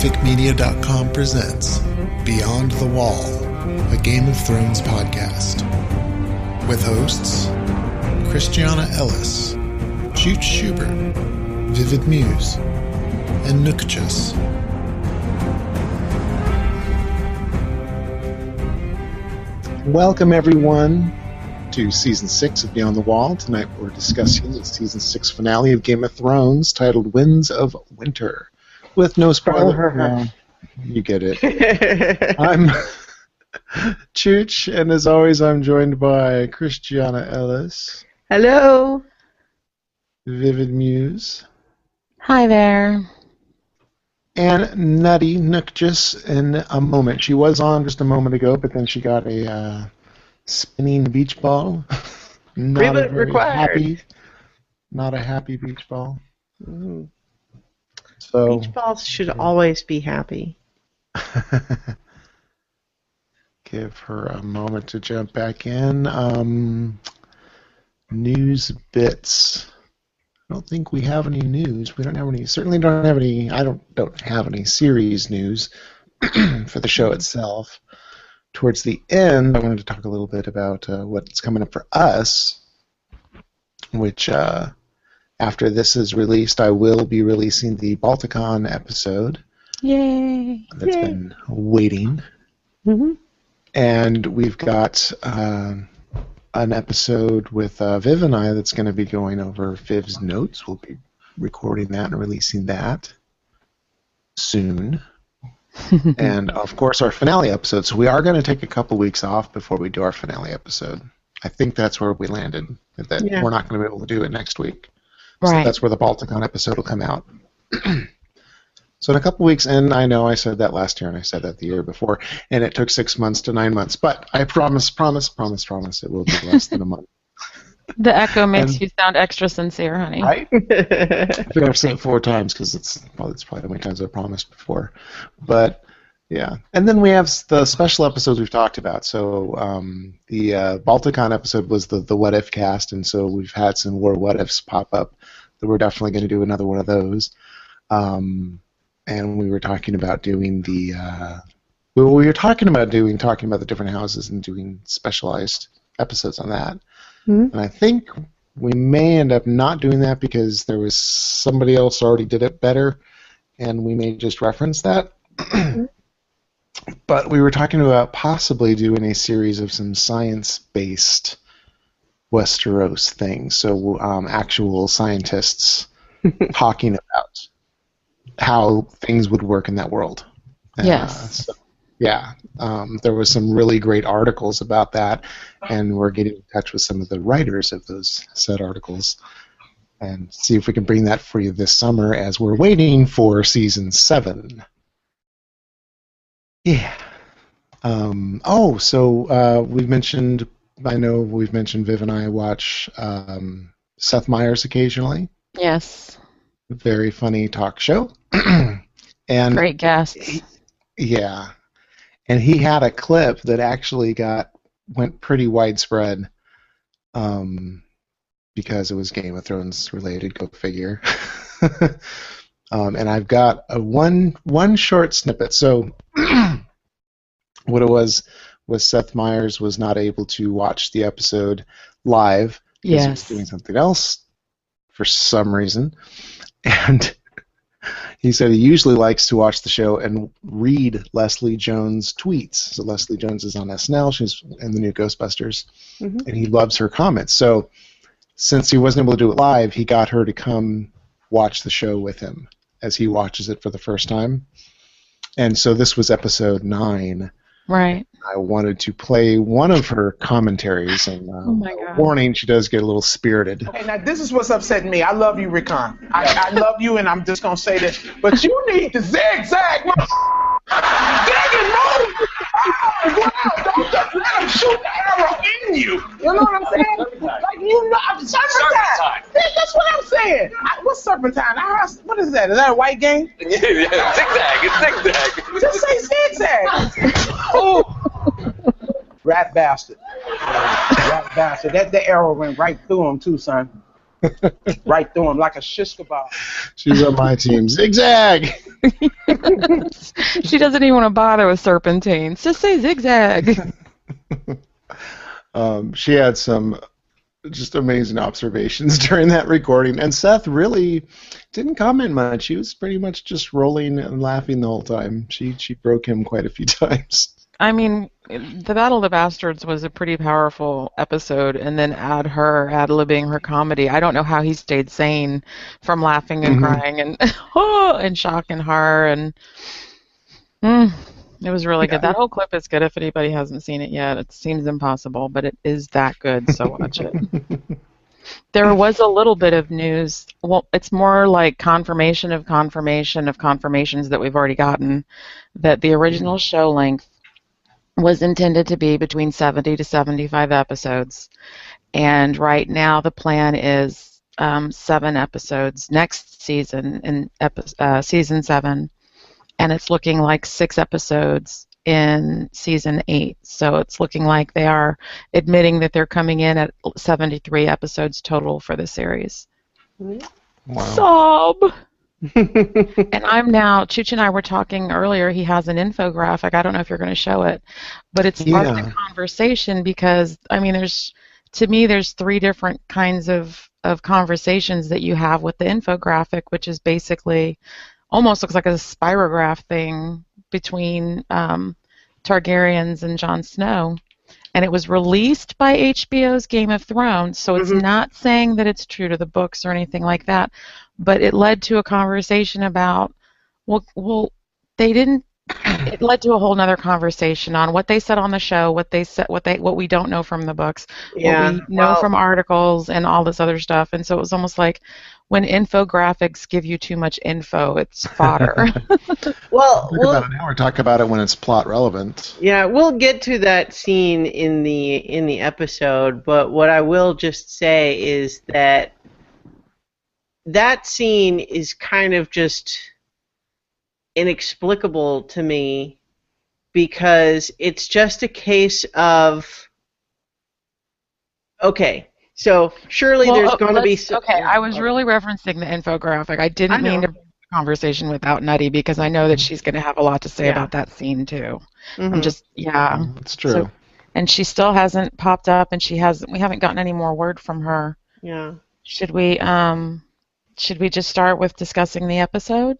GoFicMedia.com presents Beyond the Wall, a Game of Thrones podcast. With hosts Christiana Ellis, Chooch Schubert, Vivid Muse, and Nookchus. Welcome, everyone, to season six of Beyond the Wall. Tonight we're discussing the season six finale of Game of Thrones titled Winds of Winter. With no spoiler. You get it. I'm Chooch, and as always, I'm joined by Christiana Ellis, Hello. Vivid Muse, Hi there. and Nutty Nookjus in a moment. She was on just a moment ago, but then she got a uh, spinning beach ball. not a very required. happy, not a happy beach ball. So Beach balls should always be happy. give her a moment to jump back in. Um, news bits. I don't think we have any news. We don't have any. Certainly don't have any. I don't don't have any series news for the show itself. Towards the end, I wanted to talk a little bit about uh, what's coming up for us. Which, uh, after this is released, I will be releasing the Balticon episode Yay. that's Yay. been waiting Mm-hmm. and we've got uh, an episode with uh, Viv and I that's going to be going over Viv's notes. We'll be recording that and releasing that soon. and of course, our finale episode. So we are going to take a couple weeks off before we do our finale episode. I think that's where we landed. That Yeah. we're not going to be able to do it next week. So that's where the Balticon episode will come out. so in a couple weeks, and I know I said that last year and I said that the year before, and it took six months to nine months, but I promise, promise, promise, promise it will be less than a month. The echo makes And- you sound extra sincere, honey. Right? I think I've said it four times because it's well, it's probably how many times I've promised before, but yeah. And then we have the special episodes we've talked about. So um, the uh, Balticon episode was the the what if cast, and so we've had some more what ifs pop up. That we're definitely going to do another one of those. Um, and we were talking about doing the. Uh, we were talking about doing talking about the different houses and doing specialized episodes on that. Mhm. And I think we may end up not doing that because there was somebody else already did it better, and we may just reference that. but we were talking about possibly doing a series of some science-based Westeros things, so um, actual scientists talking about how things would work in that world. Uh, Yes. so, yeah, um, there was some really great articles about that, and we're getting in touch with some of the writers of those said articles, and see if we can bring that for you this summer as we're waiting for season seven. Yeah. Um, oh, so uh, we've mentioned. I know we've mentioned Viv and I watch um, Seth Meyers occasionally. Yes. Very funny talk show. and Great guests. yeah, and he had a clip that actually got went pretty widespread, um, because it was Game of Thrones related. Go figure. um, and I've got a one one short snippet. So, what it was was Seth Meyers was not able to watch the episode live because he was doing something else for some reason, and he said he usually likes to watch the show and read Leslie Jones' tweets. So Leslie Jones is on SNL; she's in the new Ghostbusters, Mhm. and he loves her comments. So since he wasn't able to do it live, he got her to come watch the show with him as he watches it for the first time. And so this was episode nine. Right. I wanted to play one of her commentaries, and uh, Oh my God. warning, she does get a little spirited. Okay, now this is what's upsetting me. I love you, Rickon. I, I love you, and I'm just gonna say this. But you need to zigzag. mother- Dig and move. Oh, wow, don't just let him shoot the arrow in you. You know what I'm saying? Like you know, I'm serpentine. Yeah, That's what I'm saying. I, what's serpentine? I heard, what is that? Is that a white game? Yeah, yeah, zigzag, it's zigzag. Just say zigzag. oh. Rat bastard. Rat bastard. That the arrow went right through him too, son. right through him like a shish kebab. She's on my team. Zigzag. she doesn't even want to bother with serpentines. Just say zigzag. Um, she had some just amazing observations during that recording, and Seth really didn't comment much. He was pretty much just rolling and laughing the whole time. She she broke him quite a few times. I mean, the Battle of the Bastards was a pretty powerful episode, and then add her ad libbing her comedy. I don't know how he stayed sane from laughing and Mhm. crying and oh, and shocking her, and mm, it was really Yeah. good. That whole clip is good if anybody hasn't seen it yet. It seems impossible, but it is that good. So watch it. There was a little bit of news. Well, it's more like confirmation of confirmation of confirmations that we've already gotten that the original show length was intended to be between 70 to 75 episodes. And right now the plan is um, seven episodes next season in epi- uh, season seven, and it's looking like six episodes in season eight. So it's looking like they are admitting that they're coming in at 73 episodes total for the series. Wow. Sob. and I'm now, Chooch and I were talking earlier, he has an infographic. I don't know if you're going to show it, but it's part Yeah. the conversation because, I mean, there's, to me, there's three different kinds of, of conversations that you have with the infographic, which is basically almost looks like a spirograph thing between um, Targaryens and Jon Snow. And it was released by HBO's Game of Thrones, so it's Mhm. not saying that it's true to the books or anything like that but it led to a conversation about well well they didn't it led to a whole nother conversation on what they said on the show what they said what they what we don't know from the books yeah. what we know well, from articles and all this other stuff and so it was almost like when infographics give you too much info it's fodder well, Talk well, about it now or talk about it when it's plot relevant. Yeah, we'll get to that scene in the in the episode, but what I will just say is that that scene is kind of just inexplicable to me because it's just a case of okay, so surely Well, there's oh, going to be some, okay i was really referencing the infographic i I didn't mean to bring the conversation without nutty because i know that she's going to have a lot to say Yeah. about that scene too i'm Mhm. just yeah It's true. So- and she still hasn't popped up and she hasn't we haven't gotten any more word from her yeah. should we um should we just start with discussing the episode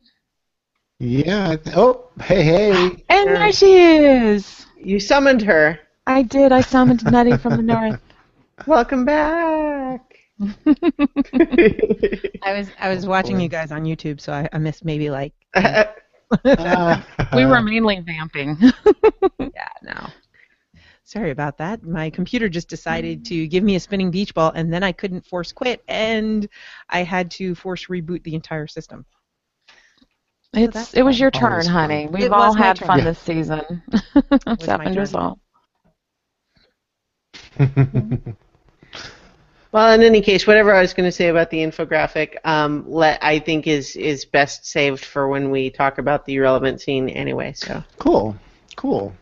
yeah. Oh, hey, hey. and there she is You summoned her. i did i summoned nutty from the north Welcome back. I was I was watching you guys on YouTube, so I, I missed maybe like Ah. we were mainly vamping yeah no. Sorry about that. My computer just decided to give me a spinning beach ball, and then I couldn't force quit, and I had to force reboot the entire system. it's that's it was your turn fun. honey we've It all had turn. fun Yeah. this season it's my happened to us all Well, in any case, whatever I was going to say about the infographic, um, let I think is is best saved for when we talk about the relevant scene anyway. So Cool, cool.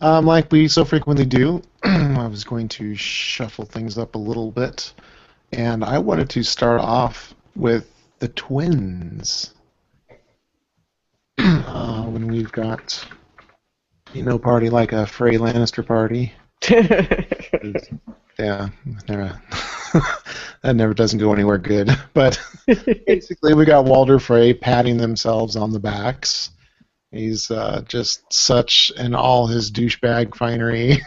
Um, like we so frequently do, I was going to shuffle things up a little bit, and I wanted to start off with the twins. uh, when we've got, you know, party like a Frey Lannister party. Yeah, never, that never doesn't go anywhere good. But basically, we got Walder Frey patting themselves on the backs. He's uh, just such in all his douchebag finery,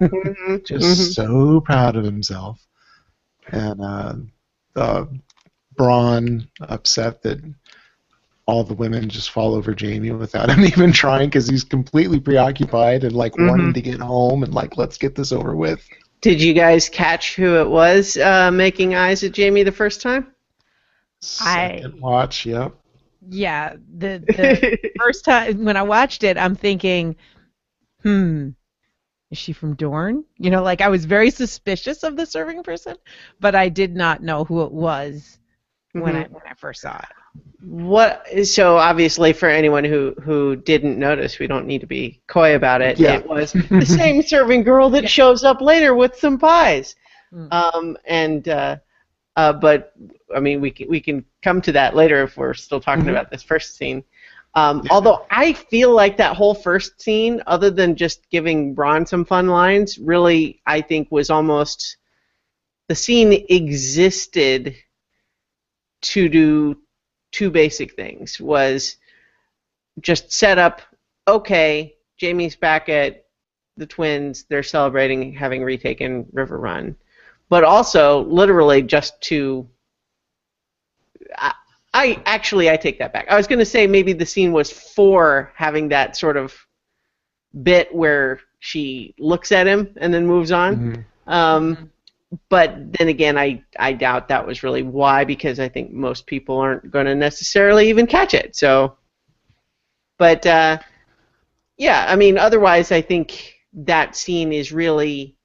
Mhm, just so proud of himself. And uh, uh, Bronn upset that all the women just fall over Jaime without him even trying because he's completely preoccupied and like wanting to get home and like let's get this over with. Did you guys catch who it was uh, making eyes at Jaime the first time? I- Second watch, yep. Yeah, the the first time when I watched it, I'm thinking, hmm, is she from Dorne? You know, like I was very suspicious of the serving person, but I did not know who it was when I when I first saw it. What? So obviously, for anyone who who didn't notice, we don't need to be coy about it. Yeah. It was the same serving girl that shows up later with some pies. Mm. Um, and uh, Uh, but I mean, we can, we can come to that later if we're still talking Mhm. about this first scene. Um, Although I feel like that whole first scene, other than just giving Bronn some fun lines, really I think was almost the scene existed to do two basic things. Was just set up. Okay, Jaime's back at the Twins. They're celebrating having retaken Riverrun, but also literally just to. I, I actually I take that back. I was going to say maybe the scene was for having that sort of bit where she looks at him and then moves on. Mhm. Um, but then again, I, I doubt that was really why because I think most people aren't going to necessarily even catch it. So, but uh, yeah, I mean, otherwise, I think that scene is really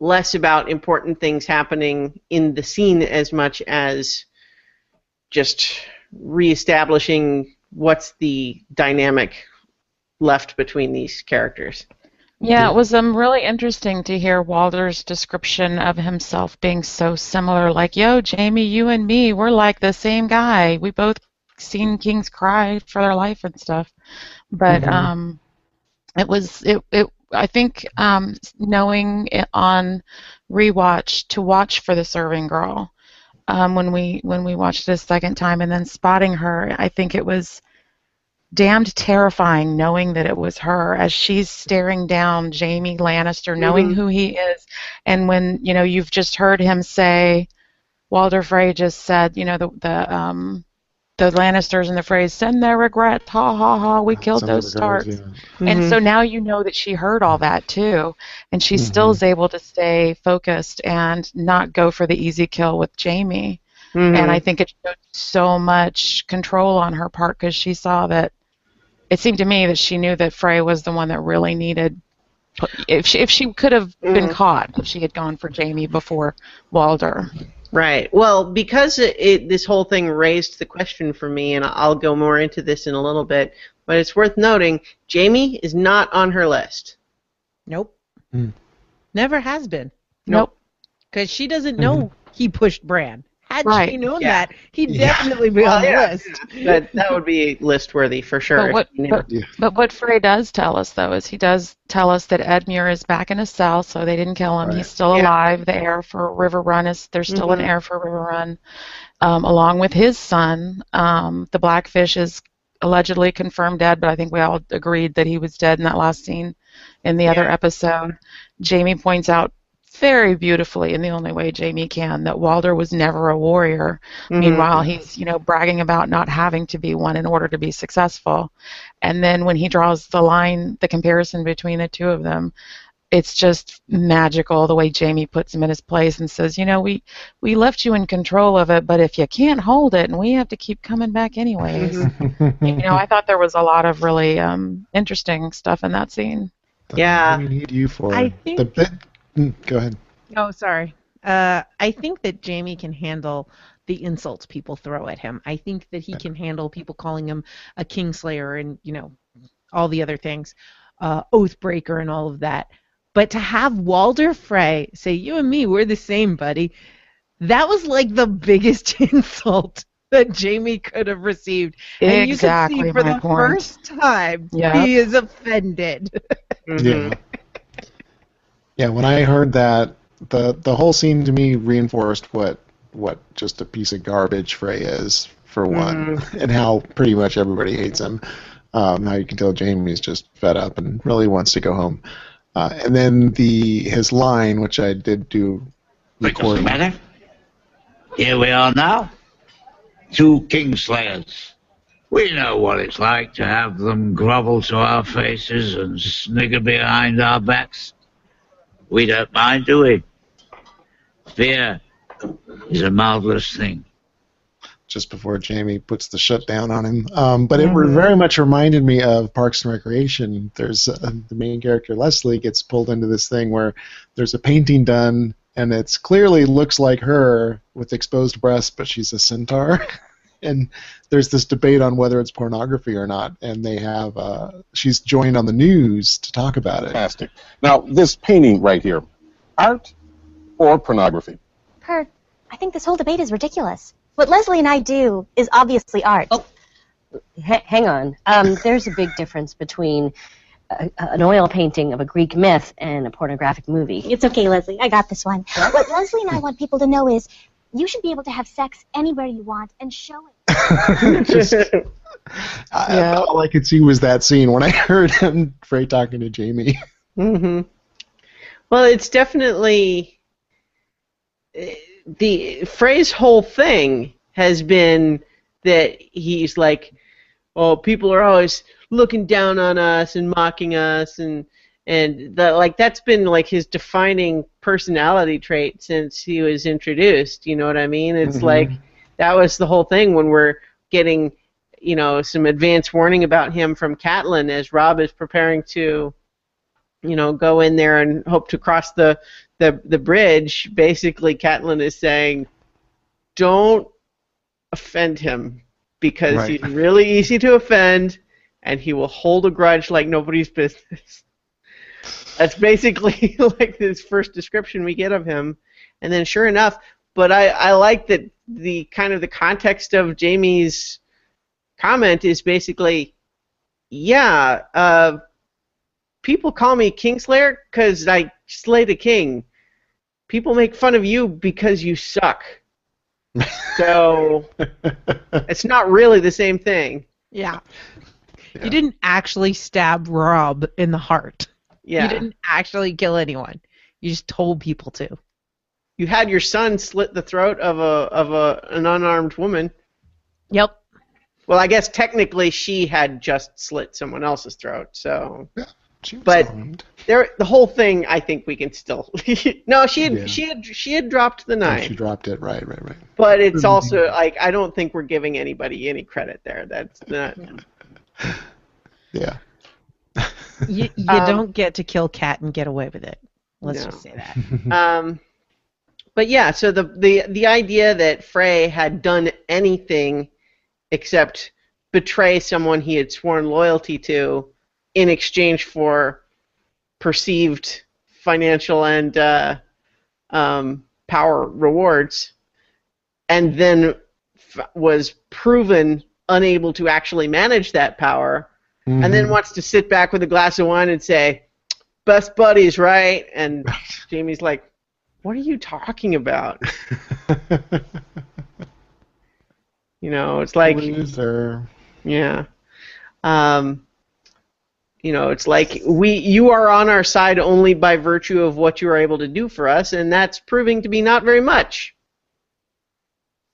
less about important things happening in the scene as much as just reestablishing what's the dynamic left between these characters. Yeah, it was um, really interesting to hear Walder's description of himself being so similar. Like, yo, Jaime, you and me, we're like the same guy. We both seen kings cry for their life and stuff. But Mhm. um, it was it it. I think um, knowing it on rewatch to watch for the serving girl um, when we when we watched it a second time and then spotting her, I think it was damned terrifying knowing that it was her as she's staring down Jaime Lannister, knowing Mhm. who he is. And when, you know, you've just heard him say, Walder Frey just said, you know, the, the, um, the Lannisters in the phrase, send their regrets, ha ha ha, we killed Some those the Starks. yeah. And Mhm. so now you know that she heard all that too, and she still Mhm. is able to stay focused and not go for the easy kill with Jaime. Mhm. And I think it showed so much control on her part because she saw that. It seemed to me that she knew that Frey was the one that really needed. If she if she could have been Mhm. caught, if she had gone for Jaime before Walder. Right. Well, because it, it, this whole thing raised the question for me, and I'll go more into this in a little bit, but it's worth noting Jaime is not on her list. Nope. Hmm. Never has been. Nope. Because she doesn't know he pushed Bran. Had Right. she known Yeah. that, he'd Yeah. definitely be Well, on the yeah. list. That that would be list worthy for sure. But what- You know. but- But what Frey does tell us, though, is he does tell us that Edmure is back in his cell, so they didn't kill him. Right. He's still Yeah. alive. The heir for Riverrun is there's still an Mhm. heir for River Run, um, along with his son. Um, the Blackfish is allegedly confirmed dead, but I think we all agreed that he was dead in that last scene in the other episode. Jaime points out very beautifully, in the only way Jaime can, that Walder was never a warrior. Mhm. Meanwhile, he's you know bragging about not having to be one in order to be successful. And then when he draws the line, the comparison between the two of them, it's just magical the way Jaime puts him in his place and says, you know, we we left you in control of it, but if you can't hold it, and we have to keep coming back anyways. You know, I thought there was a lot of really um, interesting stuff in that scene. Yeah. We need you for? I think- the bit. Mm, Go ahead. Oh, sorry. Uh, I think that Jaime can handle the insults people throw at him. I think that he can handle people calling him a kingslayer and you know all the other things, uh, oathbreaker and all of that. But to have Walder Frey say, "You and me, we're the same, buddy," that was like the biggest insult that Jaime could have received. And exactly you can see for the point. first time Yep. he is offended. Mhm. Yeah. Yeah, when I heard that, the the whole scene to me reinforced what what just a piece of garbage Frey is for one, and how pretty much everybody hates him. Um, how you can tell Jaime's just fed up and really wants to go home. Uh, and then the his line, which I did do It doesn't record. matter. Here we are now. Two Kingslayers. We know what it's like to have them grovel to our faces and snigger behind our backs. We don't mind, do we? Fear is a marvelous thing. just before Jaime puts the shut down on him. Um, but it re- very much reminded me of Parks and Recreation. There's uh, the main character Leslie gets pulled into this thing where there's a painting done and it's clearly looks like her with exposed breasts, but she's a centaur. and there's this debate on whether it's pornography or not. And they have uh, she's joined on the news to talk about it. Fantastic. Now, this painting right here, art or pornography? Art. I think this whole debate is ridiculous. What Leslie and I do is obviously art. Oh. H- hang on. Um, there's a big difference between a, an oil painting of a Greek myth and a pornographic movie. It's okay, Leslie. I got this one. What Leslie and I want people to know is you should be able to have sex anywhere you want and show it. Just, I- Yeah. all I could see was that scene when I heard him Frey talking to Jaime. Mm-hmm. Well, it's definitely eh, the Frey's whole thing has been that he's like, oh, people are always looking down on us and mocking us, and and the, like that's been like his defining personality trait since he was introduced. You know what I mean? It's Mhm. like that was the whole thing when we're getting, you know, some advance warning about him from Catelyn as Robb is preparing to you know, go in there and hope to cross the the the bridge. Basically, Catelyn is saying, "Don't offend him because Right. he's really easy to offend, and he will hold a grudge like nobody's business." That's basically like this first description we get of him, and then sure enough, but I I like that the kind of the context of Jaime's comment is basically, yeah. Uh, people call me Kingslayer because I slay the king. People make fun of you because you suck. So it's not really the same thing. Yeah. Yeah. You didn't actually stab Robb in the heart. Yeah. You didn't actually kill anyone. You just told people to. You had your son slit the throat of a of a an unarmed woman. Yep. Well, I guess technically she had just slit someone else's throat. So She was But- armed. there, the whole thing, I think we can still. no, she had Yeah. she had she had dropped the Oh, knife. she dropped it. Right, right, right. But it's Mhm. also like I don't think we're giving anybody any credit there. That's not. Yeah. You, you Um, don't get to kill Cat and get away with it. Let's No. just say that. Um, but yeah, so the the the idea that Frey had done anything except betray someone he had sworn loyalty to in exchange for perceived financial and uh, um, power rewards, and then f- was proven unable to actually manage that power, and then Mhm. wants to sit back with a glass of wine and say, "Best buddies, right?" And Jaime's like, "What are you talking about?" You know, it's like, Loser. yeah, um, you know, it's like we you are on our side only by virtue of what you are able to do for us, and that's proving to be not very much.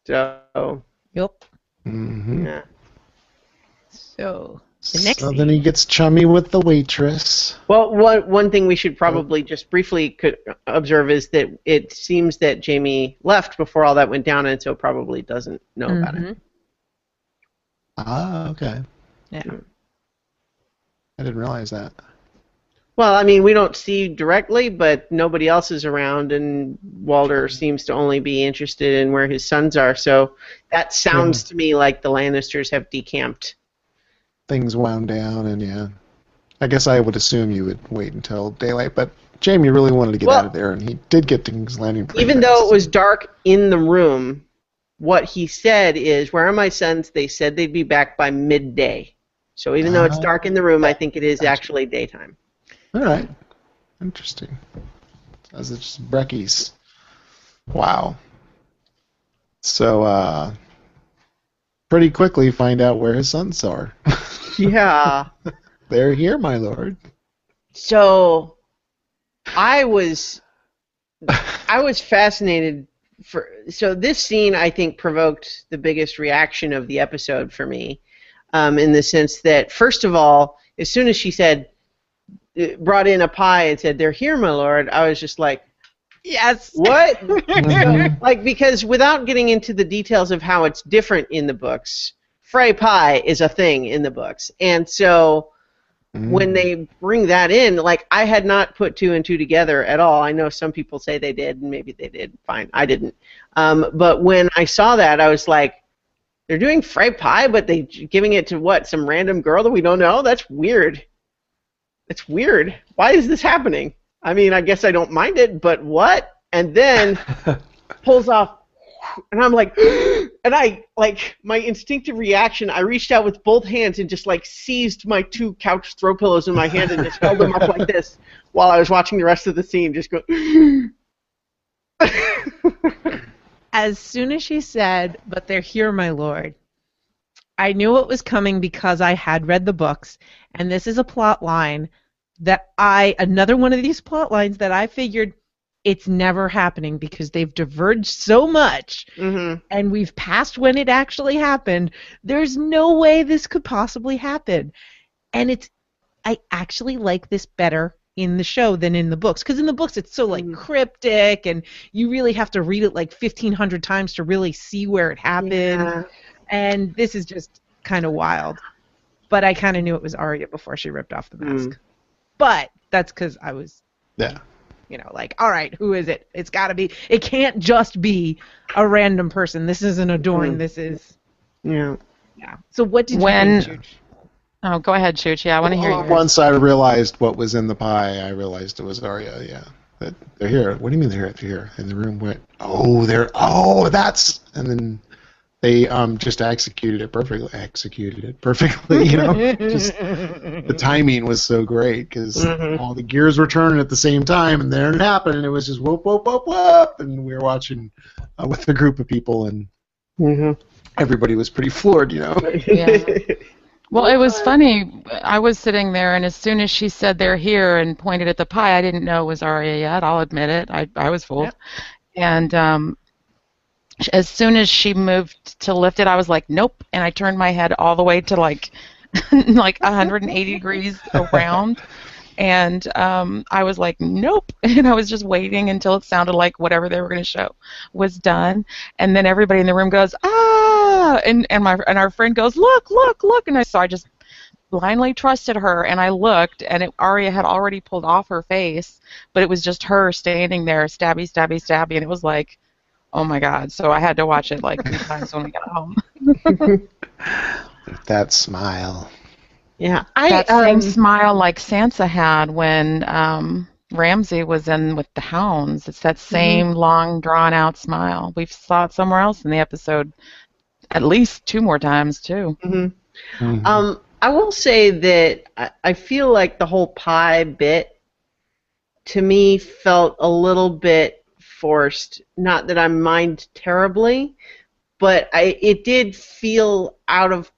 So, Yep. Mhm. yeah. So the next so then he gets chummy with the waitress. Well, one one thing we should probably just briefly could observe is that it seems that Jaime left before all that went down, and so probably doesn't know about it. Mhm. Ah, okay. Yeah. I didn't realize that. Well, I mean, we don't see directly, but nobody else is around, and Walder seems to only be interested in where his sons are. So that sounds to me like the Lannisters have decamped. Things wound down, and yeah. I guess I would assume you would wait until daylight, but Jaime really wanted to get Well- out of there, and he did get to King's Landing. Even though it was dark in the room, what he said is, "Where are my sons?" They said they'd be back by midday. So even though it's Ah. dark in the room, I think it is actually daytime. All right. Interesting. As it's Breckies. Wow. So, uh, pretty quickly find out where his sons are. Yeah. They're here, my lord. So I was I was fascinated for so this scene I think provoked the biggest reaction of the episode for me um, in the sense that first of all as soon as she said brought in a pie and said they're here my lord I was just like Yes. what Mhm. like because without getting into the details of how it's different in the books Frey pie is a thing in the books and so when they bring that in, like I had not put two and two together at all. I know some people say they did, and maybe they did. Fine, I didn't. Um, but when I saw that, I was like, they're doing Frey pie, but they giving it to what? Some random girl that we don't know? That's weird. That's weird. Why is this happening? I mean, I guess I don't mind it, but what? And then pulls off and I'm like, and I like my instinctive reaction. I reached out with both hands and just like seized my two couch throw pillows in my hand and just held them up like this while I was watching the rest of the scene. Just go. as soon as she said, "But they're here, my lord," I knew it was coming because I had read the books, and this is a plot line that I another one of these plot lines that I figured it's never happening because they've diverged so much hmm and we've passed when it actually happened. There's no way this could possibly happen. And it's I actually like this better in the show than in the books because in the books it's so like Mhm. cryptic and you really have to read it like 1500 times to really see where it happened Yeah. and this is just kind of wild. But I kind of knew it was Arya before she ripped off the mask. Mm. But that's cuz I was Yeah. you know, like, all right, who is it? It's got to be. It can't just be a random person. This isn't a Dorne. Mhm. This is, Yeah. yeah. So what did When- you think? Chooch? Oh, go ahead, Chooch. Yeah, I want to hear Well, yours. Once I realized what was in the pie, I realized it was Arya. Yeah, that they're here. What do you mean they're here? They're here. And the room went, oh, they're oh, that's. And then they um just executed it perfectly. Executed it perfectly. You know, just the timing was so great because Mhm. all the gears were turning at the same time, and then it happened, and it was just whoop, whoop, whoop, whoop, and we were watching uh, with a group of people, and hmm everybody was pretty floored. You know. Yeah. Well, it was funny. I was sitting there, and as soon as she said they're here and pointed at the pie, I didn't know it was Arya yet. I'll admit it. I I was fooled. Yep. And um, sh- as soon as she moved to lift it, I was like, nope. And I turned my head all the way to like like 180 degrees around. And um, I was like, nope. And I was just waiting until it sounded like whatever they were going to show was done. And then everybody in the room goes, ah! And, and, my, and our friend goes, look, look, look. And I, so I just blindly trusted her. And I looked, and it, Arya had already pulled off her face, but it was just her standing there, stabby, stabby, stabby. And it was like, oh my God. So I had to watch it like three times when we got home. That smile. Yeah. I that um, same smile like Sansa had when um, Ramsay was in with the hounds. It's that same long, drawn out smile. We've saw it somewhere else in the episode at least two more times, too. mhm. Mhm. Um, I will say that I, I feel like the whole pie bit to me felt a little bit forced. Not that I mind terribly, but I it did feel out of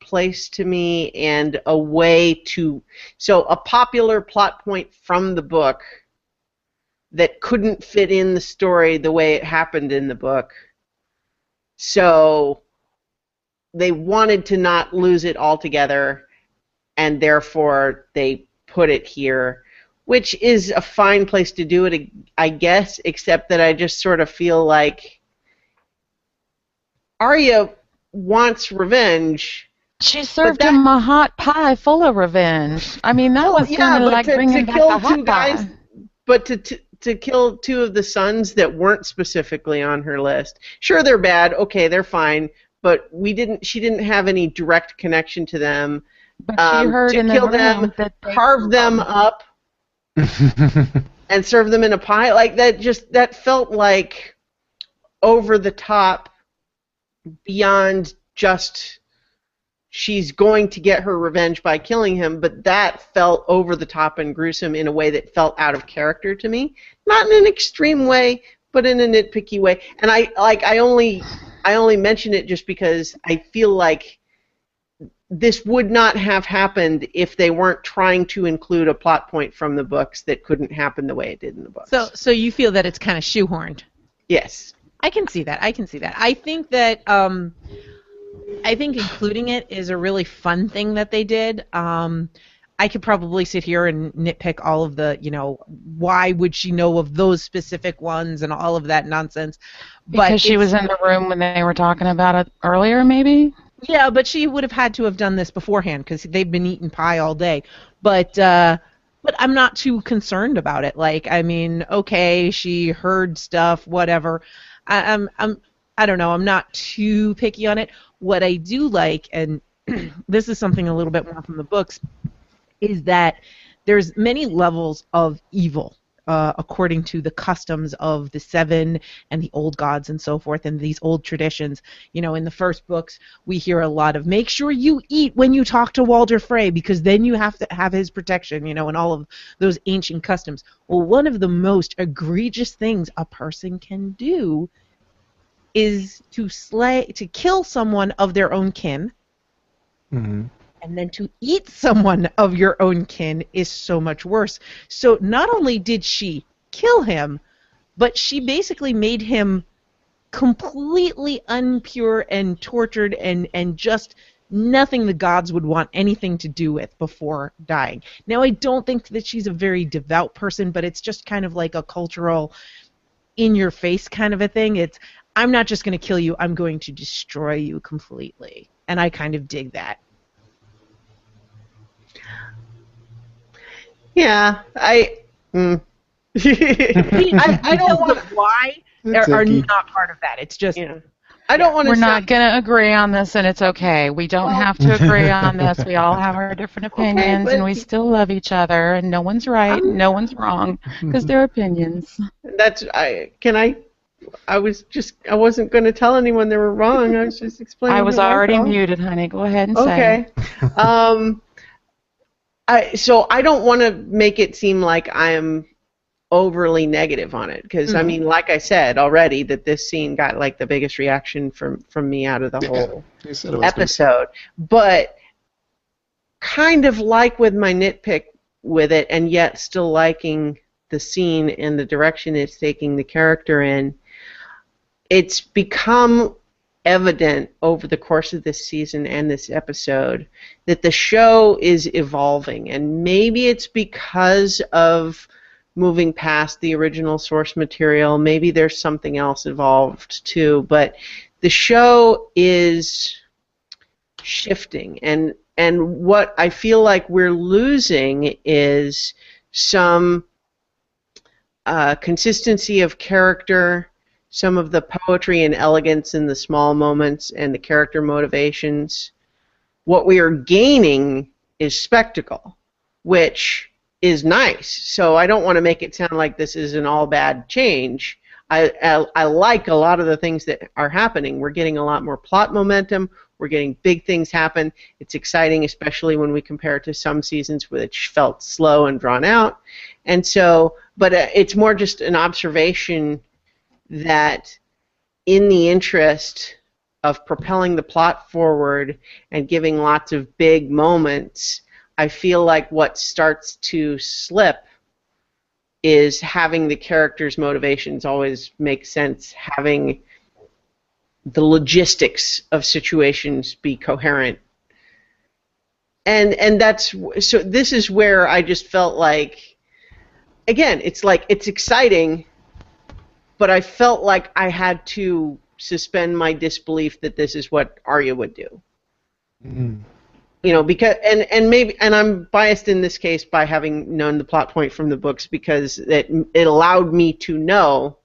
place to me and a way to so a popular plot point from the book that couldn't fit in the story the way it happened in the book. So they wanted to not lose it altogether, and therefore they put it here, which is a fine place to do it, I guess, except that I just sort of feel like Arya wants revenge. She served that- him a hot pie full of revenge. I mean, that Well, was yeah, kind of like to- bringing to back the hot guys- pie. But to, to to kill two of the sons that weren't specifically on her list, sure they're bad, okay, they're fine, but we didn't. She didn't have any direct connection to them. But she um, heard to in the kill room them, that they Carve them up and serve them in a pie like that. Just that felt like over the top, beyond just she's going to get her revenge by killing him, but that felt over the top and gruesome in a way that felt out of character to me. Not in an extreme way, but in a nitpicky way. And I like I only I only mention it just because I feel like this would not have happened if they weren't trying to include a plot point from the books that couldn't happen the way it did in the books. So, so you feel that it's kind of shoehorned? yes. I can see that. I can see that. I think that um, I think including it is a really fun thing that they did. Um, I could probably sit here and nitpick all of the, you know, why would she know of those specific ones and all of that nonsense. But Because she was in the room when they were talking about it earlier, maybe? Yeah, but she would have had to have done this beforehand because they've been eating pie all day. But uh, but I'm not too concerned about it. Like, I mean, okay, she heard stuff, whatever. I, I'm I'm I don't know. I'm not too picky on it. What I do like, and this is something a little bit more from the books, is that there's many levels of evil uh, according to the customs of the seven and the old gods and so forth and these old traditions. You know, in the first books, we hear a lot of make sure you eat when you talk to Walder Frey because then you have to have his protection, you know, and all of those ancient customs. Well, one of the most egregious things a person can do is to slay, to kill someone of their own kin hmm and then to eat someone of your own kin is so much worse. So not only did she kill him, but she basically made him completely unpure and tortured and and just nothing the gods would want anything to do with before dying. Now I don't think that she's a very devout person, but it's just kind of like a cultural in your face kind of a thing. It's I'm not just going to kill you, I'm going to destroy you completely. And I kind of dig that. Yeah, I. Mm. I, I don't want why are, are not part of that. It's just yeah. I don't want to. We're not going to agree on this, and it's okay. We don't have to agree on this. We all have our different opinions, but- and we still love each other, and no one's right, and no one's wrong, because they're opinions. That's I. Can I? I was just. I wasn't going to tell anyone they were wrong. I was just explaining. I was already felt. muted, honey. Go ahead and say. Okay. um, I so I don't want to make it seem like I am overly negative on it because I Mhm. mean, like I said already, that this scene got like the biggest reaction from from me out of the Yeah, whole You said it was gonna- episode. But kind of like with my nitpick with it, and yet still liking the scene and the direction it's taking the character in, it's become evident over the course of this season and this episode that the show is evolving. And maybe it's because of moving past the original source material. Maybe there's something else involved too. But the show is shifting and and what I feel like we're losing is some uh, consistency of character, some of the poetry and elegance in the small moments and the character motivations. What we are gaining is spectacle, which is nice. So I don't want to make it sound like this is an all bad change. I, I, I like a lot of the things that are happening. We're getting a lot more plot momentum. We're getting big things happen. It's exciting, especially when we compare it to some seasons which felt slow and drawn out. And so, but uh, it's more just an observation that in the interest of propelling the plot forward and giving lots of big moments, I feel like what starts to slip is having the characters' motivations always make sense, having the logistics of situations be coherent. And and that's so this is where I just felt like again, it's like it's exciting, but I felt like I had to suspend my disbelief that this is what Arya would do. Mhm. You know, because and and maybe and I'm biased in this case by having known the plot point from the books because it it allowed me to know,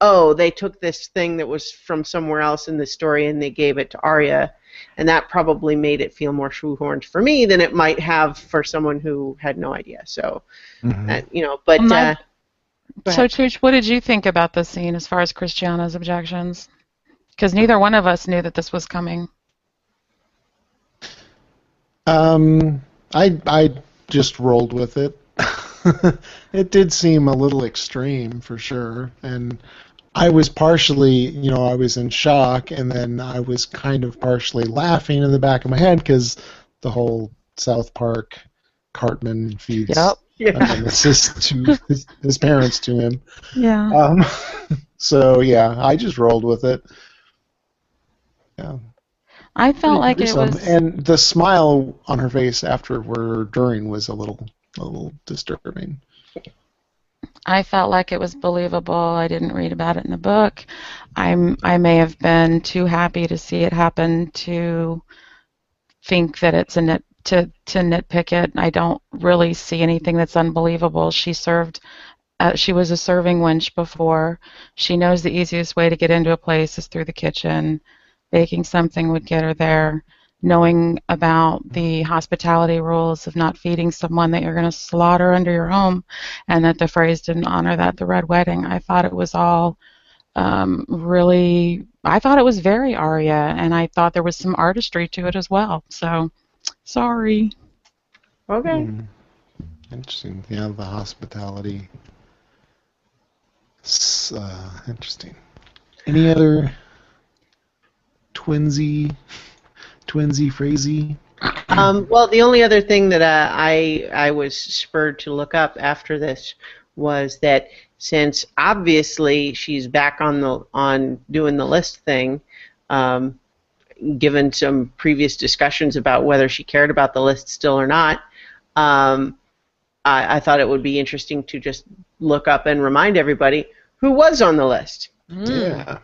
oh, they took this thing that was from somewhere else in the story and they gave it to Arya, and that probably made it feel more shoehorned for me than it might have for someone who had no idea. So, Mhm. uh, you know, but My- uh, Go So, ahead. Chooch, what did you think about the scene as far as Christiana's objections? Because neither one of us knew that this was coming. Um, I I just rolled with it. it did seem a little extreme for sure, and I was partially, you know, I was in shock, and then I was kind of partially laughing in the back of my head because the whole South Park Cartman feeds Yep. yeah. nemesis to his, his parents to him. Yeah. Um, so yeah, I just rolled with it. Yeah. I felt like it was. and the smile on her face afterward or during was a little a little disturbing. I felt like it was believable. I didn't read about it in the book. I'm I may have been too happy to see it happen to think that it's a to to nitpick it. I don't really see anything that's unbelievable. She served uh, she was a serving wench before. She knows the easiest way to get into a place is through the kitchen. Baking something would get her there. knowing about the hospitality rules of not feeding someone that you're going to slaughter under your home, and that the phrase didn't honor that the red wedding. I thought it was all um, really. I thought it was very Arya, and I thought there was some artistry to it as well. So, sorry. Okay. Hmm. Interesting. Yeah, the hospitality. S- Uh, interesting. Any other twinsy, twinsy, phrasy? Um, well, the only other thing that uh, I I was spurred to look up after this was that since obviously she's back on the on doing the list thing, um, given some previous discussions about whether she cared about the list still or not, um, I, I thought it would be interesting to just look up and remind everybody who was on the list. Yeah.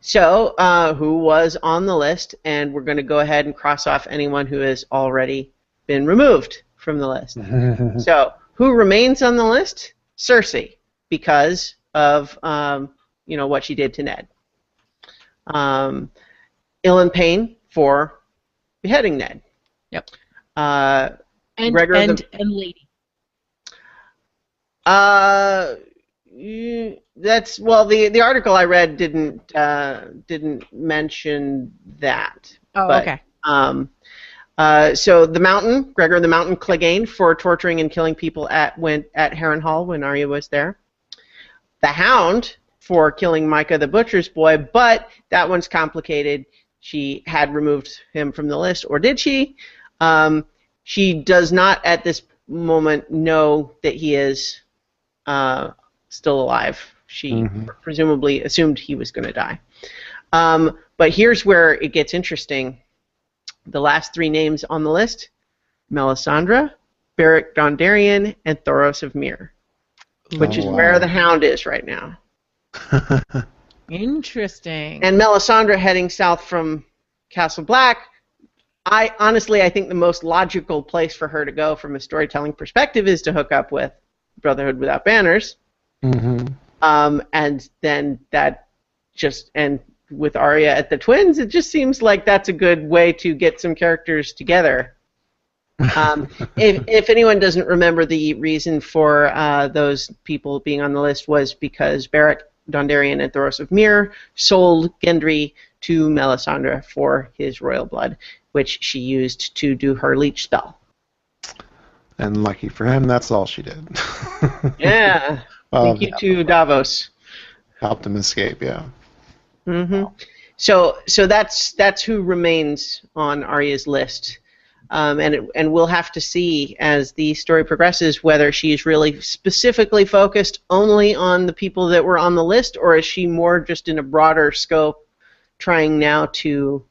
So, uh, who was on the list? And we're going to go ahead and cross off anyone who has already been removed from the list. so, who remains on the list? Cersei, because of um, you know what she did to Ned. Um, Ilyn Payne for beheading Ned. Yep. Uh, And Gregor the- and and lady. Uh, that's well. The the article I read didn't uh, didn't mention that. Oh, but, okay. Um, uh, so the Mountain, Gregor the Mountain Clegane for torturing and killing people at when at Harrenhal when Arya was there. The Hound for killing Mycah the Butcher's boy, but that one's complicated. She had removed him from the list, or did she? Um, she does not at this moment know that he is uh, still alive. She Mhm. presumably assumed he was going to die. Um, but here's where it gets interesting. The last three names on the list Melisandre, Beric Dondarrion, and Thoros of Myr, which Oh, is wow. where the Hound is right now. Interesting. And Melisandre heading south from Castle Black. I honestly, I think the most logical place for her to go from a storytelling perspective is to hook up with Brotherhood Without Banners, Mm-hmm. um, and then that just and with Arya at the Twins, it just seems like that's a good way to get some characters together. Um, if, if anyone doesn't remember, the reason for uh, those people being on the list was because Beric Dondarrion and Thoros of Myr sold Gendry to Melisandre for his royal blood, which she used to do her leech spell. And lucky for him, that's all she did. Yeah. Well, Thank you to Davos. helped him escape. Yeah. hmm So so that's that's who remains on Arya's list, um, and it, and we'll have to see as the story progresses whether she's really specifically focused only on the people that were on the list, or is she more just in a broader scope, trying now to,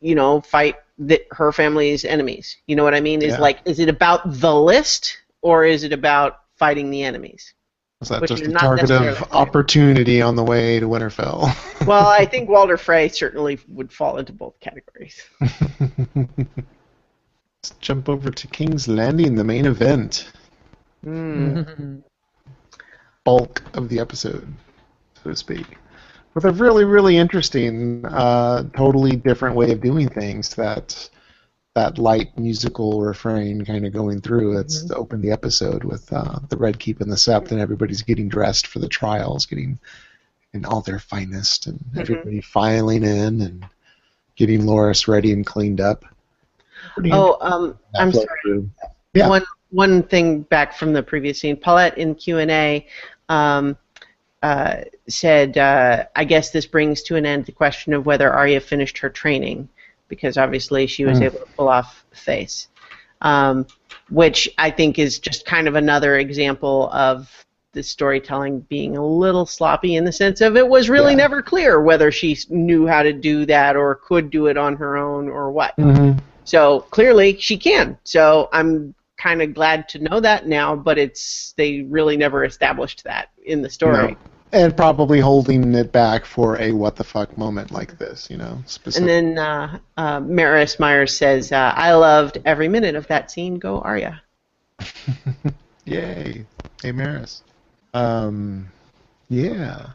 you know, fight the, her family's enemies. You know what I mean? Is Yeah. like is it about the list or is it about fighting the enemies? Was that just is a target of opportunity on the way to Winterfell? Well, I think Walder Frey certainly would fall into both categories. Let's jump over to King's Landing, the main event. Mm. bulk of the episode, so to speak, with a really, really interesting, uh, totally different way of doing things. That that light musical refrain kind of going through. That's opened the episode with uh, the Red Keep and the Sept, and everybody's getting dressed for the trials, getting in all their finest, and everybody filing in and getting Loras ready and cleaned up. Pretty Oh, um, I'm sorry. through. Yeah. One one thing back from the previous scene. Paulette in Q and A um, uh, said, uh, "I guess this brings to an end the question of whether Arya finished her training, because obviously she was Mm. able to pull off face." Um, which I think is just kind of another example of the storytelling being a little sloppy in the sense of it was really Yeah. never clear whether she knew how to do that or could do it on her own or what. Mhm. So clearly she can. So I'm kind of glad to know that now, but it's they really never established that in the story. No. And probably holding it back for a what the fuck moment like this, you know, And then uh, uh, Maris Myers says, uh, "I loved every minute of that scene. Go Arya." Yay! Hey, Maris. Um, yeah.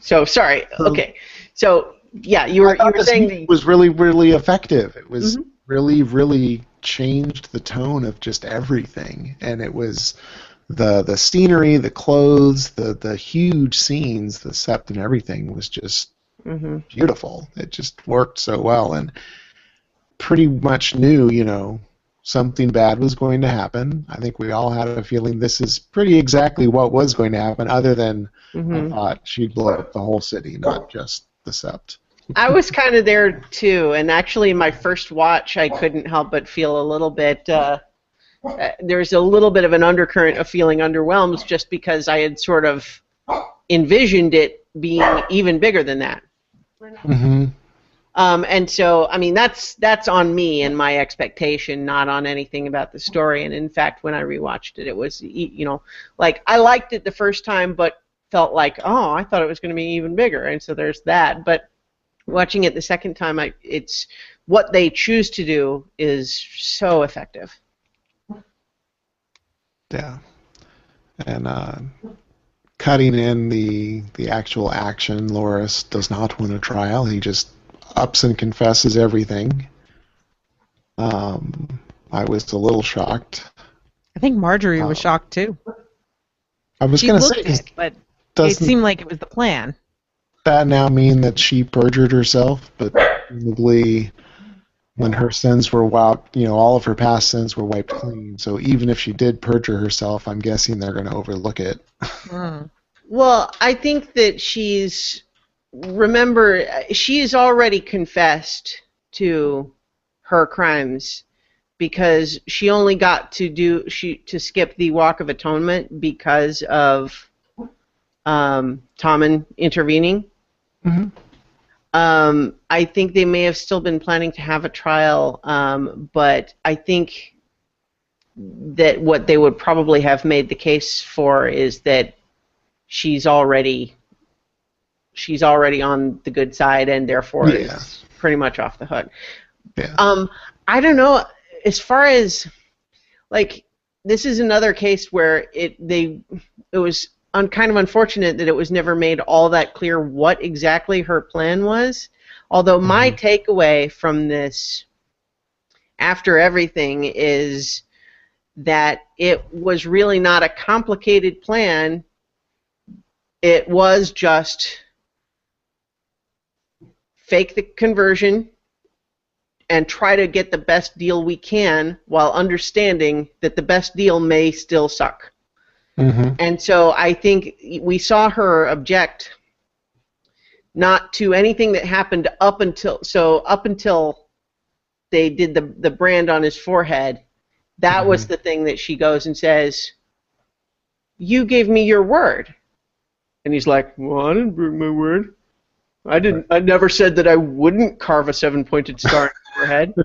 So sorry. So- Okay. So yeah, you were you were saying was really really effective. It was Mhm. really really changed the tone of just everything, and it was the the scenery, the clothes, the the huge scenes, the set and everything was just hmm beautiful. It just worked so well, and pretty much knew you know something bad was going to happen. I think we all had a feeling this is pretty exactly what was going to happen, other than I hmm thought she'd blow up the whole city, not just the sept. I was kind of there too, and actually, my first watch, I couldn't help but feel a little bit. Uh, uh, there's a little bit of an undercurrent of feeling underwhelmed, just because I had sort of envisioned it being even bigger than that. Mm-hmm. Um, and so, I mean, that's that's on me and my expectation, not on anything about the story. And in fact, when I rewatched it, it was, you know, like I liked it the first time, but felt like, oh, I thought it was going to be even bigger. And so there's that. But watching it the second time, I it's what they choose to do is so effective. Yeah, and uh, cutting in the the actual action, Loras does not win a trial. He just ups and confesses everything. Um, I was a little shocked. I think Margaery was Oh. shocked too. I was going to say, it, but it seemed like it was the plan. that now mean that she perjured herself? But presumably, when her sins were wiped, you know, all of her past sins were wiped clean. So even if she did perjure herself, I'm guessing they're going to overlook it. Mm. Well, I think that she's remember she's already confessed to her crimes because she only got to do she to skip the walk of atonement because of um, Tommen intervening. Mhm. Um, I think they may have still been planning to have a trial, um, but I think that what they would probably have made the case for is that she's already she's already on the good side and therefore Yeah. is pretty much off the hook. Yeah. Um, I don't know. As far as like this is another case where it they it was un, kind of unfortunate that it was never made all that clear what exactly her plan was. Although my mm-hmm. takeaway from this after everything is that it was really not a complicated plan. It was just fake the conversion and try to get the best deal we can while understanding that the best deal may still suck. Mm-hmm. And so I think we saw her object not to anything that happened up until so up until they did the the brand on his forehead. That was the thing that she goes and says, "You gave me your word." And he's like, "Well, I didn't break my word. I didn't. I never said that I wouldn't carve a seven-pointed star in his forehead."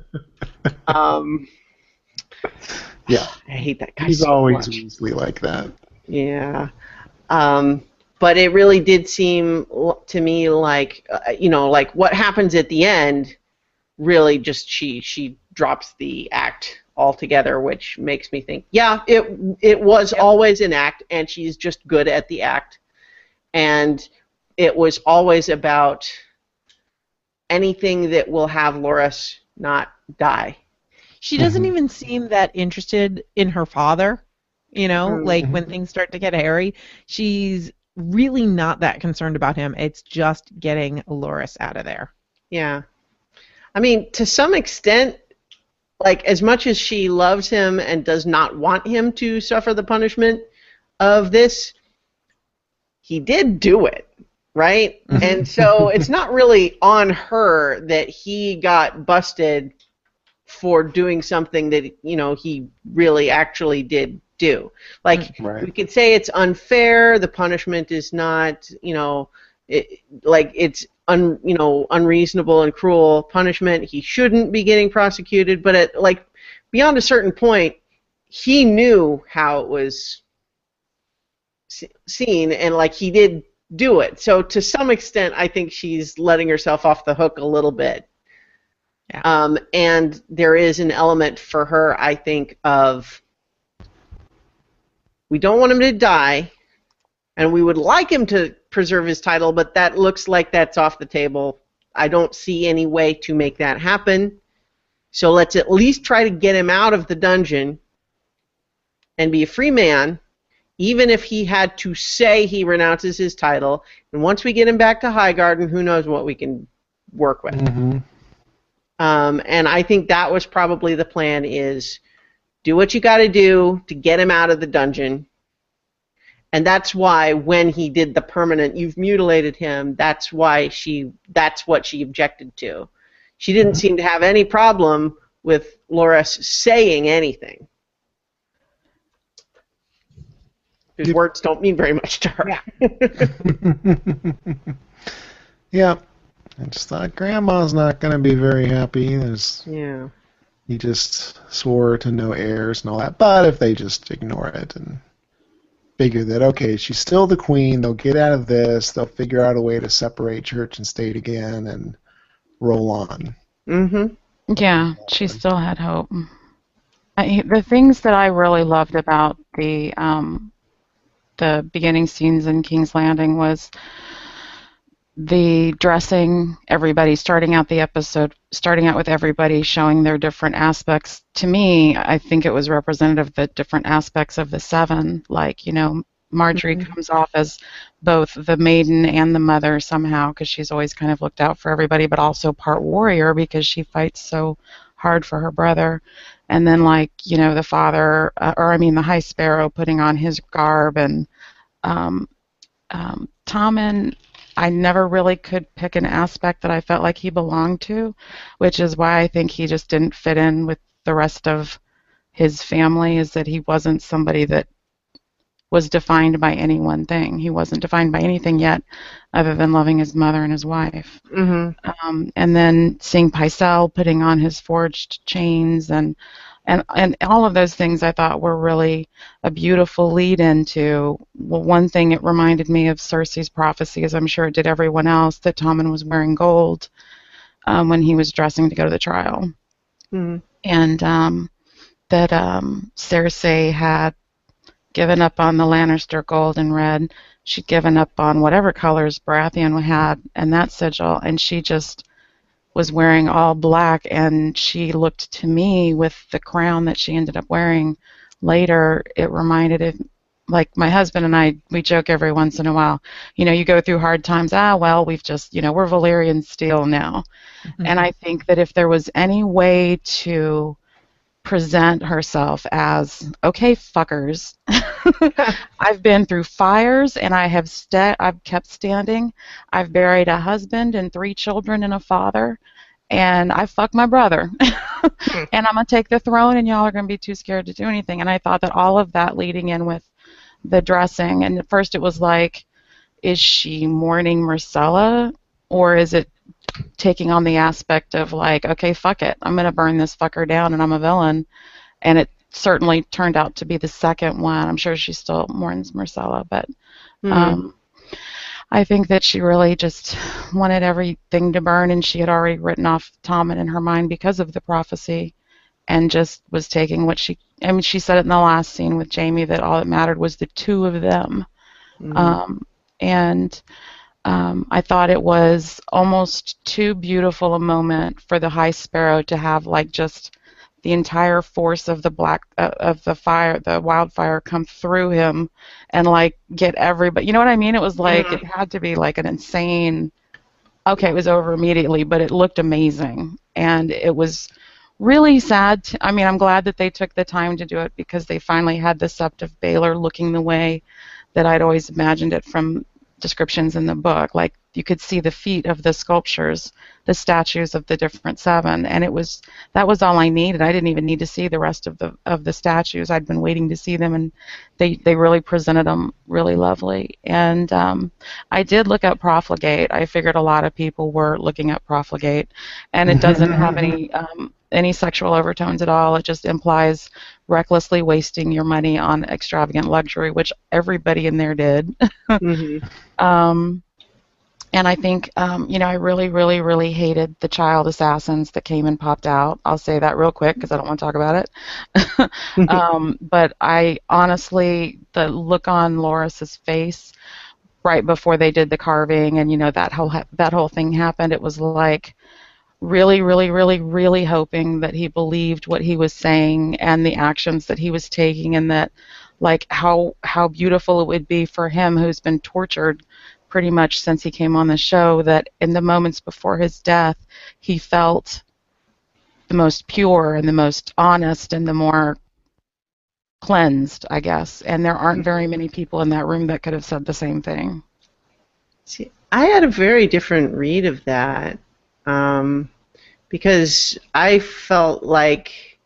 Um, Yeah. I hate that guy. He's so always much. Weasley like that. Yeah. Um, but it really did seem to me like, uh, you know, like what happens at the end really just she she drops the act altogether, which makes me think, yeah, it it was always an act, and she's just good at the act, and it was always about anything that will have Loras not die. She doesn't Mhm. even seem that interested in her father. You know, Mhm. like when things start to get hairy, she's really not that concerned about him. It's just getting Loras out of there. Yeah. I mean, to some extent, like as much as she loves him and does not want him to suffer the punishment of this, he did do it, right? and so it's not really on her that he got busted for doing something that, you know, he really actually did do. Like mm, Right. we could say it's unfair, the punishment is not, you know, it, like it's un, you know, unreasonable and cruel punishment. He shouldn't be getting prosecuted, but at like beyond a certain point, he knew how it was se- seen, and like he did do it. So to some extent, I think she's letting herself off the hook a little bit. Yeah. Um, and there is an element for her, I think, of we don't want him to die, and we would like him to preserve his title, but that looks like that's off the table I don't see any way to make that happen. So let's at least try to get him out of the dungeon and be a free man, even if he had to say he renounces his title. And once we get him back to Highgarden, who knows what we can work with. hmm Um, and I think that was probably the plan: is do what you got to do to get him out of the dungeon. And that's why when he did the permanent, you've mutilated him. That's why she. That's what she objected to. She didn't seem to have any problem with Loras saying anything. His words don't mean very much to her. yeah. I just thought Grandma's not going to be very happy. There's yeah. he just swore to no heirs and all that. But if they just ignore it and figure that okay, she's still the queen, they'll get out of this. They'll figure out a way to separate church and state again and roll on. Mm-hmm. Yeah, she still had hope. I, the things that I really loved about the um, the beginning scenes in King's Landing was the dressing. Everybody starting out the episode, starting out with everybody showing their different aspects. To me, I think it was representative of the different aspects of the seven. Like you know, Margaery comes off as both the maiden and the mother somehow because she's always kind of looked out for everybody, but also part warrior because she fights so hard for her brother. And then, like, you know, the father, uh, or I mean, the High Sparrow putting on his garb, and um, um, Tommen, I never really could pick an aspect that I felt like he belonged to, which is why I think he just didn't fit in with the rest of his family, is that he wasn't somebody that was defined by any one thing. He wasn't defined by anything yet other than loving his mother and his wife. Mm-hmm. Um, and then seeing Pycelle putting on his forged chains and and and all of those things I thought were really a beautiful lead into well, one thing it reminded me of Cersei's prophecy, as I'm sure it did everyone else, that Tommen was wearing gold um, when he was dressing to go to the trial Mm-hmm. and um, that um, Cersei had given up on the Lannister gold and red. She'd given up on whatever colors Baratheon had and that sigil, and she just was wearing all black. And she looked to me with the crown that she ended up wearing later. It reminded it. Like my husband and I, we joke every once in a while. You know, you go through hard times. Ah, well, we've just, you know, we're Valyrian steel now. And I think that if there was any way to present herself as, okay, fuckers, I've been through fires and I have sta- I've kept standing. I've buried a husband and three children and a father, and I fucked my brother. Hmm. and I'm gonna take the throne, and y'all are gonna be too scared to do anything. And I thought that all of that leading in with the dressing, and at first it was like, is she mourning Myrcella, or is it taking on the aspect of like, okay, fuck it, I'm gonna burn this fucker down, and I'm a villain, and it certainly turned out to be the second one. I'm sure she still mourns Myrcella, but um, I think that she really just wanted everything to burn, and she had already written off Tommen in her mind because of the prophecy, and just was taking what she. I mean, she said it in the last scene with Jaime that all that mattered was the two of them, Mm-hmm. um, and um, I thought it was almost too beautiful a moment for the High Sparrow to have like just the entire force of the black uh, of the fire, the wildfire, come through him and like get everybody. You know what I mean? It was like it had to be like an insane. Okay, it was over immediately, but it looked amazing, and it was really sad. To, I mean, I'm glad that they took the time to do it because they finally had the Sept of Baelor looking the way that I'd always imagined it from descriptions in the book. Like you could see the feet of the sculptures, the statues of the different seven, and it was that was all I needed. I didn't even need to see the rest of the of the statues. I'd been waiting to see them, and they they really presented them really lovely. And um, I did look up profligate. I figured a lot of people were looking up profligate, and it doesn't have any um, any sexual overtones at all. It just implies recklessly wasting your money on extravagant luxury, which everybody in there did. Mm-hmm. Um, and I think, um, you know, I really, really, really hated the child assassins that came and popped out. I'll say that real quick because I don't want to talk about it. um, but I honestly, the look on Loras's face right before they did the carving and you know that whole that whole thing happened it was like really really really really hoping that he believed what he was saying and the actions that he was taking and that like how how beautiful it would be for him who's been tortured pretty much since he came on the show that in the moments before his death he felt the most pure and the most honest and the more cleansed, I guess. And there aren't very many people in that room that could have said the same thing. See, I had a very different read of that um, because I felt like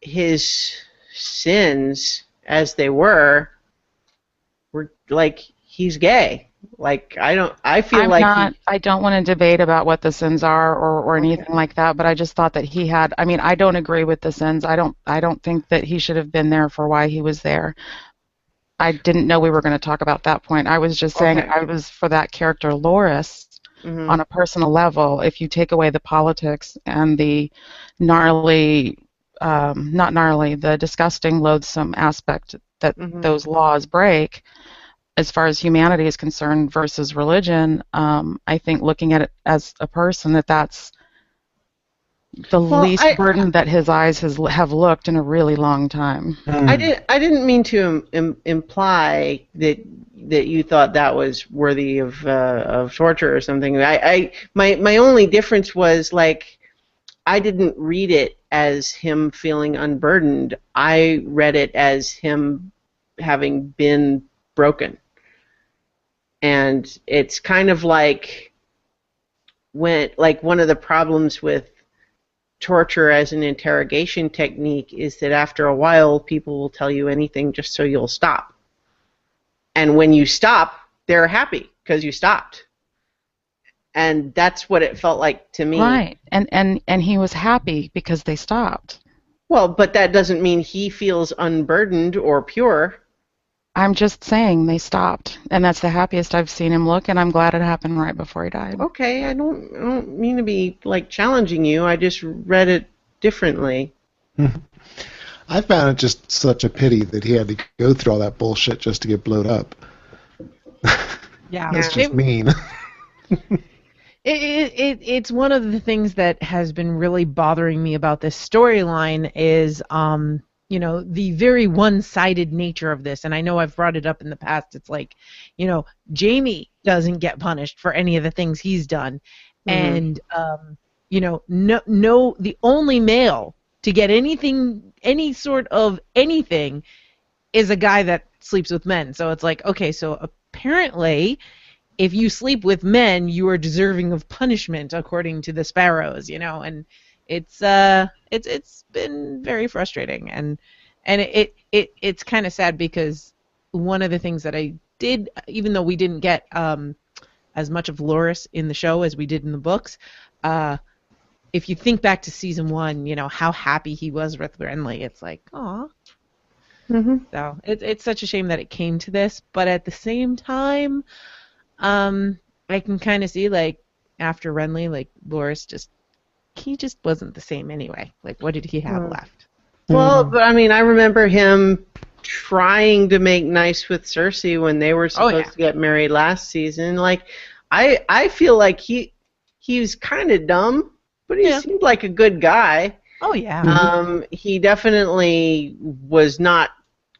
his sins, as they were, were like he's gay. Like I don't, I feel I'm like not, he- I don't want to debate about what the sins are or, or anything like that, but I just thought that he had. I mean, I don't agree with the sins. I don't. I don't think that he should have been there for why he was there. I didn't know we were going to talk about that point. I was just saying Okay. I was for that character Loras Mhm. on a personal level. If you take away the politics and the gnarly, um, not gnarly, the disgusting, loathsome aspect that Mhm. those laws break, as far as humanity is concerned versus religion, um, I think looking at it as a person that that's the Well, least I- burden that his eyes has have looked in a really long time. I didn't. I didn't mean to Im- Im- imply that that you thought that was worthy of uh, of torture or something. I, I my my only difference was like I didn't read it as him feeling unburdened. I read it as him having been broken, and it's kind of like when like one of the problems with torture as an interrogation technique is that after a while people will tell you anything just so you'll stop. And when you stop, they're happy because you stopped. And that's what it felt like to me. Right, and and and he was happy because they stopped. Well, but that doesn't mean he feels unburdened or pure. I'm just saying they stopped, and that's the happiest I've seen him look, and I'm glad it happened right before he died. Okay, I don't I don't mean to be like challenging you. I just read it differently. I found it just such a pity that he had to go through all that bullshit just to get blowed up. Yeah, That's it, just mean. it, it, it it's one of the things that has been really bothering me about this storyline is um you know the very one-sided nature of this and I know I've brought it up in the past it's like you know Jaime doesn't get punished for any of the things he's done Mhm. and um you know no no the only male to get anything any sort of anything is a guy that sleeps with men so it's like okay so apparently if you sleep with men, you are deserving of punishment, according to the sparrows. You know, and it's uh, it's it's been very frustrating, and and it it it's kind of sad because one of the things that I did, even though we didn't get um, as much of Loras in the show as we did in the books, uh, if you think back to season one, you know how happy he was with Renly. It's like, aw. Mm-hmm. So it's it's such a shame that it came to this, but at the same time, um, I can kind of see like after Renly, like Loras just he just wasn't the same anyway. Like what did he have Hmm. left? Well, but I mean, I remember him trying to make nice with Cersei when they were supposed yeah. to get married last season. Like, I I feel like he he was kind of dumb, but he Yeah. seemed like a good guy. Oh yeah. Um, he definitely was not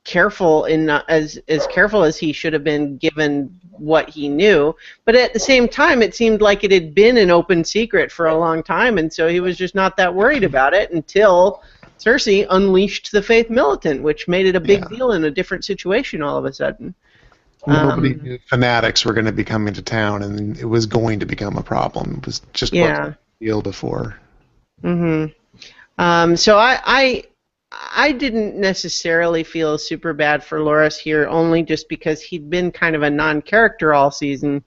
careful in not, as as careful as he should have been given what he knew. But at the same time, it seemed like it had been an open secret for a long time, and so he was just not that worried about it until Cersei unleashed the Faith Militant, which made it a big Yeah. deal in a different situation all of a sudden. Nobody Um, knew fanatics were going to be coming to town, and it was going to become a problem. It was just Yeah. wasn't a deal before. hmm Um, so I, I I didn't necessarily feel super bad for Loras here, only just because he'd been kind of a non-character all season,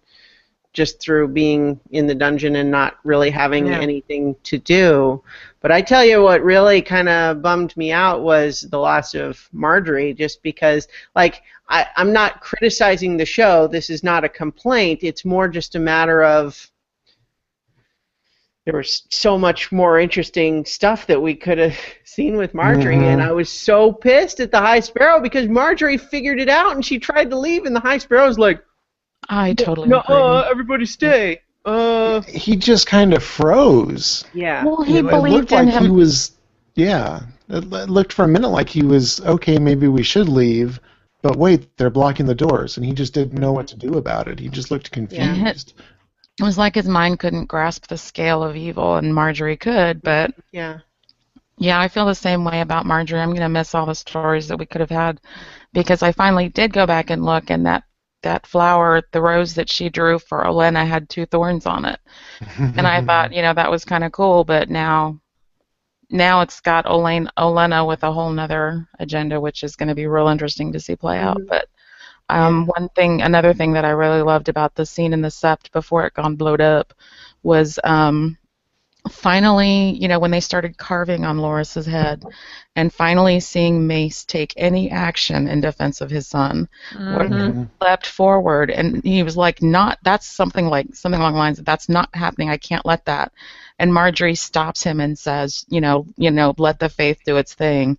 just through being in the dungeon and not really having Yeah. anything to do. But I tell you what really kind of bummed me out was the loss of Margaery, just because like I, I'm not criticizing the show. This is not a complaint. It's more just a matter of there was so much more interesting stuff that we could have seen with Margaery, Mhm. and I was so pissed at the High Sparrow because Margaery figured it out and she tried to leave, and the High Sparrow's like, I totally No, agree. uh, everybody stay. Uh, He just kind of froze. yeah. well, he it, it believed looked in like he was, yeah. It, it looked for a minute like he was okay. Maybe we should leave, but wait, they're blocking the doors, and he just didn't know what to do about it. He just looked confused. It was like his mind couldn't grasp the scale of evil, and Margaery could. But Yeah. yeah, I feel the same way about Margaery. I'm gonna miss all the stories that we could have had, because I finally did go back and look, and that that flower, the rose that she drew for Olenna, had two thorns on it. and I thought, you know, that was kind of cool, but now, now it's got Olenna, Olenna with a whole nother agenda, which is going to be real interesting to see play out. Mm-hmm. But um, one thing, another thing that I really loved about the scene in the sept before it got blowed up was um, finally, you know, when they started carving on Loras's head, and finally seeing Mace take any action in defense of his son Mhm. Mhm. leapt forward and he was like not that's something like something along the lines of that's not happening i can't let that and margaery stops him and says you know you know let the faith do its thing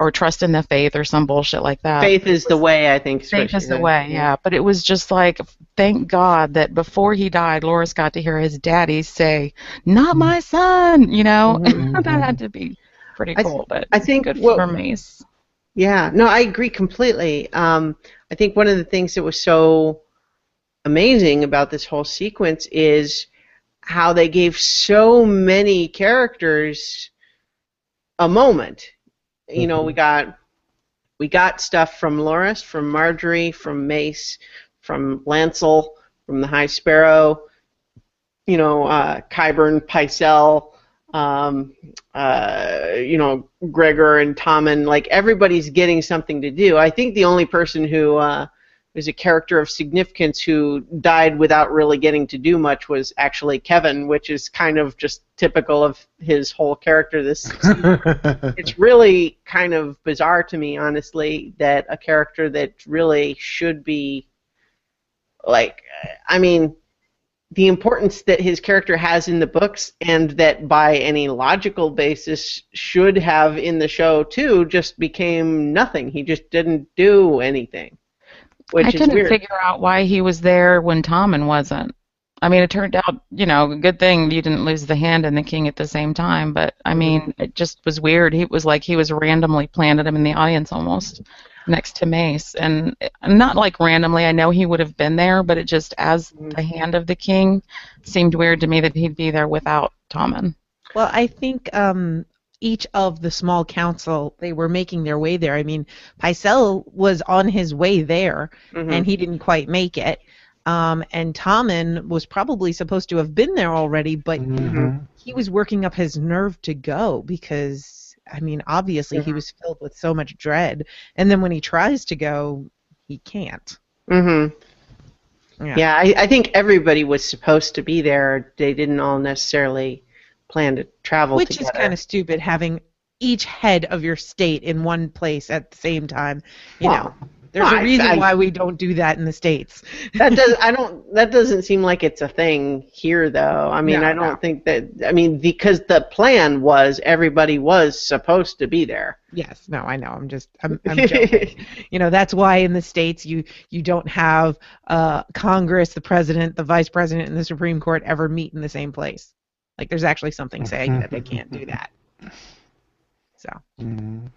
or trust in the faith or some bullshit like that Faith is the way, I think. faith is the way yeah but it was just like thank god that before he died loras got to hear his daddy say not my son you know Mhm. that had to be pretty I th- cool but I think good what- for mace Yeah, no, I agree completely. Um, I think one of the things that was so amazing about this whole sequence is how they gave so many characters a moment. You know, we got we got stuff from Loras, from Margaery, from Mace, from Lancel, from the High Sparrow. You know, uh, Qyburn, Pycelle, um, uh, you know, Gregor and Tommen, like everybody's getting something to do. I think the only person who uh, is a character of significance who died without really getting to do much was actually Kevan, which is kind of just typical of his whole character this season. it's really kind of bizarre to me, honestly, that a character that really should be like, I mean, the importance that his character has in the books and that by any logical basis should have in the show too just became nothing. He just didn't do anything. Which I is couldn't weird. figure out why he was there when Tommen wasn't. I mean, it turned out, you know, a good thing you didn't lose the hand and the king at the same time. But I mean, it just was weird. He was like he was randomly planted him in the audience almost next to Mace, and not like randomly. I know he would have been there, but it just as the hand of the king seemed weird to me that he'd be there without Tommen. Well, I think um, each of the small council they were making their way there. I mean, Pycelle was on his way there, Mhm. and he didn't quite make it. Um, and Tommen was probably supposed to have been there already, but Mhm. he was working up his nerve to go because, I mean, obviously he was filled with so much dread. And then when he tries to go, he can't. Mhm. Yeah. Yeah, I, I think everybody was supposed to be there. They didn't all necessarily plan to travel Which together. is kind of stupid having each head of your state in one place at the same time. You Well, know, there's no, a I- reason I- why we don't do that in the states. that does I don't that doesn't seem like it's a thing here though. I mean, No, I don't no. think that I mean because the plan was everybody was supposed to be there. Yes, no, I know. I'm just, I'm, I'm joking. you know, that's why in the states you you don't have uh, Congress, the president, the vice president, and the Supreme Court ever meet in the same place. Like, there's actually something saying that they can't do that. So, Mhm.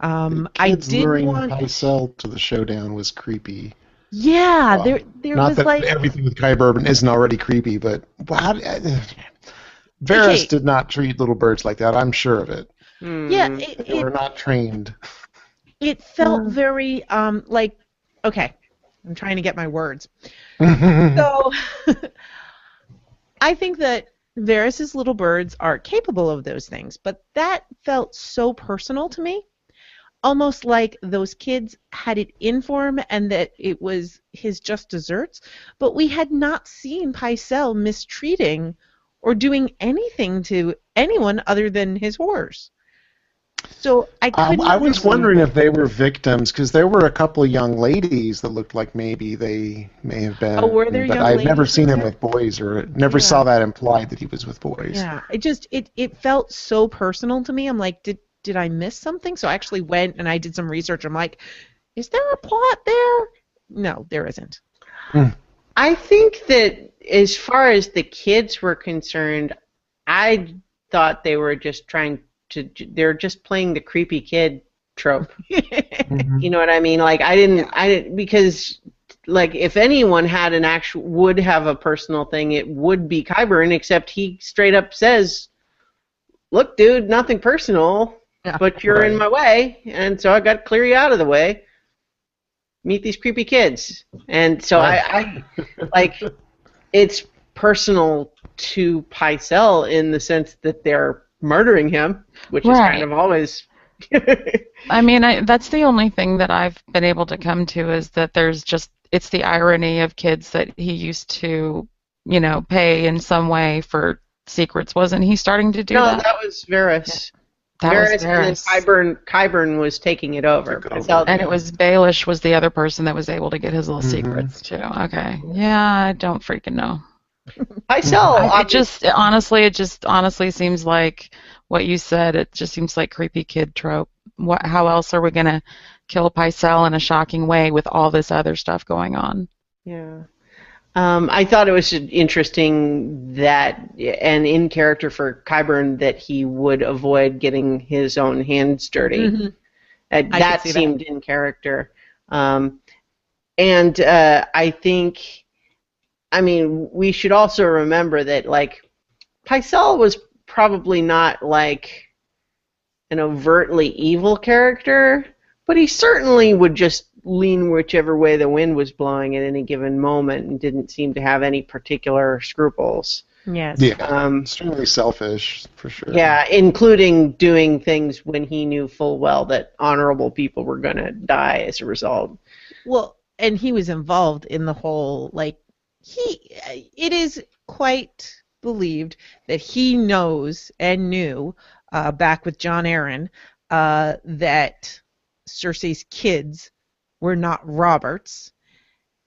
um, The I kids did luring want, Pycelle to the showdown was creepy. yeah, Well, there there Not was that like, everything with Qyburn isn't already creepy, but how, uh, Varys Okay. did not treat little birds like that. I'm sure of it. yeah, Hmm. it, They were it, not trained. it felt very um like, okay, I'm trying to get my words. So I think that Varys's little birds are capable of those things, but that felt so personal to me. Almost like those kids had it in for him and that it was his just desserts, but we had not seen Pycelle mistreating or doing anything to anyone other than his horse. So I Um. I was really- wondering if they were victims because there were a couple of young ladies that looked like maybe they may have been. Oh, were there but young I've never seen him with boys or never Yeah. saw that implied that he was with boys. Yeah, it just it it felt so personal to me. I'm like, did did I miss something? So I actually went and I did some research. I'm like, is there a plot there? No, there isn't. Hmm. I think that as far as the kids were concerned, I thought they were just trying to. They're just playing the creepy kid trope. Mm-hmm. You know what I mean? Like I didn't. I didn't because like if anyone had an actual would have a personal thing, it would be Qyburn. Except he straight up says, "Look, dude, nothing personal, Yeah. but you're in my way, and so I got to clear you out of the way." Meet these creepy kids, and so I, I like it's personal to Pycelle in the sense that they're murdering him, which is kind of always. I mean, I, that's the only thing that I've been able to come to is that there's just it's the irony of kids that he used to, you know, pay in some way for secrets. Wasn't he starting to do no, that? that was Varys. That Varys, was and then Varys. Qyburn, Qyburn was taking it over. Took over. And it was Baelish was the other person that was able to get his little Mhm. secrets too. Okay. Yeah, I don't freaking know. Pycelle. I- it obvi- just honestly, it just honestly seems like what you said. It just seems like creepy kid trope. What? How else are we gonna kill Pycelle in a shocking way with all this other stuff going on? Yeah. Um, I thought it was interesting that, and in character for Qyburn, that he would avoid getting his own hands dirty. Mhm. Uh, I could that see that. seemed in character. Um, and uh, I think, I mean, we should also remember that, like, Pycelle was probably not like an overtly evil character, but he certainly would just lean whichever way the wind was blowing at any given moment and didn't seem to have any particular scruples. Yes. Yeah, Um, extremely selfish for sure. yeah, including doing things when he knew full well that honorable people were going to die as a result. Well, and he was involved in the whole like he. It is quite believed that he knows and knew uh, back with Jon Arryn uh, that Cersei's kids were not Roberts.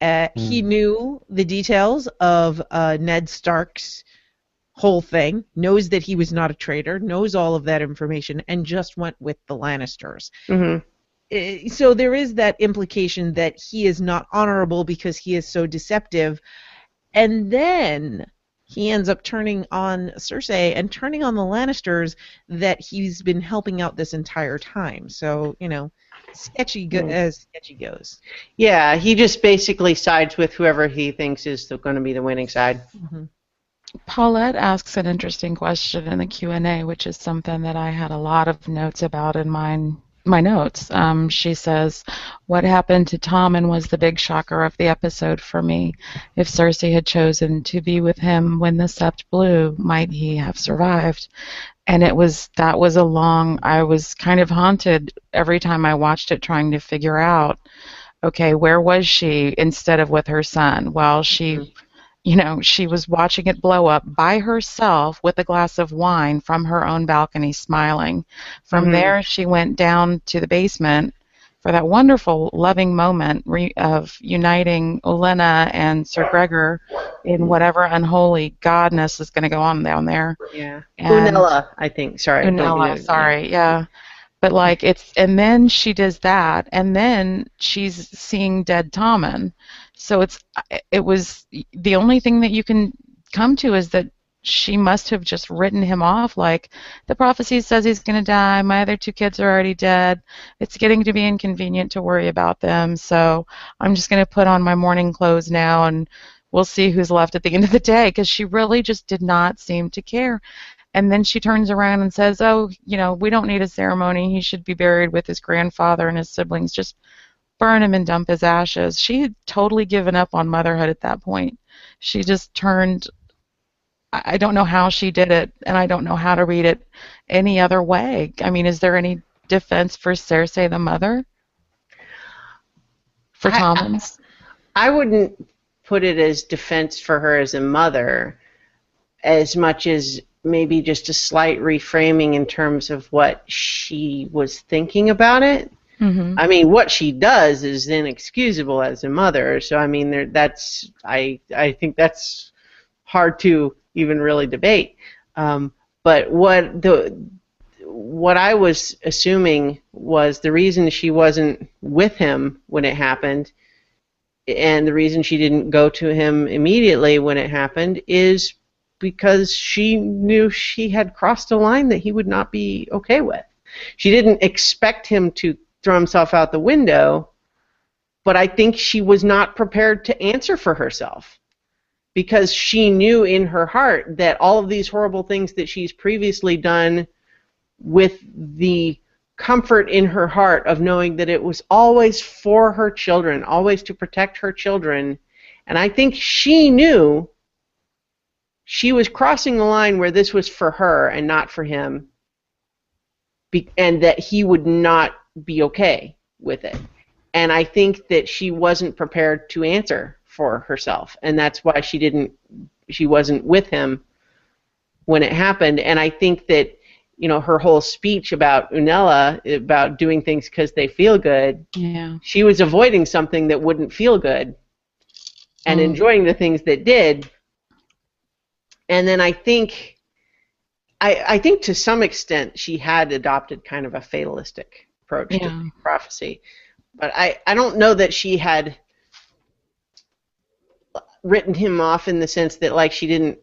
Uh, He knew the details of uh, Ned Stark's whole thing, knows that he was not a traitor, knows all of that information, and just went with the Lannisters hmm eh, Eh, so there is that implication that he is not honorable because he is so deceptive and then he ends up turning on Cersei and turning on the Lannisters that he's been helping out this entire time so you know sketchy go- Hmm. as sketchy goes Yeah, he just basically sides with whoever he thinks is going to be the winning side. Mm-hmm. Paulette asks an interesting question in the Q&A, which is something that I had a lot of notes about in mine, my notes. Um, she says, what happened to Tommen was the big shocker of the episode for me. If Cersei had chosen to be with him when the sept blew, might he have survived? And it was, that was a long, I was kind of haunted every time I watched it trying to figure out, okay, where was she instead of with her son? Well, she you know, she was watching it blow up by herself with a glass of wine from her own balcony, smiling. From Mhm. there, she went down to the basement for that wonderful, loving moment re- of uniting Olenna and Sir Gregor in whatever unholy godness is going to go on down there. Yeah. And- Unella, I think. Sorry. Unella, sorry, yeah. But like it's and then she does that and then she's seeing dead Tommen. So it's it was the only thing that you can come to is that she must have just written him off like the prophecy says he's going to die. My other two kids are already dead. It's getting to be inconvenient to worry about them. So I'm just going to put on my mourning clothes now and we'll see who's left at the end of the day because she really just did not seem to care. And then she turns around and says, "Oh, you know, we don't need a ceremony. He should be buried with his grandfather and his siblings. Just burn him and dump his ashes." She had totally given up on motherhood at that point. She just turned I don't know how she did it, and I don't know how to read it any other way. I mean, is there any defense for Cersei the mother? For I- Tommen's? I wouldn't put it as defense for her as a mother as much as maybe just a slight reframing in terms of what she was thinking about it. Mm-hmm. I mean, what she does is inexcusable as a mother. So I mean, there, that's I I think that's hard to even really debate. Um, but what the what I was assuming was the reason she wasn't with him when it happened and the reason she didn't go to him immediately when it happened is because she knew she had crossed a line that he would not be okay with. She didn't expect him to throw himself out the window, but I think she was not prepared to answer for herself because she knew in her heart that all of these horrible things that she's previously done with the comfort in her heart of knowing that it was always for her children, always to protect her children. And I think she knew she was crossing the line where this was for her and not for him, and that he would not be okay with it. And I think that she wasn't prepared to answer for herself, and that's why she didn't, she wasn't with him when it happened. And I think that you know her whole speech about Unella about doing things because they feel good. Yeah. She was avoiding something that wouldn't feel good, and Mm. enjoying the things that did. And then I think, I I think to some extent she had adopted kind of a fatalistic approach Yeah. to prophecy, but I I don't know that she had written him off in the sense that like she didn't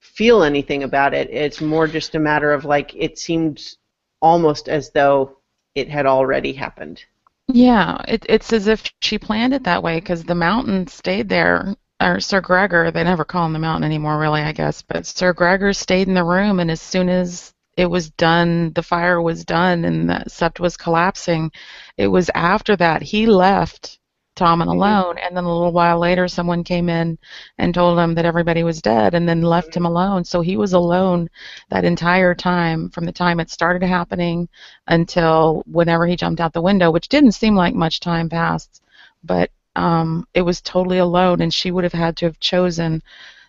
feel anything about it. It's more just a matter of like it seemed almost as though it had already happened. Yeah, it, it's as if she planned it that way because the mountain stayed there. Or Sir Gregor, they never call him the mountain anymore, really, I guess. But Sir Gregor stayed in the room, and as soon as it was done, the fire was done, and the sept was collapsing. It was after that he left Tommen alone, and then a little while later, someone came in and told him that everybody was dead, and then left him alone. So he was alone that entire time, from the time it started happening until whenever he jumped out the window, which didn't seem like much time passed, but um, it was totally alone, and she would have had to have chosen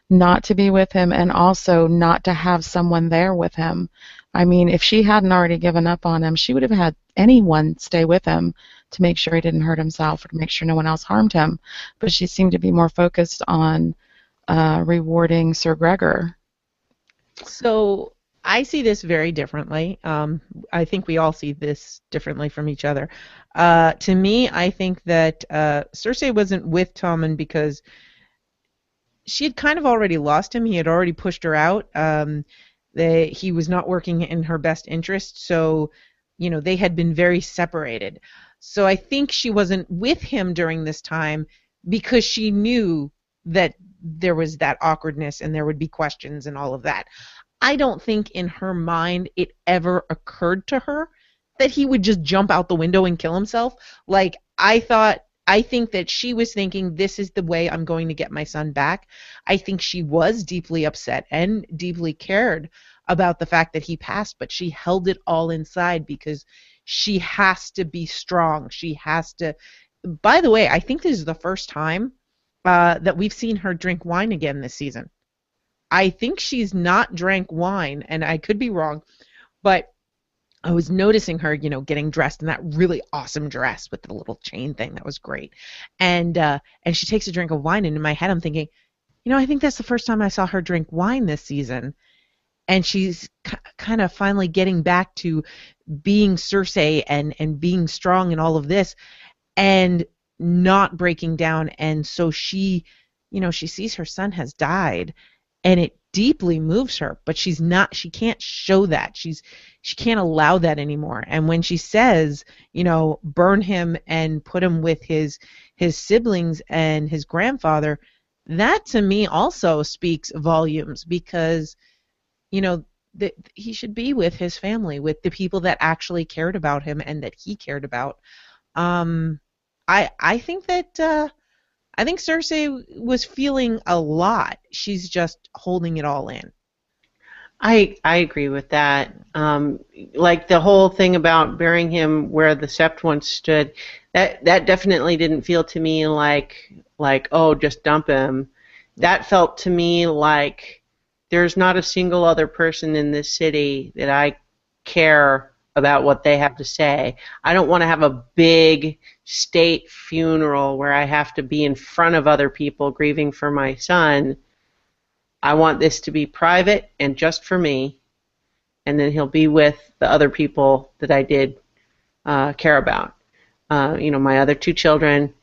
not to be with him and also not to have someone there with him. I mean, if she hadn't already given up on him, she would have had anyone stay with him to make sure he didn't hurt himself or to make sure no one else harmed him. But she seemed to be more focused on uh, rewarding Sir Gregor. So I see this very differently. Um, I think we all see this differently from each other. Uh, to me, I think that uh, Cersei wasn't with Tommen because she had kind of already lost him. He had already pushed her out. Um, they, he was not working in her best interest, so you know they had been very separated. So I think she wasn't with him during this time because she knew that there was that awkwardness and there would be questions and all of that. I don't think in her mind it ever occurred to her that he would just jump out the window and kill himself. Like I thought I think that she was thinking this is the way I'm going to get my son back. I think she was deeply upset and deeply cared about the fact that he passed, but she held it all inside because she has to be strong. She has to By the way, I think this is the first time uh, that we've seen her drink wine again this season. I think she's not drank wine, and I could be wrong, but I was noticing her, you know, getting dressed in that really awesome dress with the little chain thing. That was great. And uh, and she takes a drink of wine, and in my head, I'm thinking, you know, I think that's the first time I saw her drink wine this season. And she's k- kind of finally getting back to being Cersei and and being strong and all of this, and not breaking down. And so she, you know, she sees her son has died, and it deeply moves her but she's not she can't show that. She's she can't allow that anymore. And when she says you know burn him and put him with his his siblings and his grandfather that to me also speaks volumes because you know that he should be with his family with the people that actually cared about him and that he cared about. Um i i think that uh I think Cersei was feeling a lot. She's just holding it all in. I I agree with that. Um, like the whole thing about burying him where the sept once stood, that that definitely didn't feel to me like like oh just dump him. That felt to me like there's not a single other person in this city that I care about what they have to say. I don't want to have a big state funeral where I have to be in front of other people grieving for my son. I want this to be private and just for me, and then he'll be with the other people that I did uh, care about. Uh, you know, my other two children,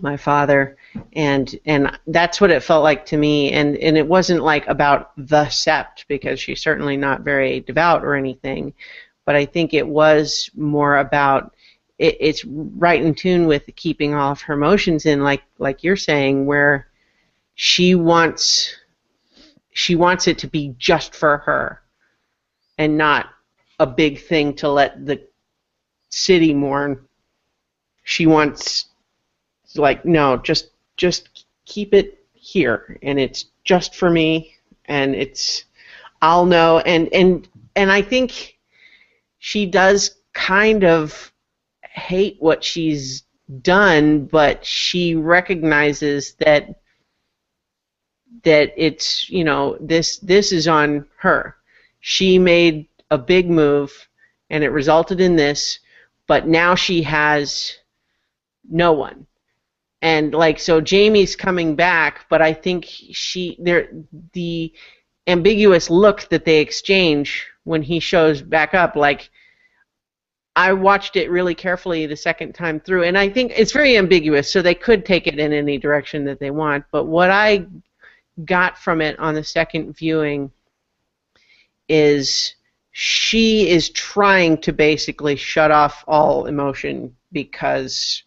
my father, and and that's what it felt like to me. And and it wasn't like about the sept because she's certainly not very devout or anything, but I think it was more about it, it's right in tune with keeping all of her emotions in, like like you're saying, where she wants she wants it to be just for her and not a big thing to let the city mourn. She wants like no, just just keep it here and it's just for me and it's I'll know and and and I think she does kind of hate what she's done, but she recognizes that that it's you know this this is on her. She made a big move and it resulted in this, but now she has no one. And like so Jaime's coming back, but I think she there the ambiguous look that they exchange when he shows back up like I watched it really carefully the second time through, and I think it's very ambiguous, so they could take it in any direction that they want. But what I got from it on the second viewing is she is trying to basically shut off all emotion because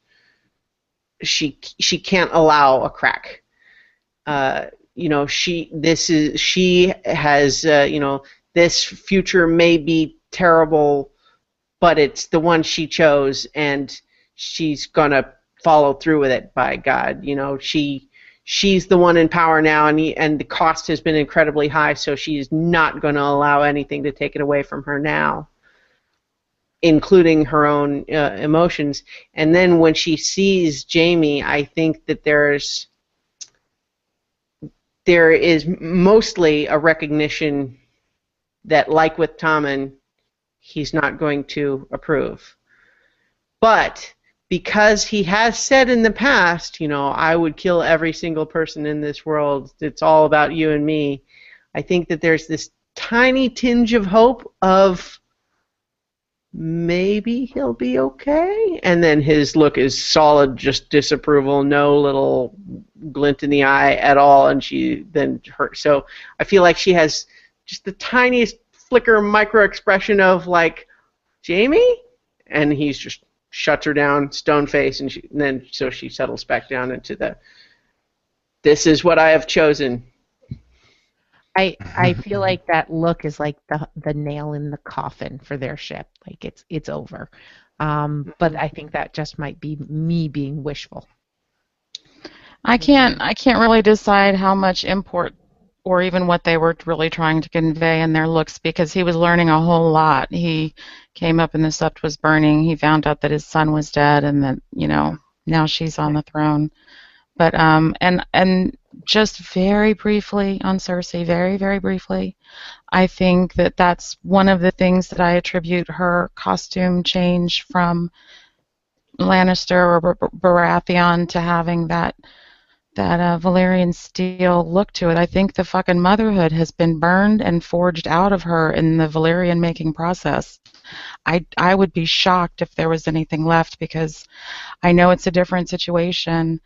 she she can't allow a crack. Uh, you know, she this is she has uh, you know this future may be terrible but it's the one she chose and she's going to follow through with it by god you know? She she's the one in power now and he, and the cost has been incredibly high so she's not going to allow anything to take it away from her now including her own uh, emotions. And then when she sees Jaime I think that there's there is mostly a recognition that like with Tommen he's not going to approve. But because he has said in the past, you know, I would kill every single person in this world. It's all about you and me. I think that there's this tiny tinge of hope of maybe he'll be okay. And then his look is solid, just disapproval, no little glint in the eye at all. And she then hurt. So I feel like she has just the tiniest flicker micro expression of like Jaime, and he's just shuts her down, stone face, and, she, and then so she settles back down into the. This is what I have chosen. I I feel like that look is like the the nail in the coffin for their ship. Like it's it's over. Um, but I think that just might be me being wishful. I can't I can't really decide how much import or even what they were really trying to convey in their looks because he was learning a whole lot. He came up and the sept was burning. He found out that his son was dead and that, you know, now she's on the throne. But um and and just very briefly on Cersei, very very briefly, I think that that's one of the things that I attribute her costume change from Lannister or Baratheon to having that that uh, Valyrian steel look to it. I think the fucking motherhood has been burned and forged out of her in the Valyrian making process. I I would be shocked if there was anything left because I know it's a different situation.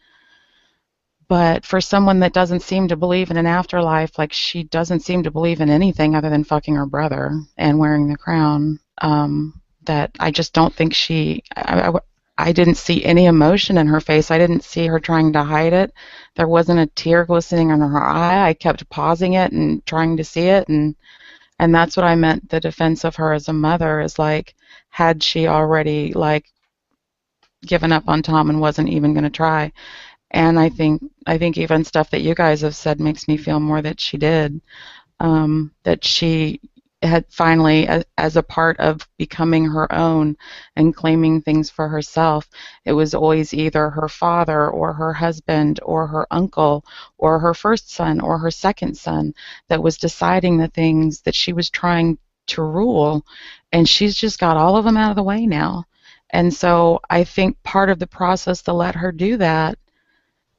But for someone that doesn't seem to believe in an afterlife, like she doesn't seem to believe in anything other than fucking her brother and wearing the crown, um, that I just don't think she. I, I, I didn't see any emotion in her face. I didn't see her trying to hide it. There wasn't a tear glistening in her eye. I kept pausing it and trying to see it and and that's what I meant the defense of her as a mother is like had she already like given up on Tommen wasn't even going to try. And I think I think even stuff that you guys have said makes me feel more that she did. Um, that she had finally, as a part of becoming her own and claiming things for herself, it was always either her father or her husband or her uncle or her first son or her second son that was deciding the things that she was trying to rule. And she's just got all of them out of the way now. And so I think part of the process to let her do that,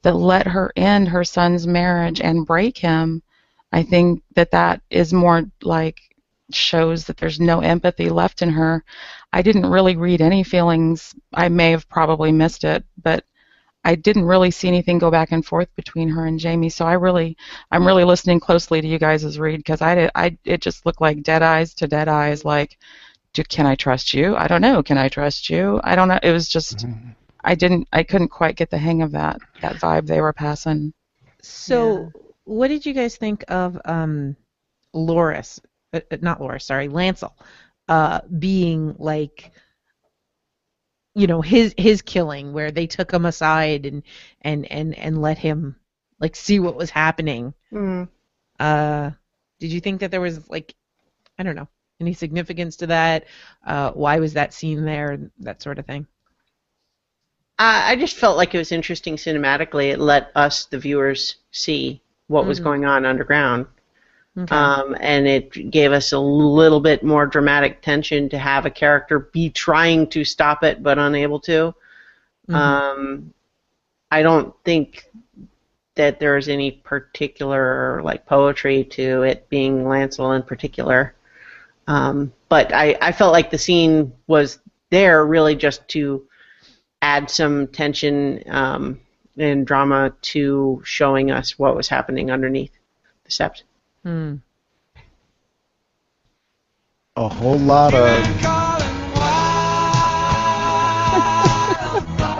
that let her end her son's marriage and break him, I think that that is more like shows that there's no empathy left in her. I didn't really read any feelings. I may have probably missed it, but I didn't really see anything go back and forth between her and Jaime. So I really, I'm really listening closely to you guys' read because I, did, I, it just looked like dead eyes to dead eyes. Like, do, can I trust you? I don't know. Can I trust you? I don't know. It was just, Mm-hmm. I didn't, I couldn't quite get the hang of that, that vibe they were passing. So, what did you guys think of um, Loras? Uh, uh, not Loras, sorry, Lancel, uh, being like, you know, his his killing, where they took him aside and and and and let him like see what was happening. Mm. Uh, did you think that there was like, I don't know, any significance to that? Uh, why was that scene there? That sort of thing. I I just felt like it was interesting cinematically. It let us, the viewers, see what was Mhm. going on underground. Okay. Um, and it gave us a little bit more dramatic tension to have a character be trying to stop it but unable to. Mhm. Um, I don't think that there's any particular like poetry to it being Lancel in particular. Um, but I, I felt like the scene was there really just to add some tension um, and drama to showing us what was happening underneath the sept. Hmm. A whole lot of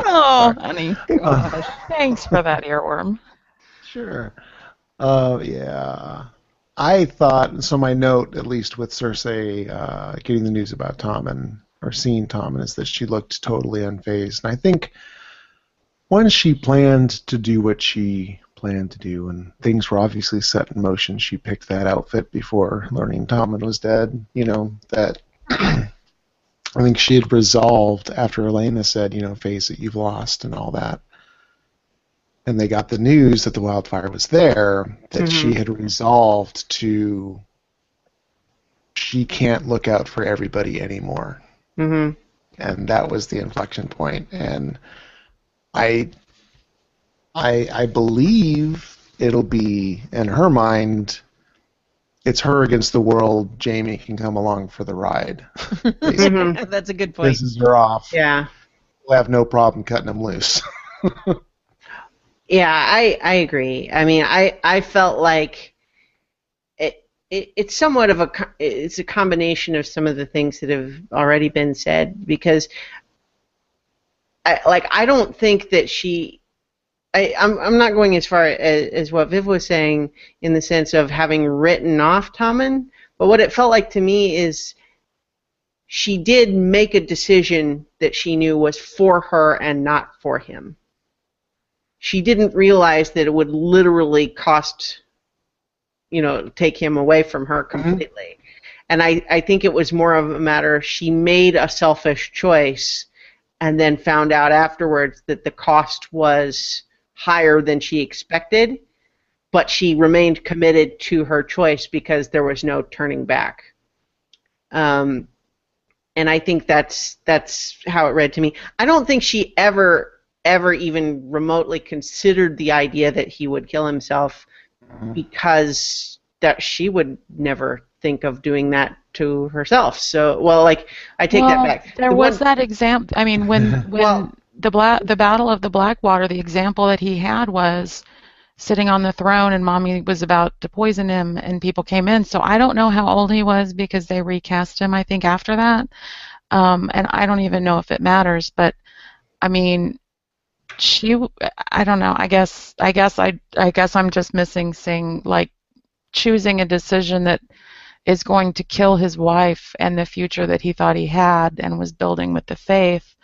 Oh, honey. Gosh. Thanks for that earworm. Sure. Uh, yeah. I thought so. My note, at least with Cersei uh, getting the news about Tommen or seeing Tommen, is that she looked totally unfazed. And I think once she planned to do what she planned to do, and things were obviously set in motion, she picked that outfit before learning Tommen was dead. You know that. I think she had resolved after Olenna said, you know, face it, you've lost, and all that and they got the news that the wildfire was there, that she had resolved to she can't look out for everybody anymore. Mm-hmm. And that was the inflection point. And I I I believe it'll be in her mind it's her against the world. Jaime can come along for the ride. Mhm. That's a good point. this is her off. Yeah. We'll have no problem cutting them loose. Yeah, I, I agree. I mean, I, I felt like it, it it's somewhat of a it's a combination of some of the things that have already been said because I like I don't think that she I I'm I'm not going as far as, as what Viv was saying in the sense of having written off Tommen, but what it felt like to me is she did make a decision that she knew was for her and not for him she didn't realize that it would literally cost, you know, take him away from her mm-hmm. completely. And I, I think it was more of a matter of she made a selfish choice and then found out afterwards that the cost was higher than she expected, but she remained committed to her choice because there was no turning back. Um, and I think that's that's how it read to me. I don't think she ever ever even remotely considered the idea that he would kill himself because that she would never think of doing that to herself. So, well, like I take well, that back. There The was one- that example. I mean, when when Well- the black the Battle of the Blackwater, the example that he had was sitting on the throne, and mommy was about to poison him, and people came in. So I don't know how old he was because they recast him. I think after that, um, and I don't even know if it matters. But I mean, she. I don't know. I guess. I guess. I. I guess I'm just missing seeing like choosing a decision that is going to kill his wife and the future that he thought he had and was building with the faith,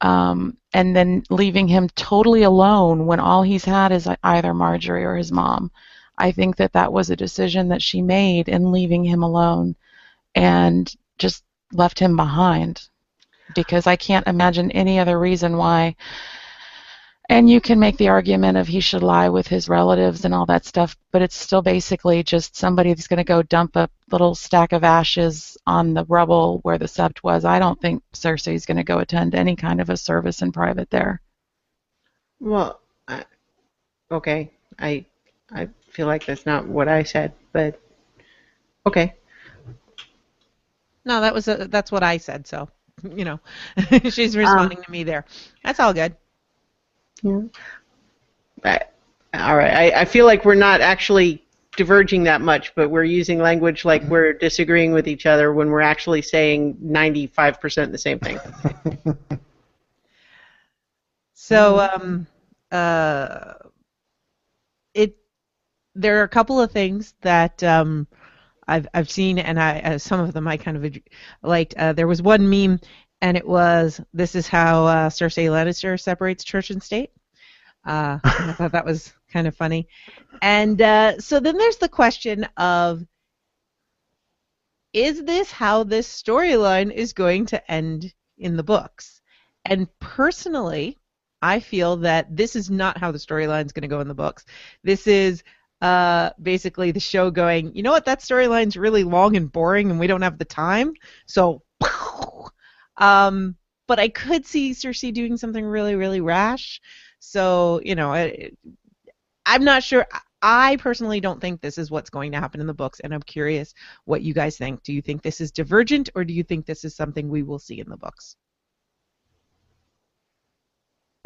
um, and then leaving him totally alone when all he's had is either Margaery or his mom. I think that that was a decision that she made in leaving him alone and just left him behind because I can't imagine any other reason why. And you can make the argument of he should lie with his relatives and all that stuff, but it's still basically just somebody that's going to go dump a little stack of ashes on the rubble where the sept was. I don't think Cersei's going to go attend any kind of a service in private there. Well, I, okay, I I feel like that's not what I said, but okay. No, that was a, that's what I said. So, you know, she's responding um, to me there. That's all good. Yeah. I, all right. I, I feel like we're not actually diverging that much, but we're using language like we're disagreeing with each other when we're actually saying 95% the same thing. So um, uh, it there are a couple of things that um, I've I've seen, and I uh, some of them I kind of ad- liked. Uh, there was one meme, and it was this is how uh, Cersei Lannister separates church and state. Uh, I thought that was kind of funny. And uh, so then there's the question of is this how this storyline is going to end in the books? And personally, I feel that this is not how the storyline is going to go in the books. This is uh, basically the show going, you know what, that storyline's really long and boring and we don't have the time. So, um, but I could see Cersei doing something really, really rash. So, you know, I, I'm not sure. I personally don't think this is what's going to happen in the books, and I'm curious what you guys think. Do you think this is divergent, or do you think this is something we will see in the books?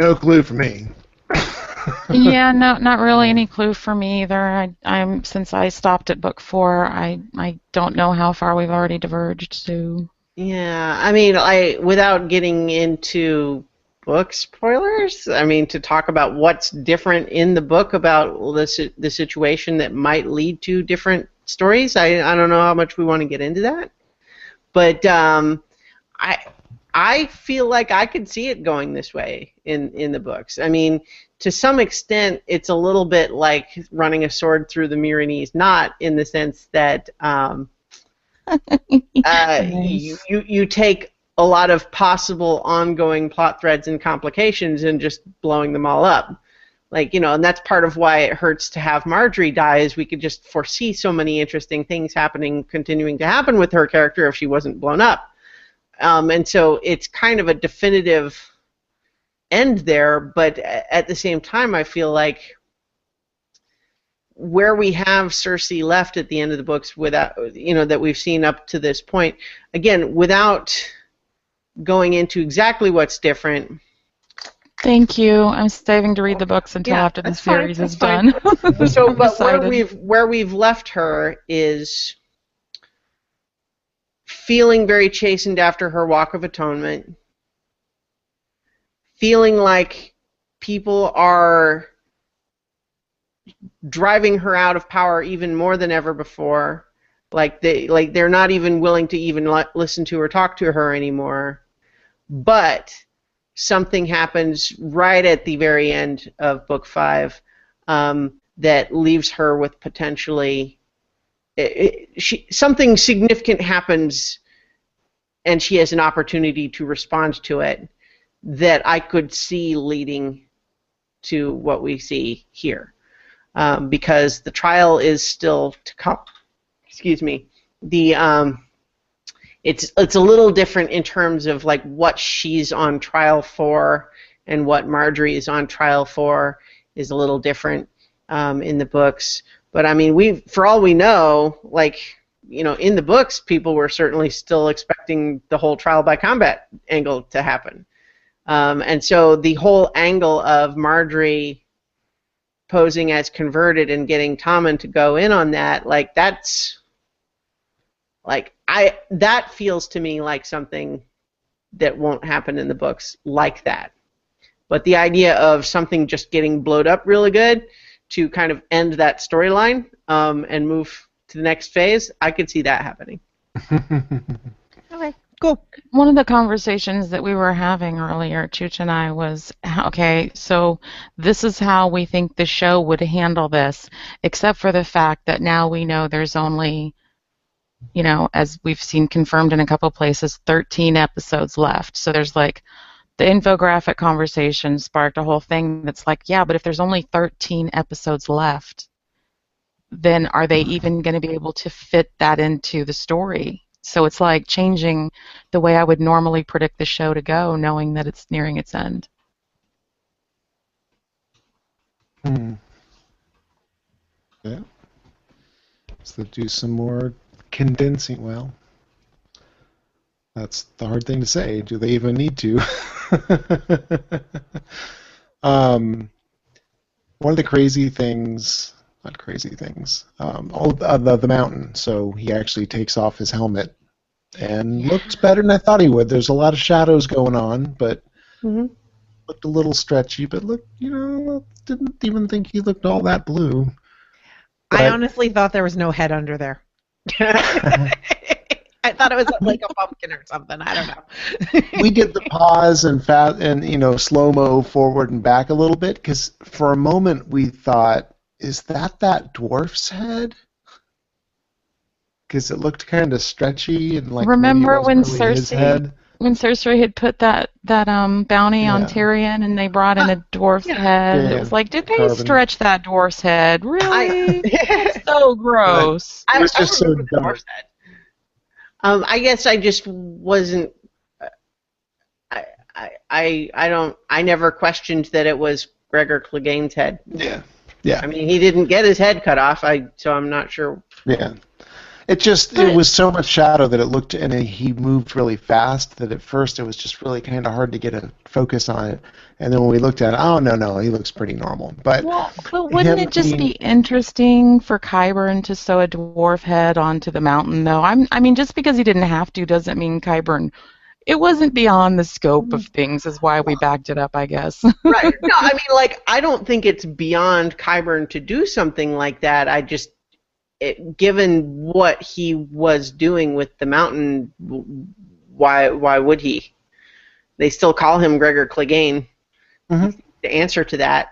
No clue for me. yeah, no, not really any clue for me either. I, I'm since I stopped at book four, I I don't know how far we've already diverged. So Yeah, I mean, I without getting into book spoilers, I mean, to talk about what's different in the book about the the situation that might lead to different stories. I I don't know how much we want to get into that, but um, I I feel like I could see it going this way in in the books. I mean, to some extent, it's a little bit like running a sword through the Myronese knot in the sense that. Um, uh, you, you you take a lot of possible ongoing plot threads and complications and just blowing them all up. Like, you know, and that's part of why it hurts to have Margaery die is we could just foresee so many interesting things happening, continuing to happen with her character if she wasn't blown up. Um, and so it's kind of a definitive end there, but at the same time, I feel like where we have Cersei left at the end of the books without you know that we've seen up to this point again without going into exactly what's different thank you. I'm saving to read the books until Yeah, after the that's fine, series is fine. done. so but where we've where we've left her is feeling very chastened after her walk of atonement feeling like people are driving her out of power even more than ever before. Like they like they're not even willing to even li- listen to or talk to her anymore. But something happens right at the very end of book five um, that leaves her with potentially it, it, she, something significant happens and she has an opportunity to respond to it that I could see leading to what we see here um, because the trial is still to come. Excuse me. The um, it's it's a little different in terms of like what she's on trial for and what Margaery is on trial for is a little different um, in the books. But I mean, we for all we know, like you know, in the books, people were certainly still expecting the whole trial by combat angle to happen, um, and so the whole angle of Margaery posing as converted and getting Tommen to go in on that, like that's like I that feels to me like something that won't happen in the books like that. But the idea of something just getting blowed up really good to kind of end that storyline um, and move to the next phase, I could see that happening. Cool. One of the conversations that we were having earlier, Chooch and I, was okay, so this is how we think the show would handle this, except for the fact that now we know there's only, you know, as we've seen confirmed in a couple places, 13 episodes left. So there's like the infographic conversation sparked a whole thing that's like, yeah, but if there's only 13 episodes left, then are they mm-hmm. even going to be able to fit that into the story? So it's like changing the way I would normally predict the show to go, knowing that it's nearing its end. Hmm. Yeah. So do some more condensing. Well, that's the hard thing to say. Do they even need to? Um, one of the crazy things, not crazy things, um, oh, uh, the, the mountain. So he actually takes off his helmet and looks better than I thought he would. There's a lot of shadows going on, but Mhm. looked a little stretchy. But look, you know, didn't even think he looked all that blue. I honestly thought there was no head under there. I thought it was like a pumpkin or something. I don't know. we did the pause and fat and you know slow mo forward and back a little bit because for a moment we thought, is that that dwarf's head? Because it looked kind of stretchy and like Remember when really his Cersei- head. When Cersei had put that that um bounty on Yeah. Tyrion and they brought in a dwarf's head, Yeah, it was like, did they carbon. stretch that dwarf's head? Really? I, so gross. I, It was I just so remember the dark. dwarf's head. Um, I guess I just wasn't. I, I, I, I don't. I never questioned that it was Gregor Clegane's head. Yeah, yeah, I mean, he didn't get his head cut off. I so I'm not sure. yeah. It just it was so much shadow that it looked and he moved really fast that at first it was just really kind of hard to get a focus on it. And then when we looked at it, oh no no, he looks pretty normal. But Well, but wouldn't him it just being- be interesting for Qyburn to sew a dwarf head onto the mountain, though? I'm, I mean, just because he didn't have to doesn't mean Qyburn. It wasn't beyond the scope of things, is why we backed it up, I guess. right. No, I mean, like, I don't think it's beyond Qyburn to do something like that. I just, it, given what he was doing with the mountain, why, why would he? They still call him Gregor Clegane. Mhm. The answer to that,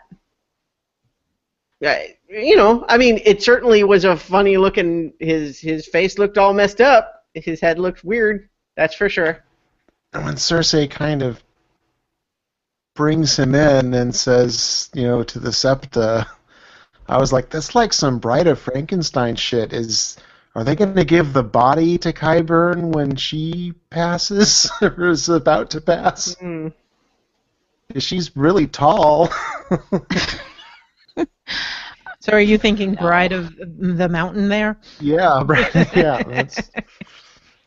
yeah, you know, I mean, it certainly was a funny looking. His his face looked all messed up. His head looked weird. That's for sure. And when Cersei kind of brings him in and says, you know, to the Septa, I was like, that's like some Bride of Frankenstein shit. Is are they going to give the body to Qyburn when she passes or is about to pass? Mm. She's really tall. So are you thinking Bride of the Mountain there? yeah, right. Yeah, that's,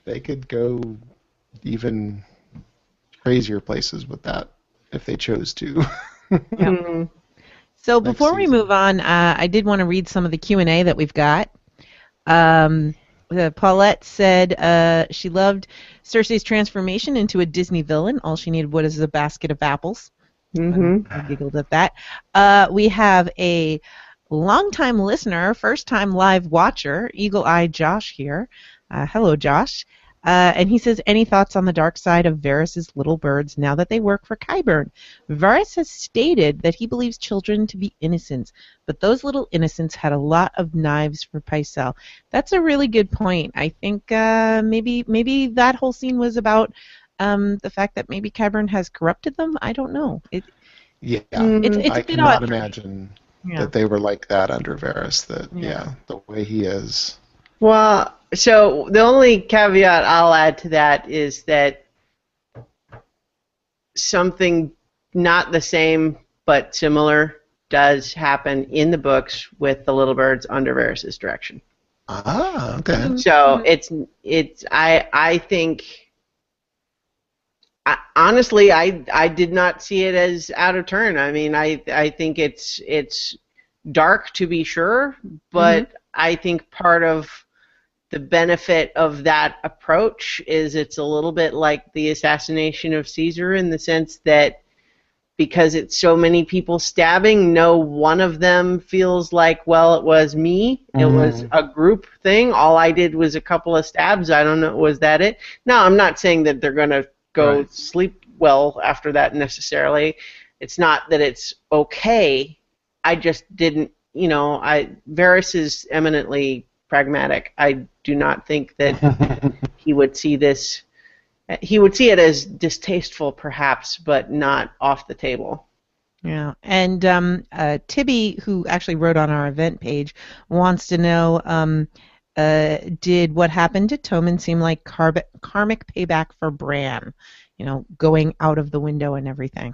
they could go even crazier places with that if they chose to. Mm. So Next before we move on, uh, I did want to read some of the Q and A that we've got. Um, uh, Paulette said uh, she loved Cersei's transformation into a Disney villain. All she needed was a basket of apples. hmm I giggled at that. Uh, we have a longtime listener, first time live watcher, Eagle Eye Josh here. Uh, hello, Josh. Uh, and he says, any thoughts on the dark side of Varys's little birds now that they work for Qyburn? Varys has stated that he believes children to be innocents, but those little innocents had a lot of knives for Pycelle. That's a really good point. I think uh, maybe maybe that whole scene was about um, the fact that maybe Qyburn has corrupted them. I don't know. It, yeah. it's it's I a bit cannot odd. imagine Yeah. that they were like that under Varys. That Yeah. yeah, the way he is. Well, so the only caveat I'll add to that is that something not the same but similar does happen in the books with the little birds under Varys' direction. Ah, okay. So it's it's I I think I, honestly I I did not see it as out of turn. I mean I I think it's it's dark to be sure, but I think part of the benefit of that approach is it's a little bit like the assassination of Caesar in the sense that because it's so many people stabbing, no one of them feels like, well, it was me. It mm-hmm. was a group thing. All I did was a couple of stabs. I don't know. Was that it? No, I'm not saying that they're going to go Right. sleep well after that necessarily. It's not that it's okay. I just didn't, you know, I Varys is eminently pragmatic. I do not think that he would see this. He would see it as distasteful, perhaps, but not off the table. Yeah, and um, uh, Tibby, who actually wrote on our event page, wants to know: um, uh, Did what happened to Tommen seem like carb- karmic payback for Bran? You know, going out of the window and everything.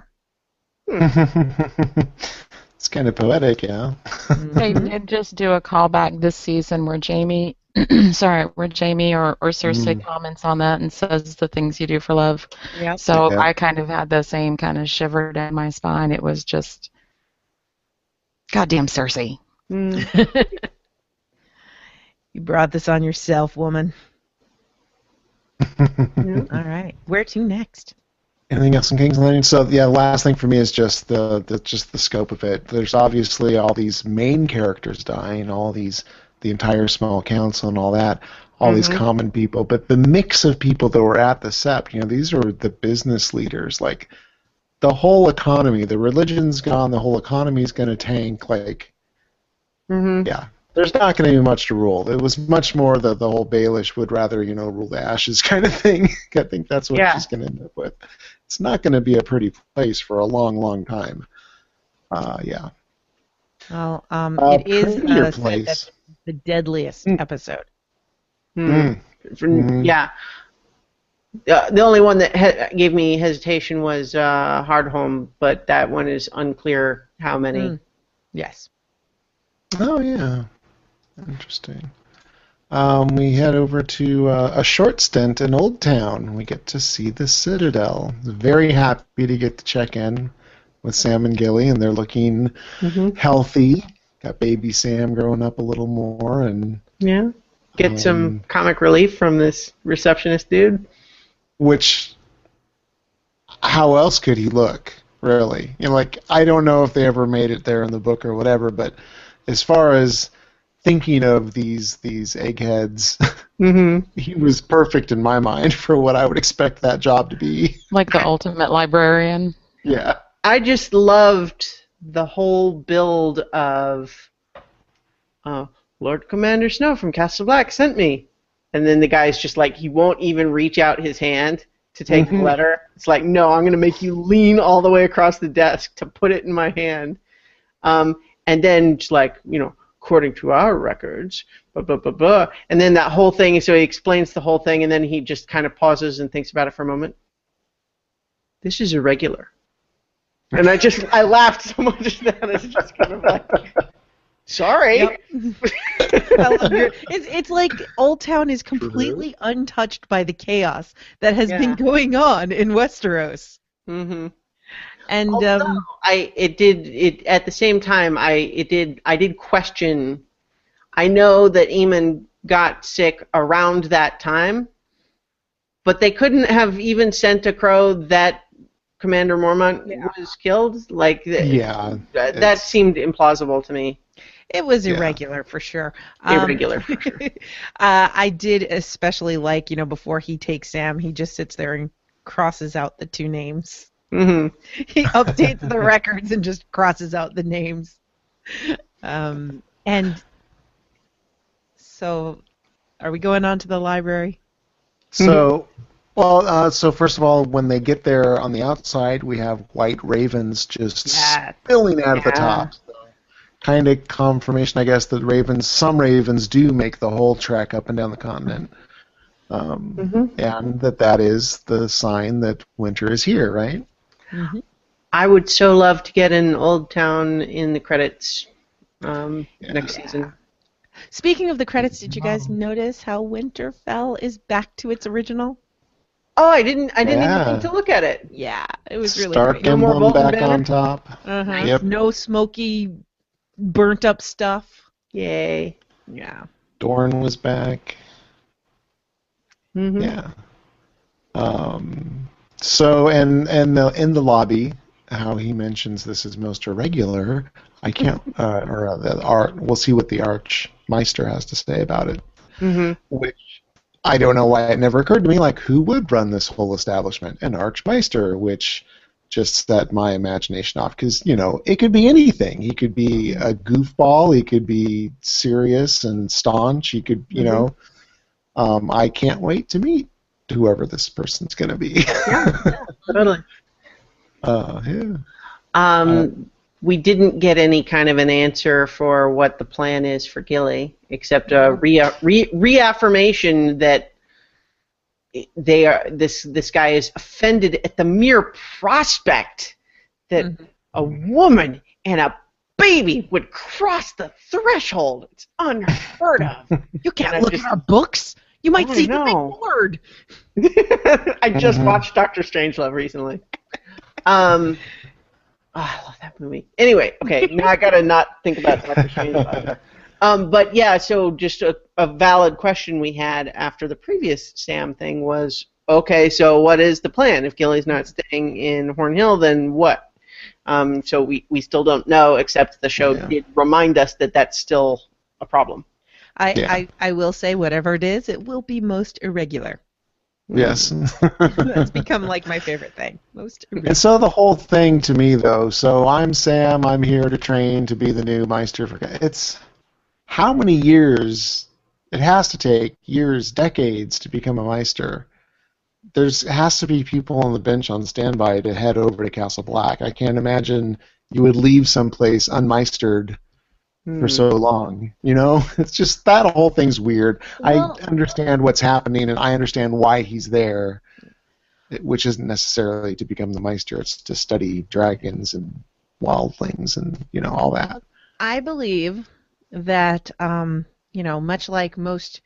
it's kind of poetic, yeah. They did just do a callback this season where Jaime sorry, where Jaime or, or Cersei Mm. comments on that and says the things you do for love. Yep. So Yeah. I kind of had the same kind of shiver down my spine. It was just, goddamn Cersei. Mm. You brought this on yourself, woman. All right. Where to next? Anything else in King's Landing? So yeah, last thing for me is just the, the just the scope of it. There's obviously all these main characters dying, all these the entire small council and all that, all these Mhm. common people, but the mix of people that were at the sept, you know, these are the business leaders, like the whole economy, the religion's gone, the whole economy's going to tank, like hmm yeah. There's not going to be much to rule. It was much more the the whole Baelish would rather you know rule the ashes kind of thing. I think that's what Yeah. she's going to end up with. It's not going to be a pretty place for a long, long time. Uh, yeah. Well, um, Uh, it is uh, said place. that the deadliest Mm. episode. Mm. Mhm. Yeah. Uh, the only one that he- gave me hesitation was uh, Hardhome, but that one is unclear how many. Mm. Yes. Oh yeah. Interesting. Um, we head over to uh, a short stint in Old Town. We get to see the Citadel. Very happy to get to check in with Sam and Gilly, and they're looking Mhm. healthy. Got baby Sam growing up a little more, and Yeah. Get Um, some comic relief from this receptionist dude. which how else could he look really you know like i don't know if they ever made it there in the book or whatever but as far as thinking of these these eggheads Mm-hmm. he was perfect in my mind for what i would expect that job to be Like the ultimate librarian. yeah I just loved the whole build of uh, Lord Commander Snow from Castle Black sent me. And then the guy's just like, he won't even reach out his hand to take the Mhm. letter. It's like, no, I'm going to make you lean all the way across the desk to put it in my hand. Um, and then just like, you know, according to our records, blah, blah, blah, blah. And then that whole thing, so he explains the whole thing, and then he just kind of pauses and thinks about it for a moment. This is irregular. And I just, I laughed so much at that. It's just kind of like, sorry. Yep. I love your- it's, it's like Old Town is completely untouched by the chaos that has been going on in Westeros. hmm And Although um, I it did it at the same time I it did I did question I know that Aemon got sick around that time, but they couldn't have even sent a crow that Commander Mormont was killed. Like yeah that, that seemed implausible to me. it was Yeah. irregular for sure. Um, Irregular for sure. uh, I did especially like, you know, before he takes Sam, he just sits there and crosses out the two names. Hmm He updates the records and just crosses out the names. Um, and so, are we going on to the library? So, well, uh, so first of all, when they get there on the outside, we have white ravens just Yeah. spilling out of the top. So, kind of confirmation, I guess, that ravens, some ravens do make the whole trek up and down the continent. Um, Mhm. And that that is the sign that winter is here, right? Mm-hmm. I would so love to get an Old Town in the credits um, Yeah. next season. Speaking of the credits, did you guys notice how Winterfell is back to its original? Oh, I didn't. I didn't Yeah. even think to look at it. Yeah, it was really Stark great. No more back banner? on top. Uh-huh. Yep. No smoky, burnt up stuff. Yay. Yeah. Dorne was back. hmm Yeah. Um, so and and the, in the lobby, how he mentions this is most irregular. I can't. Uh, or uh, the art. We'll see what the Archmaester has to say about it. hmm Which I don't know why it never occurred to me. Like, who would run this whole establishment? An Archmaester, which just set my imagination off. Because you know, it could be anything. He could be a goofball. He could be serious and staunch. He could, you Mhm. know. Um, I can't wait to meet whoever this person's going to be. Yeah, Totally. uh, yeah. Um, we didn't get any kind of an answer for what the plan is for Gilly, except a rea- re- reaffirmation that they are this this guy is offended at the mere prospect that Mhm. a woman and a baby would cross the threshold. It's unheard of. You can't look just- at our books. You might I see the know. big word. I just Mhm. watched Doctor Strangelove recently. Um, oh, I love that movie. Anyway, okay, now I gotta not think about Doctor Strangelove. Um, but yeah, so just a, a valid question we had after the previous Sam thing was, okay, so what is the plan? If Gilly's not staying in Horn Hill, then what? Um, so we, we still don't know, except the show Yeah. did remind us that that's still a problem. I, Yeah. I, I will say, whatever it is, it will be most irregular. Yes. That's become like my favorite thing. Most irregular. And so the whole thing to me, though, so I'm Sam. I'm here to train to be the new Maester. For it's how many years? It has to take years, decades to become a Maester. There's has to be people on the bench on standby to head over to Castle Black. I can't imagine you would leave someplace unmeistered. For so long. You know, it's just that whole thing's weird. Well- I understand what's happening, and I understand why he's there, which isn't necessarily to become the Maester. It's to study dragons and wildlings and you know all that. I believe that, um, you know, much like most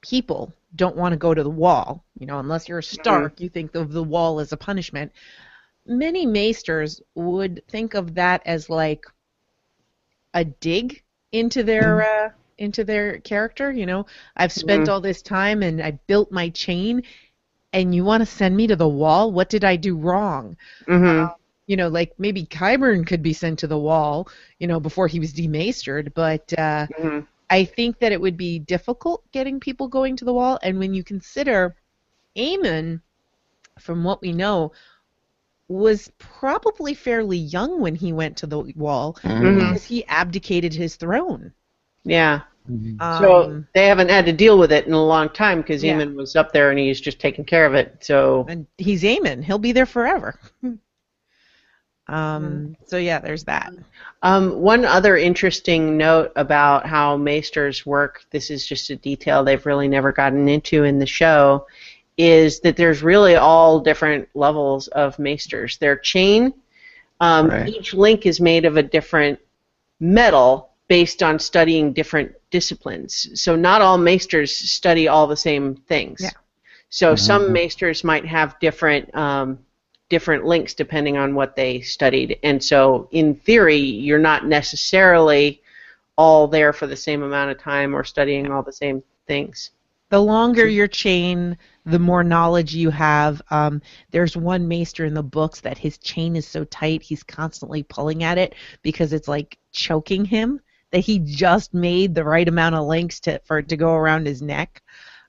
people don't want to go to the wall, you know, unless you're a Stark, you think of the wall as a punishment. Many maesters would think of that as like a dig into their uh, into their character. You know, I've spent all this time and I built my chain, and you want to send me to the wall? What did I do wrong? hmm you know, like maybe Qyburn could be sent to the wall, you know, before he was demastered, but uh, hmm I think that it would be difficult getting people going to the wall. And when you consider Aemon, from what we know, was probably fairly young when he went to the wall Mhm. because he abdicated his throne. Yeah. Mhm. So Um, they haven't had to deal with it in a long time because Yeah. Aemon was up there and he's just taking care of it. So and he's Aemon. He'll be there forever. um, so yeah, there's that. Um, one other interesting note about how maesters work, this is just a detail they've really never gotten into in the show, is that there's really all different levels of maesters. Their chain, um, Right. each link is made of a different metal based on studying different disciplines. So not all maesters study all the same things. Yeah. So Mhm. some maesters might have different um, different links depending on what they studied. And so, in theory, you're not necessarily all there for the same amount of time or studying all the same things. The longer your chain, the more knowledge you have. Um, there's one maester in the books that his chain is so tight he's constantly pulling at it because it's like choking him. That he just made the right amount of links to for it to go around his neck.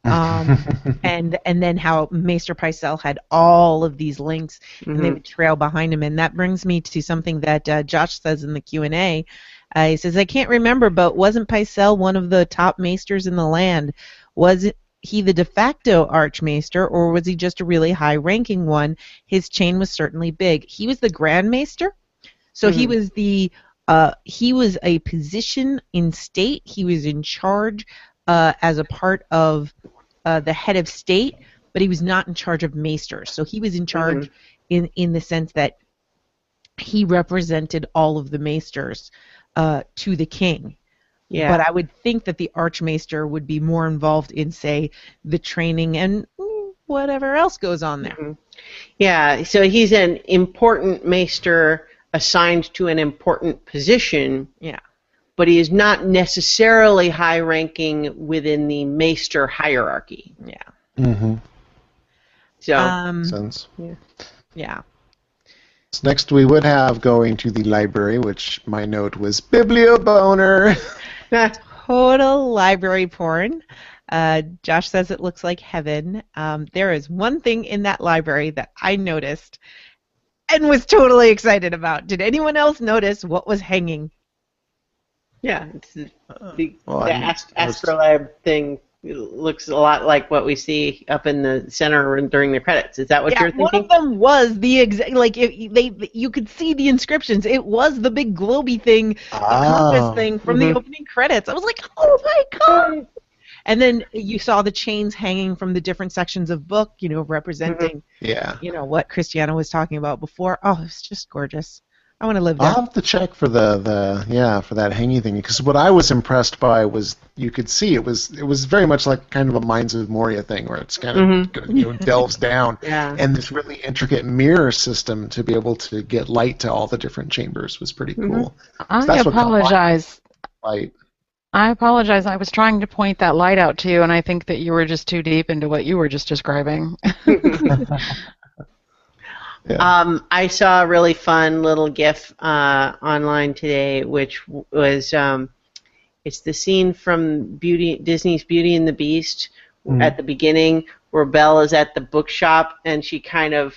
Um, and and then how Maester Pycelle had all of these links and they Mhm. would trail behind him. And that brings me to something that uh, Josh says in the Q and A. Uh, he says, "I can't remember, but wasn't Pycelle one of the top maesters in the land? Was it, he the de facto archmaester, or was he just a really high-ranking one? His chain was certainly big. He was the Grand Maester, so he Mhm. was the uh, he was a position in state. He was in charge uh, as a part of uh, the head of state, but he was not in charge of maesters. So he was in charge in in the sense that he represented all of the maesters uh, to the king. Yeah. But I would think that the archmaester would be more involved in, say, the training and mm, whatever else goes on there. Mhm. Yeah, so he's an important maester assigned to an important position. Yeah. But he is not necessarily high ranking within the maester hierarchy. Yeah. hmm So Um, Sense. yeah. So next, we would have going to the library, which my note was biblioboner. Total library porn. Uh, Josh says it looks like heaven. Um, there is one thing in that library that I noticed and was totally excited about. Did anyone else notice what was hanging? yeah, it's the, the, Well, the ast- astrolabe thing looks a lot like what we see up in the center during the credits. Is that what yeah, you're thinking? one of them was the exact like it, they you could see the inscriptions. It was the big globy thing, the Ah. compass thing from Mhm. the opening credits. I was like, oh my god! And then you saw the chains hanging from the different sections of book, you know, representing Yeah. you know what Christiana was talking about before. Oh, it's just gorgeous. I want to live there. I'll have to check for the, the yeah for that hangy thing because what I was impressed by was you could see it was it was very much like kind of a Mines of Moria thing where it's kind of mm-hmm. you know delves down Yeah. and this really intricate mirror system to be able to get light to all the different chambers was pretty mm-hmm. cool. I That's what apologize. Light. I apologize. I was trying to point that light out to you, and I think that you were just too deep into what you were just describing. Um, I saw a really fun little GIF uh, online today, which was um, it's the scene from Beauty Disney's Beauty and the Beast at the beginning where Belle is at the bookshop and she kind of,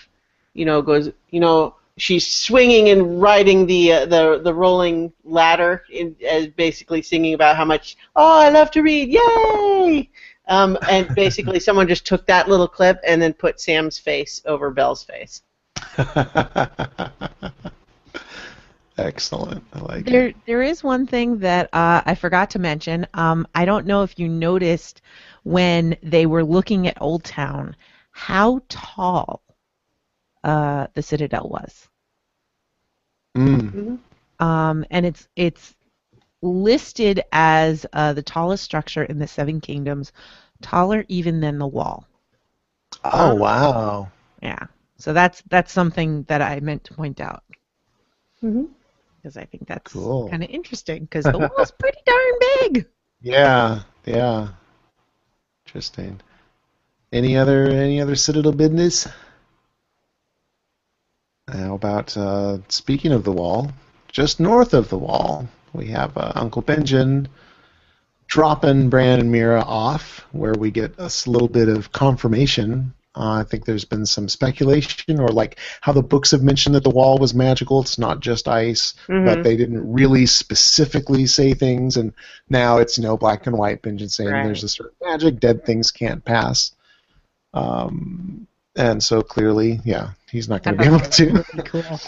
you know, goes, you know, she's swinging and riding the uh, the the rolling ladder, in, as basically singing about how much oh I love to read, yay! Um, and basically someone just took that little clip and then put Sam's face over Belle's face. Excellent. I like it. There, there is one thing that uh, I forgot to mention. Um, I don't know if you noticed when they were looking at Oldtown how tall uh, the Citadel was, Mm. um, and it's it's listed as uh, the tallest structure in the Seven Kingdoms, taller even than the Wall. Oh wow. Yeah, so that's that's something that I meant to point out Mhm. because I think that's Cool. kind of interesting because the wall's pretty darn big. Yeah, yeah. Interesting. Any other any other Citadel business? How about uh, speaking of the wall, just north of the wall, we have uh, Uncle Benjen dropping Bran and Meera off, where we get a little bit of confirmation. Uh, I think there's been some speculation, or like how the books have mentioned that the wall was magical. It's not just ice, but they didn't really specifically say things. And now it's you know black and white. Benjen saying Right. there's a certain magic, dead things can't pass. Um, and so clearly, yeah, he's not going to be able to. cool.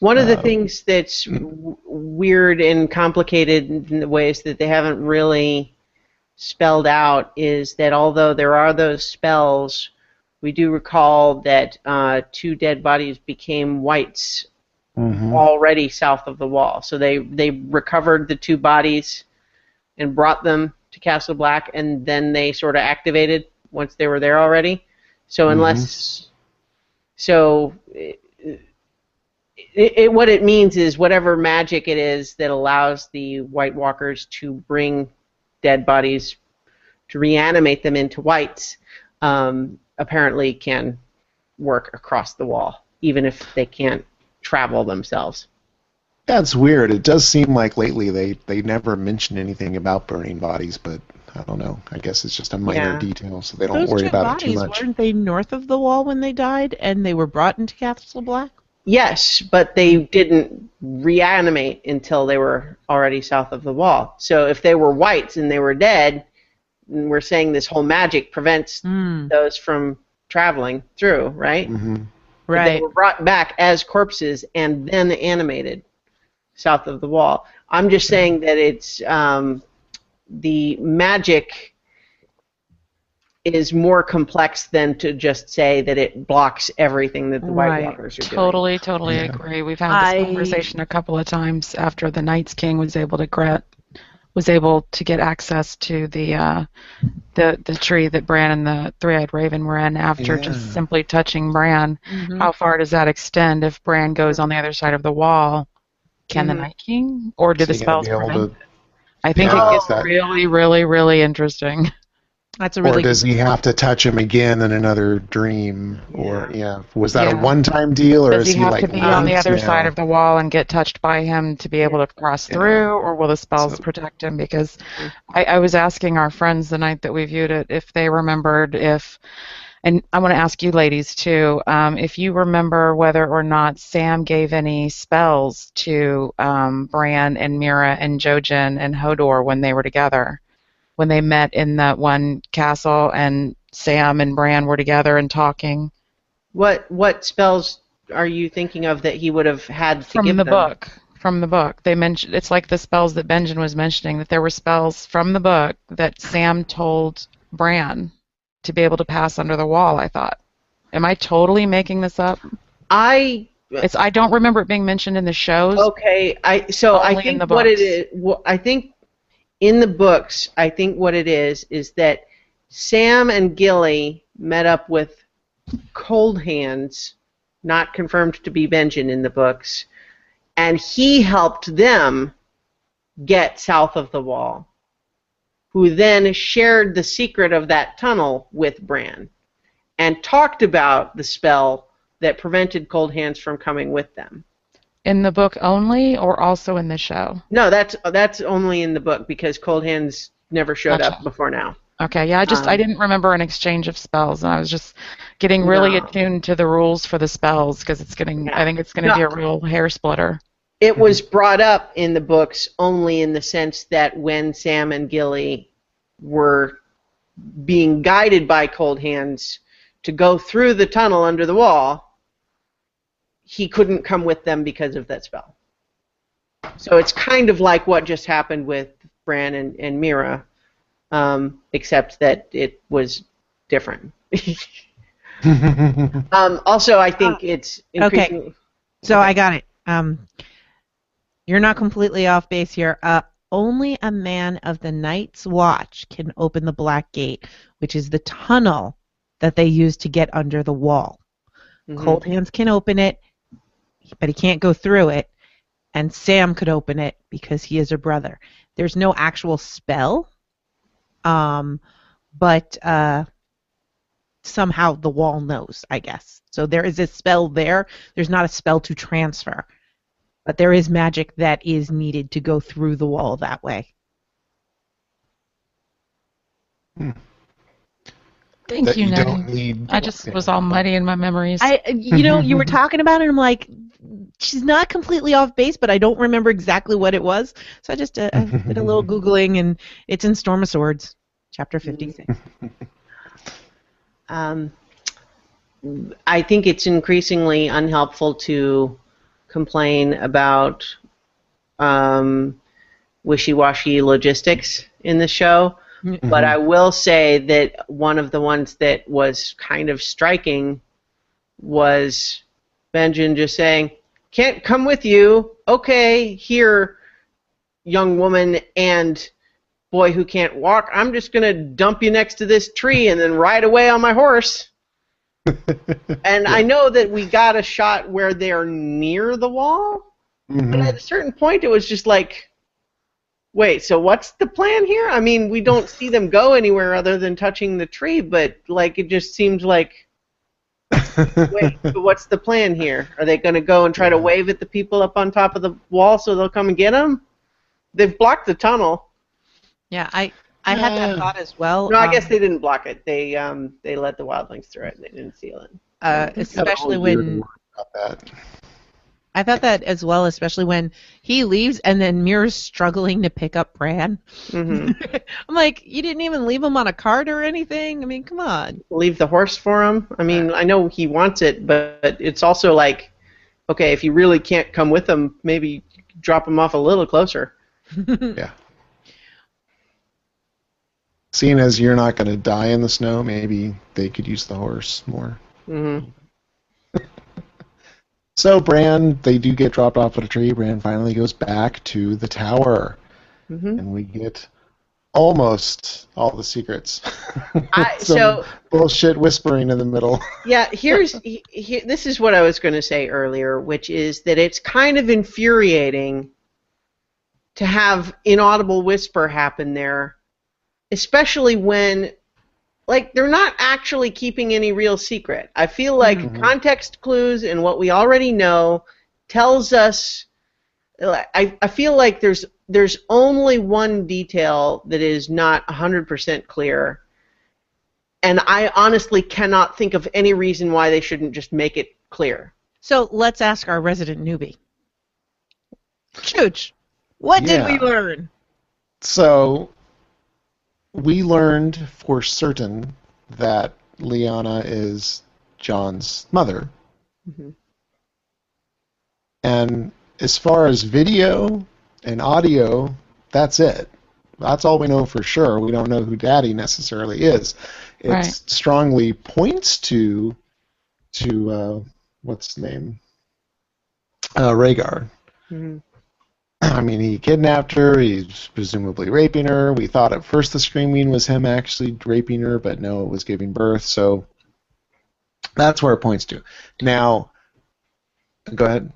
One of the Um, things that's w- weird and complicated in the ways that they haven't really spelled out is that although there are those spells, we do recall that uh, two dead bodies became whites Mhm. already south of the wall. So they they recovered the two bodies and brought them to Castle Black, and then they sort of activated once they were there already. So unless so. It, it, it, what it means is whatever magic it is that allows the White Walkers to bring dead bodies, to reanimate them into whites, um, apparently can work across the wall, even if they can't travel themselves. That's weird. It does seem like lately they, they never mention anything about burning bodies, but I don't know. I guess it's just a minor Yeah. detail, so they don't Those worry dead about it too bodies much. weren't they north of the wall when they died, and they were brought into Castle Black? Yes, but they didn't reanimate until they were already south of the wall. So if they were whites and they were dead, and we're saying this whole magic prevents Hmm. those from traveling through, right? hmm Right. They were brought back as corpses and then animated south of the wall. I'm just saying that it's um, the magic is more complex than to just say that it blocks everything that the White Right. Walkers are doing. Totally, totally Yeah. agree. We've had this I- conversation a couple of times after the Night's King was able to get was able to get access to the uh, the the tree that Bran and the Three-Eyed Raven were in after Yeah. just simply touching Bran. Mhm. How far does that extend if Bran goes on the other side of the wall? Can the Mhm. Night King or do So the spells prevent? to- I think Yeah, it gets that- really, really, really interesting. That's a or does he have to touch him again in another dream? Or yeah, was that a one-time deal, or Does is he have like to be on the other now? side of the wall and get touched by him to be able to cross Yeah. through, or will the spells So- protect him? Because I, I was asking our friends the night that we viewed it if they remembered if, and I want to ask you ladies too, um, if you remember whether or not Sam gave any spells to um, Bran and Meera and Jojen and Hodor when they were together, when they met in that one castle and Sam and Bran were together and talking. What what spells are you thinking of that he would have had to from give the them? book from the book they mentioned it's like the spells that benjen was mentioning that there were spells from the book that sam told bran to be able to pass under the wall i thought am i totally making this up I It's I don't remember it being mentioned in the shows. Okay, I so I think what it books. I think in the books, I think what it is is that Sam and Gilly met up with Cold Hands, not confirmed to be Benjen in the books, and he helped them get south of the wall. Who then shared the secret of that tunnel with Bran, and talked about the spell that prevented Cold Hands from coming with them. In the book only, or also in the show? No, that's that's only in the book because Cold Hands never showed Gotcha. up before now. Okay, yeah, I just I Um, didn't remember an exchange of spells, and I was just getting really No. attuned to the rules for the spells because it's getting. I think it's going to No. be a real hair splitter. It was brought up in the books only in the sense that when Sam and Gilly were being guided by Cold Hands to go through the tunnel under the wall, he couldn't come with them because of that spell. So it's kind of like what just happened with Bran and, and Meera, um, except that it was different. um, also, I think it's okay. increasingly. So I got it. Um, you're not completely off base here. Uh, only a man of the Night's Watch can open the Black Gate, which is the tunnel that they use to get under the wall. Mhm. Cold Hands can open it, but he can't go through it. And Sam could open it because he is a brother. There's no actual spell, um, but uh, somehow the wall knows, I guess. So there is a spell there. There's not a spell to transfer, but there is magic that is needed to go through the wall that way. Thank you, you Nettie. I just was all muddy in my memories. I, you know, you were talking about it, and I'm like, she's not completely off base, but I don't remember exactly what it was. So I just uh, I did a little googling, and it's in Storm of Swords, chapter 56. Um, I think it's increasingly unhelpful to complain about um, wishy-washy logistics in the show. But I will say that one of the ones that was kind of striking was Benjen just saying, "Can't come with you." Okay, here, young woman and boy who can't walk. I'm just gonna dump you next to this tree and then ride away on my horse. and I know that we got a shot where they're near the wall, but Mhm. at a certain point, it was just like, wait, so what's the plan here? I mean, we don't see them go anywhere other than touching the tree, but like it just seemed like, wait, but what's the plan here? Are they going to go and try to wave at the people up on top of the wall so they'll come and get them? They've blocked the tunnel. Yeah, I I had that thought as well. No, I um, guess they didn't block it. They um they let the wildlings through it. and They didn't seal it. uh, especially whole year to when about that. I thought that as well, especially when he leaves and then Meera's struggling to pick up Bran. hmm I'm like, you didn't even leave him on a cart or anything. I mean, come on. Leave the horse for him. I mean, I know he wants it, but it's also like, okay, if you really can't come with him, maybe drop him off a little closer. Yeah. Seeing as you're not going to die in the snow, maybe they could use the horse more. hmm So Bran, they do get dropped off at a tree. Bran finally goes back to the tower, hmm and we get almost all the secrets. I- so- bullshit whispering in the middle. Yeah, here's he, he, this is what I was going to say earlier, which is that it's kind of infuriating to have inaudible whisper happen there, especially when like they're not actually keeping any real secret. I feel like Mhm. context clues and what we already know tells us I, I feel like there's there's only one detail that is not 100% clear and I honestly cannot think of any reason why they shouldn't just make it clear. So let's ask our resident newbie. Chooch, what did we learn? So we learned for certain that Lyanna is Jon's mother. Mhm. And as far as video and audio, that's it. That's all we know for sure. We don't know who Daddy necessarily is. It Right. strongly points to to uh, what's the name? uh, Rhaegar. Mhm. I mean, he kidnapped her. He's presumably raping her. We thought at first the screaming was him actually raping her, but no, it was giving birth. So that's where it points to. Now, go ahead.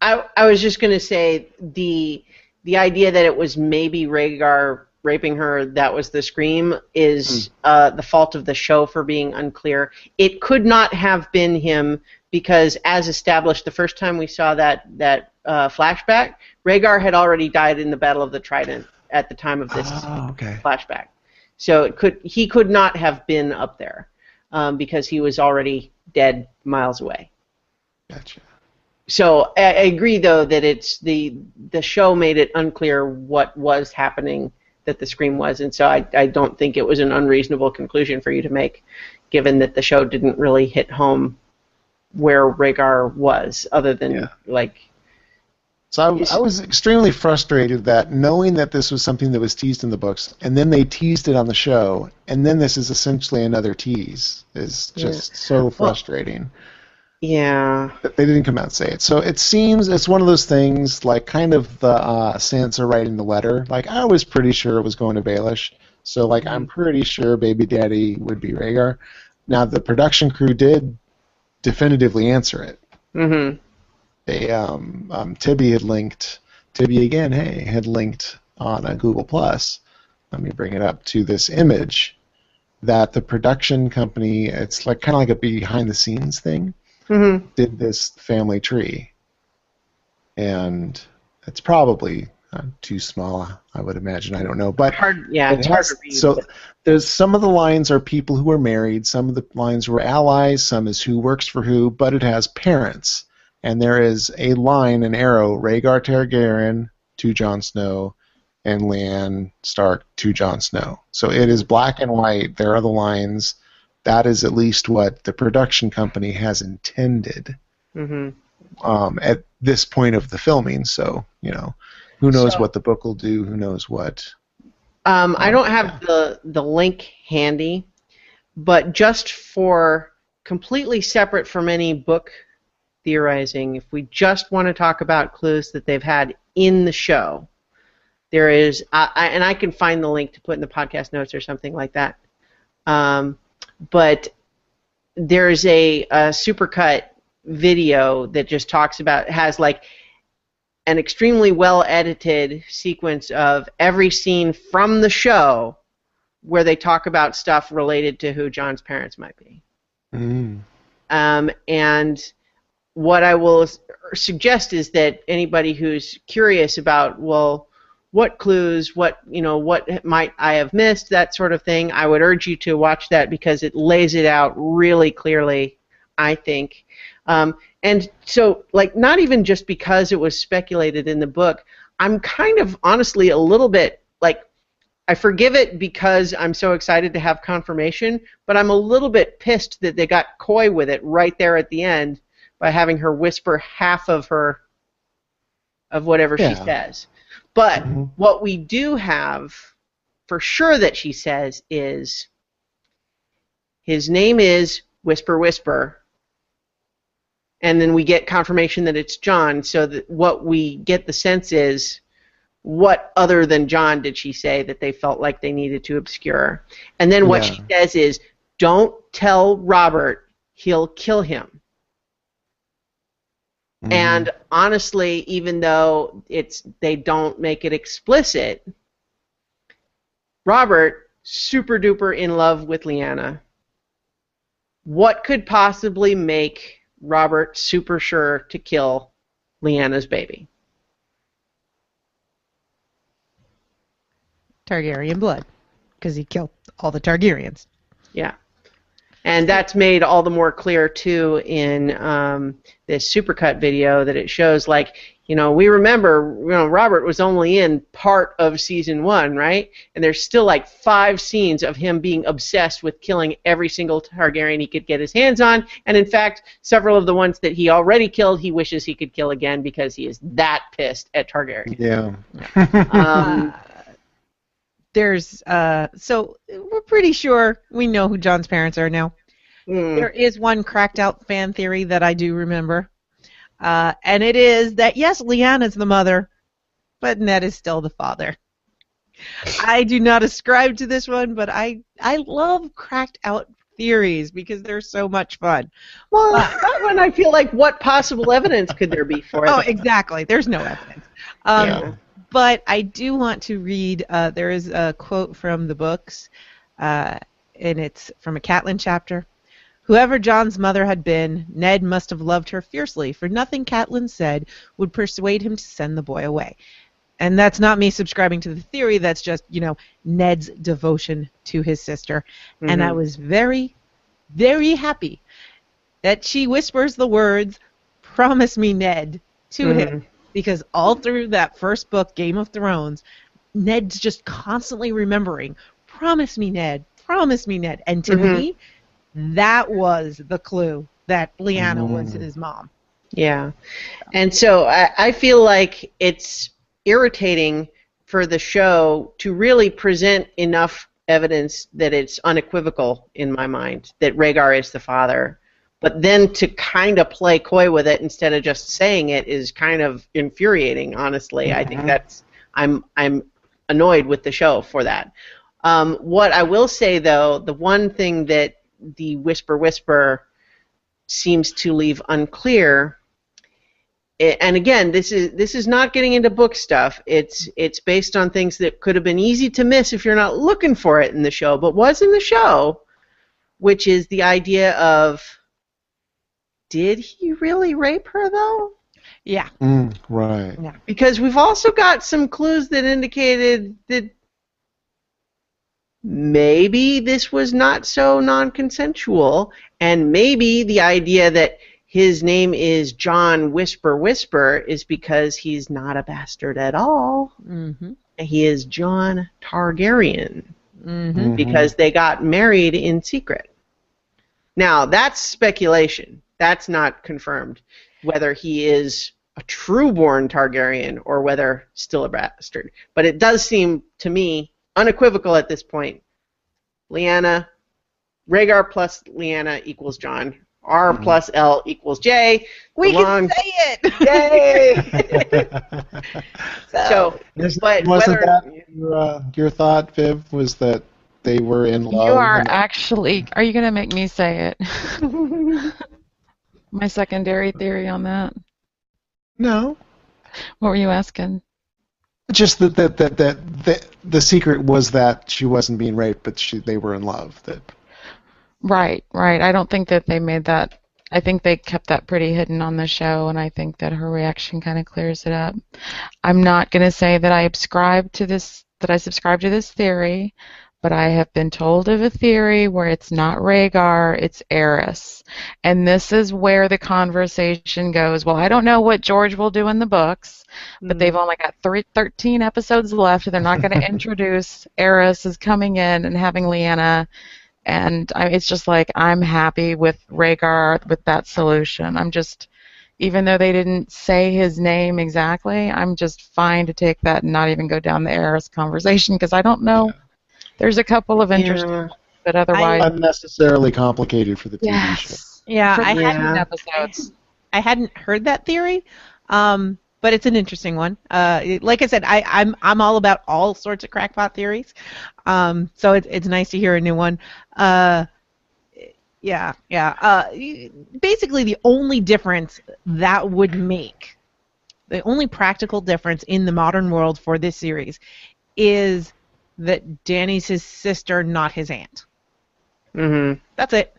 I, I was just going to say the the idea that it was maybe Rhaegar raping her that was the scream is uh, the fault of the show for being unclear. It could not have been him because, as established, the first time we saw that that uh, flashback, Rhaegar had already died in the Battle of the Trident at the time of this Oh, okay. flashback. So it could he could not have been up there um, because he was already dead miles away. Gotcha. So I, I agree though that it's the the show made it unclear what was happening that the scream was, and so I I don't think it was an unreasonable conclusion for you to make, given that the show didn't really hit home where Rhaegar was, other than Yeah. like So I, I was extremely frustrated that knowing that this was something that was teased in the books, and then they teased it on the show, and then this is essentially another tease, is just so frustrating. yeah they didn't come out and say it. So it seems it's one of those things like kind of the uh, Sansa writing the letter. Like I was pretty sure it was going to Baelish, so like I'm pretty sure Baby Daddy would be Rhaegar. Now the production crew did definitively answer it. mhm They um, um Tibby had linked Tibby again. Hey, had linked on a Google Plus. Let me bring it up to this image that the production company. It's like kind of like a behind the scenes thing mhm did this family tree, and it's probably uh, too small. I would imagine. I don't know, but hard yeah it it's hard to read. so there's some of the lines are people who are married, some of the lines were allies, some is who works for who, but it has parents, and there is a line, an arrow, Rhaegar Targaryen to Jon Snow, and Lyanna Stark to Jon Snow. So it is black and white. There are the lines. That is at least what the production company has intended mhm um, at this point of the filming. So you know, who knows So- what the book will do? Who knows what? Um, I don't have the the link handy, but just for completely separate from any book theorizing, if we just want to talk about clues that they've had in the show, there is, I, I, and I can find the link to put in the podcast notes or something like that. Um, but there's a, a supercut video that just talks about has like an extremely well edited sequence of every scene from the show where they talk about stuff related to who Jon's parents might be. Mm. Um, and what I will suggest is that anybody who's curious about, well, what clues, what you know, what might I have missed, that sort of thing, I would urge you to watch that because it lays it out really clearly. I think, um, and so like not even just because it was speculated in the book, I'm kind of honestly a little bit like I forgive it because I'm so excited to have confirmation, but I'm a little bit pissed that they got coy with it right there at the end by having her whisper half of her of whatever she says. But Mhm. what we do have for sure that she says is his name is Whisper Whisper. And then we get confirmation that it's Jon, so that what we get the sense is what other than Jon did she say that they felt like they needed to obscure? And then what she says is, don't tell Robert, he'll kill him. Mhm. And honestly, even though it's they don't make it explicit, Robert super duper in love with Lyanna. What could possibly make Robert super sure to kill Lyanna's baby? Targaryen blood, because he killed all the Targaryens. Yeah. And that's made all the more clear too in um, this supercut video that it shows like you know we remember you know Robert was only in part of season one right and there's still like five scenes of him being obsessed with killing every single Targaryen he could get his hands on and in fact several of the ones that he already killed he wishes he could kill again because he is that pissed at Targaryen. Yeah. Um, There's uh, so we're pretty sure we know who Jon's parents are now. mm, There is one cracked out fan theory that I do remember. Uh, and it is that yes, Lyanna's the mother, but Ned is still the father. I do not ascribe to this one, but I I love cracked out theories because they're so much fun. Well, that one I feel like what possible evidence could there be for Oh, it? exactly. There's no evidence. Um, Yeah. But I do want to read. Uh, there is a quote from the books, uh, and it's from a Catelyn chapter. Whoever Jon's mother had been, Ned must have loved her fiercely, for nothing Catelyn said would persuade him to send the boy away. And that's not me subscribing to the theory. That's just you know Ned's devotion to his sister. And I Mhm. was very, very happy that she whispers the words, "Promise me, Ned," to Mhm. him because all through that first book, Game of Thrones, Ned's just constantly remembering, "Promise me, Ned. Promise me, Ned." And to Mhm. me, that was the clue that Lyanna was Mm. his mom. Yeah. And so I, I feel like it's irritating for the show to really present enough evidence that it's unequivocal in my mind that Rhaegar is the father. But then to kind of play coy with it instead of just saying it is kind of infuriating, honestly. I think Mhm. that's I'm I'm annoyed with the show for that. Um, what I will say though, the one thing that the whisper whisper seems to leave unclear and again this is this is not getting into book stuff it's it's based on things that could have been easy to miss if you're not looking for it in the show but was in the show which is the idea of did he really rape her though Yeah. Mm, right. because we've also got some clues that indicated that maybe this was not so non-consensual and maybe the idea that his name is Jon Whisper Whisper is because he's not a bastard at all. Mm-hmm. He is Jon Targaryen Mm-hmm. Mhm. because they got married in secret. Now, that's speculation. That's not confirmed whether he is a true born Targaryen or whether still a bastard. But it does seem to me unequivocal at this point. Lyanna, Rhaegar plus Lyanna equals Jon. R Mhm. plus L equals J. We Belong- can say it. Yay! so, Is- but wasn't whether, that your, uh, your thought, Viv? Was that they were in love? You are and- actually. Are you going to make me say it? My secondary theory on that. no. What were you asking? Just that that that that the, the secret was that she wasn't being raped, but she they were in love. That Right, right. I don't think that they made that. I think they kept that pretty hidden on the show, and I think that her reaction kind of clears it up. I'm not going to say that I subscribe to this, that I subscribe to this theory, but I have been told of a theory where it's not Rhaegar, it's Aerys. And this is where the conversation goes. Well, I don't know what George will do in the books, but they've hmm. only got three, 13 episodes left. And they're not going to introduce Aerys as coming in and having Lyanna and I, it's just like I'm happy with Rhaegar with that solution. I'm just, even though they didn't say his name exactly, I'm just fine to take that and not even go down the Aerys conversation because I don't know. There's a couple of interesting, Yeah. but otherwise, unnecessarily complicated for the TV show. yes. Yeah, For I 13 hadn't, episodes. I hadn't heard that theory, um, but it's an interesting one. Uh, it- like I said, I, I'm I'm all about all sorts of crackpot theories, um, so it's it's nice to hear a new one. Uh, yeah, yeah. Uh, basically, the only difference that would make, the only practical difference in the modern world for this series, is that Dany's his sister, not his aunt. Mhm. That's it.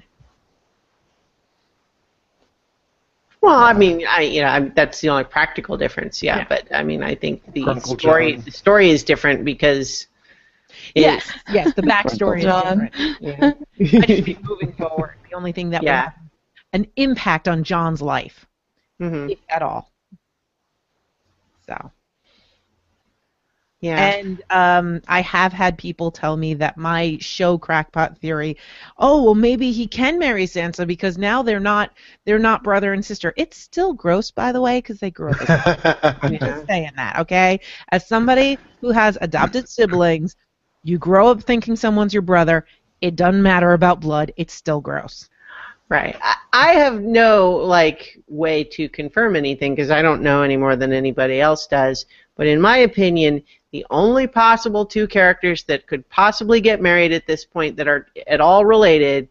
Well, I mean, I you know I, that's the only practical difference. Yeah, Yeah. but I mean, I think the Grunkle story Jon. the story is different because. it- Yes, yes. The backstory is different. Yeah. I just think moving forward, the only thing that would Yeah. have an impact on Jon's life, Mhm. at all. So, Yeah. and um, I have had people tell me that my show crackpot theory, oh well, maybe he can marry Sansa because now they're not they're not brother and sister. It's still gross, by the way, because they grew up. I'm just saying that, okay? As somebody who has adopted siblings, you grow up thinking someone's your brother. It doesn't matter about blood. It's still gross. Right. I, I have no like way to confirm anything because I don't know any more than anybody else does. But in my opinion, the only possible two characters that could possibly get married at this point that are at all related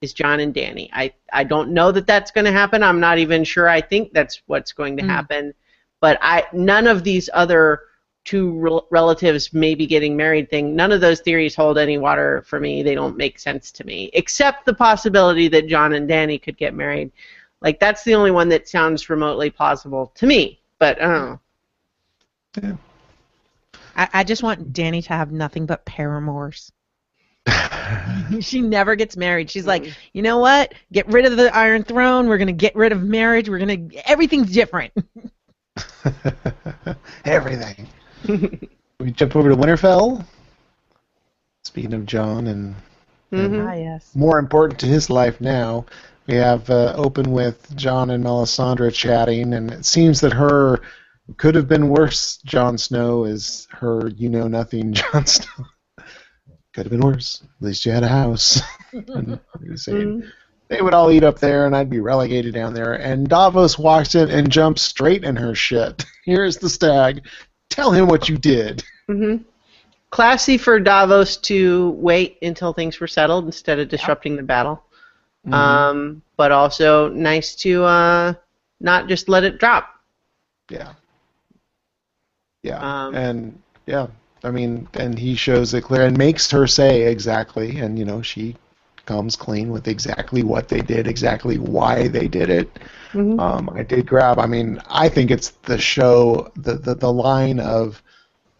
is Jon and Dany. I I don't know that that's going to happen. I'm not even sure. I think that's what's going to Mm. happen. But I none of these other two rel- relatives maybe getting married thing. None of those theories hold any water for me. They don't make sense to me, except the possibility that Jon and Dany could get married. Like that's the only one that sounds remotely plausible to me. But I don't know. I, I just want Dany to have nothing but paramours. she never gets married. She's like, you know what? Get rid of the Iron Throne. We're gonna get rid of marriage. We're gonna everything's different. Everything. we jump over to Winterfell. Speaking of Jon, and Mhm. Ah, yes. more important to his life now, we have uh, open with Jon and Melisandre chatting, and it seems that her could have been worse. Jon Snow is her you know nothing Jon Snow. could have been worse. At least you had a house. and he was saying, they would all eat up there, and I'd be relegated down there. And Davos walks in and jumps straight in her shit. Here's the stag. Tell him what you did. Mm-hmm Classy for Davos to wait until things were settled instead of disrupting the battle. Um, but also nice to uh, not just let it drop. Yeah. Yeah. Um, and yeah, I mean, and he shows it clear and makes her say exactly, and you know, she comes clean with exactly what they did, exactly why they did it. Mhm. Um, I did grab. I mean, I think it's the show, the the, the line of.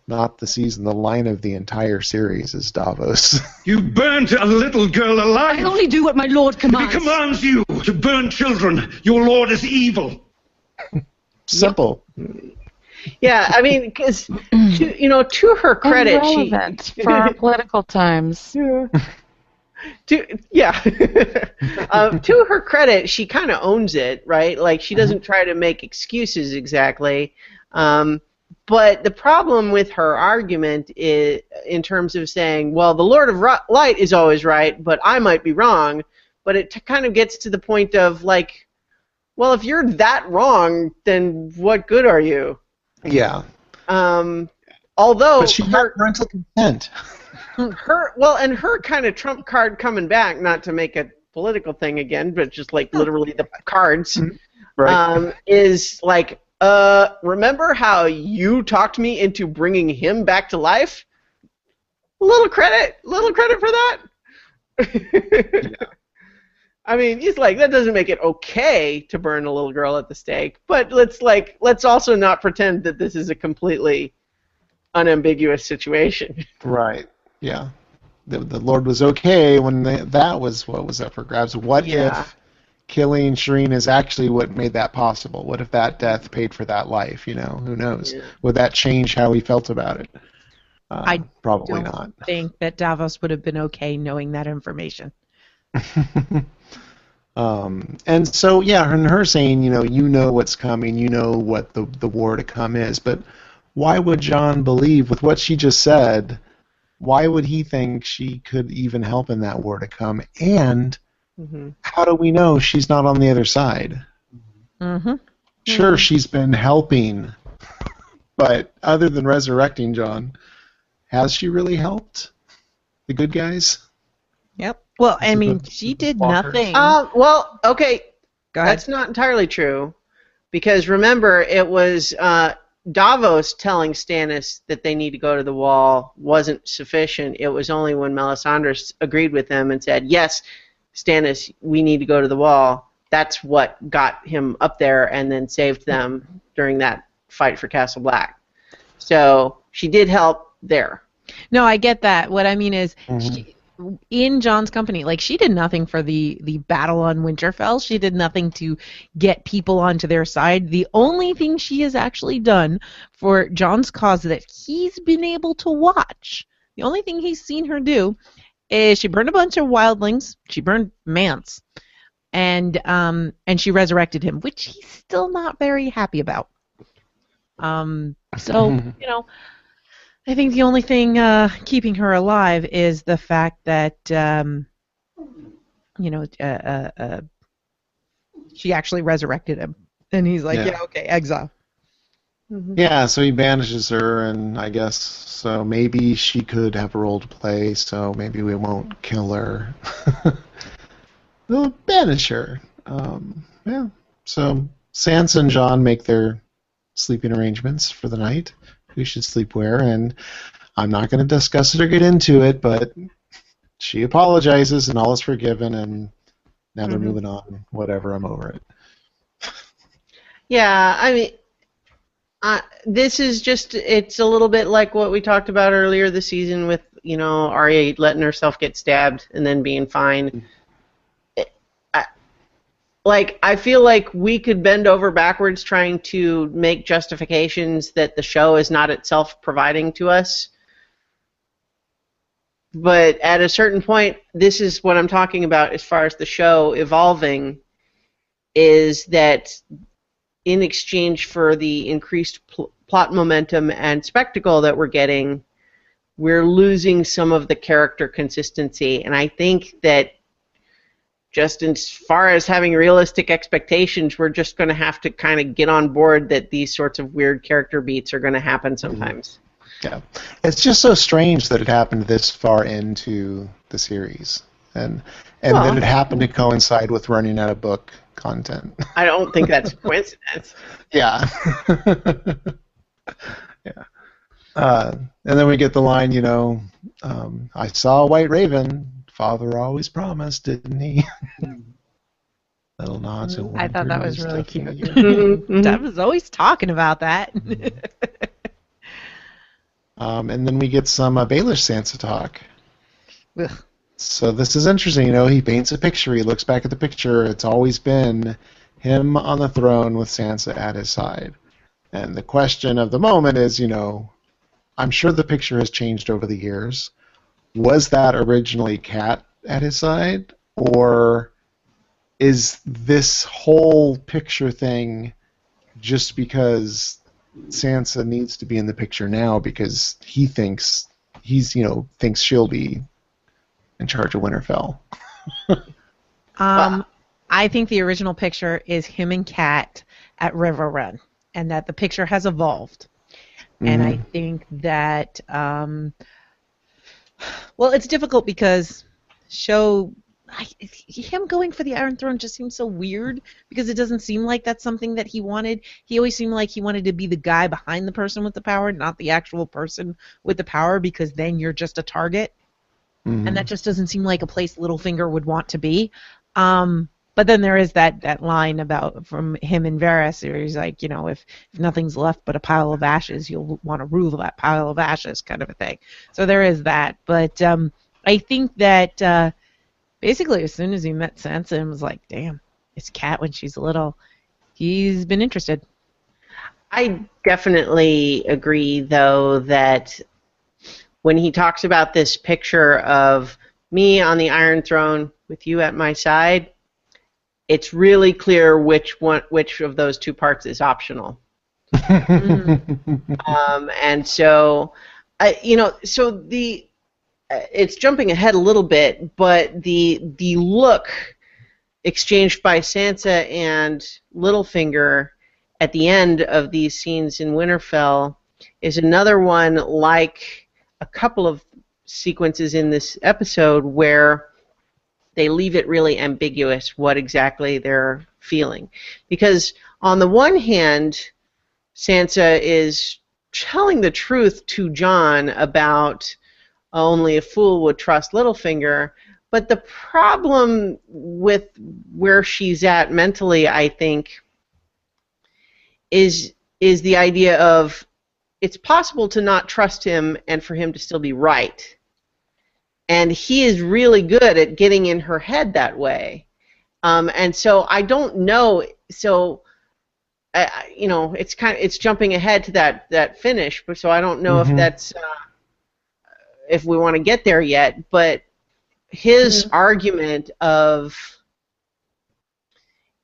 Not the season, the line of the entire series is Davos. You burnt a little girl alive. I only do what my lord commands. He commands. commands you to burn children. Your lord is evil. Simple. Yeah, I mean, because you know, to her credit, she Irrelevant for our political times. to yeah. Um, to her credit she kind of owns it right? Like she doesn't try to make excuses exactly. Um, but the problem with her argument is in terms of saying well the lord of light is always right but i might be wrong but it t- kind of gets to the point of like well if you're that wrong then what good are you Yeah. um, although But she had parental consent. her well and her kind of trump card coming back not to make a political thing again but just like literally the cards Right. um, is like uh remember how you talked me into bringing him back to life little credit little credit for that I mean, he's like that doesn't make it okay to burn a little girl at the stake, but let's like let's also not pretend that this is a completely unambiguous situation. Right. Yeah. The the Lord was okay when the, that was what was up for grabs. What Yeah. if killing Shireen is actually what made that possible? What if that death paid for that life? You know, who knows? Yeah. Would that change how he felt about it? Uh, I probably don't not. think that Davos would have been okay knowing that information. Um, and so yeah, and her saying, you know, you know what's coming, you know what the the war to come is, but why would Jon believe with what she just said? Why would he think she could even help in that war to come? And hmm how do we know she's not on the other side? Mm-hmm. Sure, she's been helping, but other than resurrecting Jon, has she really helped the good guys? Yep. Well, I mean, she did Walker? nothing. Uh, well, okay, Go ahead. That's not entirely true, because remember, it was uh, Davos telling Stannis that they need to go to the wall wasn't sufficient. It was only when Melisandre agreed with him and said, "Yes, Stannis, we need to go to the wall." That's what got him up there and then saved them during that fight for Castle Black. So she did help there. No, I get that. What I mean is, Mhm. she, in Jon's company, like she did nothing for the the battle on Winterfell. She did nothing to get people onto their side. The only thing she has actually done for Jon's cause that he's been able to watch, the only thing he's seen her do, is she burned a bunch of wildlings. She burned Mance, and um and she resurrected him, which he's still not very happy about. Um. So you know. I think the only thing uh, keeping her alive is the fact that, um, you know, uh, uh, uh, she actually resurrected him, and he's like, Yeah. yeah, okay, exile. Yeah, so he banishes her, and I guess so. Maybe she could have a role to play. So maybe we won't kill her. we'll banish her. Um, yeah. So Sansa and Jon make their sleeping arrangements for the night. Who should sleep where? And I'm not going to discuss it or get into it, but she apologizes, and all is forgiven, and now they're Mhm. moving on. Whatever, I'm over it. Yeah, I mean, uh, this is just, it's a little bit like what we talked about earlier this season with, you know, Arya letting herself get stabbed and then being fine. Like, I feel like we could bend over backwards trying to make justifications that the show is not itself providing to us. But at a certain point, this is what I'm talking about as far as the show evolving is that in exchange for the increased pl- plot momentum and spectacle that we're getting, we're losing some of the character consistency. And I think that just as far as having realistic expectations, we're just going to have to kind of get on board that these sorts of weird character beats are going to happen sometimes. Yeah, it's just so strange that it happened this far into the series, and and Well- that it happened to coincide with running out of book content. I don't think that's a coincidence. yeah. yeah. Uh, and then we get the line, you know, um, I saw a white raven. Father always promised, didn't he? Little nods. and I thought that was really cute. yeah. Mhm. Deb was always talking about that. Um, and then we get some uh, Baelish Sansa talk. Ugh. So this is interesting. You know, he paints a picture. He looks back at the picture. It's always been him on the throne with Sansa at his side. And the question of the moment is, you know, I'm sure the picture has changed over the years. Was that originally Cat at his side, or is this whole picture thing just because Sansa needs to be in the picture now because he thinks he's, you know, thinks she'll be in charge of Winterfell. Um, I think the original picture is him and Cat at Riverrun, and that the picture has evolved. And I think that, um, well, it's difficult because show I, him going for the Iron Throne just seems so weird because it doesn't seem like that's something that he wanted. He always seemed like he wanted to be the guy behind the person with the power, not the actual person with the power, because then you're just a target Mhm. and that just doesn't seem like a place Littlefinger would want to be. Um, but then there is that, that line about from him and Varys where he's like, you know, if, if nothing's left but a pile of ashes, you'll want to rule that pile of ashes, kind of a thing. So there is that. But um, I think that uh, basically as soon as he met Sansa and was like, damn, it's Cat when she's little, he's been interested. I definitely agree, though, that when he talks about this picture of me on the Iron Throne with you at my side, it's really clear which one, which of those two parts is optional. um, and so, I, you know, so the uh, it's jumping ahead a little bit, but the the look exchanged by Sansa and Littlefinger at the end of these scenes in Winterfell is another one like a couple of sequences in this episode where they leave it really ambiguous what exactly they're feeling. Because on the one hand, Sansa is telling the truth to Jon about oh, only a fool would trust Littlefinger, but the problem with where she's at mentally, I think, is is the idea of it's possible to not trust him and for him to still be right. And he is really good at getting in her head that way. Um, and so I don't know. So, you know, it's kind of it's jumping ahead to that that finish. But so I don't know Mhm. if that's uh, if we want to get there yet. But his argument of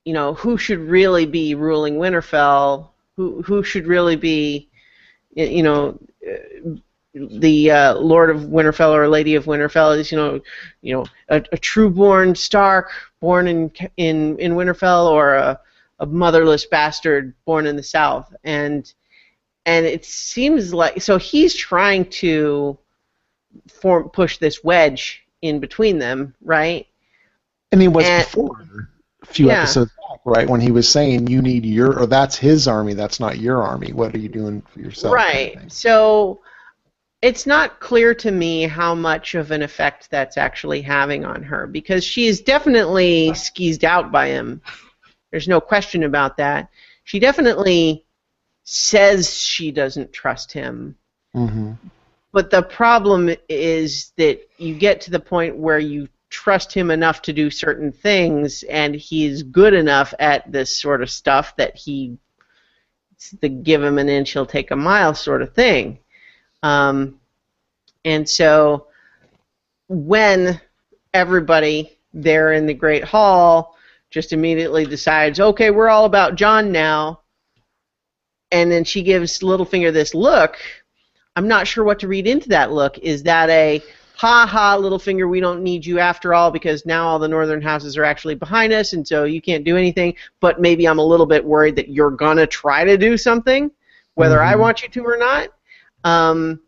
you know who should really be ruling Winterfell, who who should really be, you know, uh, the uh, Lord of Winterfell or Lady of Winterfell is, you know, you know, a, a true-born Stark born in in in Winterfell or a, a motherless bastard born in the South, and and it seems like so he's trying to form push this wedge in between them, right? And he was And- before a few Yeah. episodes back, right? When he was saying you need your or that's his army, that's not your army. What are you doing for yourself? kind of Right. So it's not clear to me how much of an effect that's actually having on her because she is definitely skeezed out by him. There's no question about that. She definitely says she doesn't trust him. Mhm. But the problem is that you get to the point where you trust him enough to do certain things, and he's good enough at this sort of stuff that he, it's the give him an inch, he'll take a mile sort of thing. Um, and so when everybody there in the Great Hall just immediately decides, okay, we're all about Jon now, and then she gives Littlefinger this look, I'm not sure what to read into that look. Is that a ha ha, Littlefinger, we don't need you after all because now all the northern houses are actually behind us and so you can't do anything, but maybe I'm a little bit worried that you're going to try to do something, whether I Mhm. want you to or not? Um,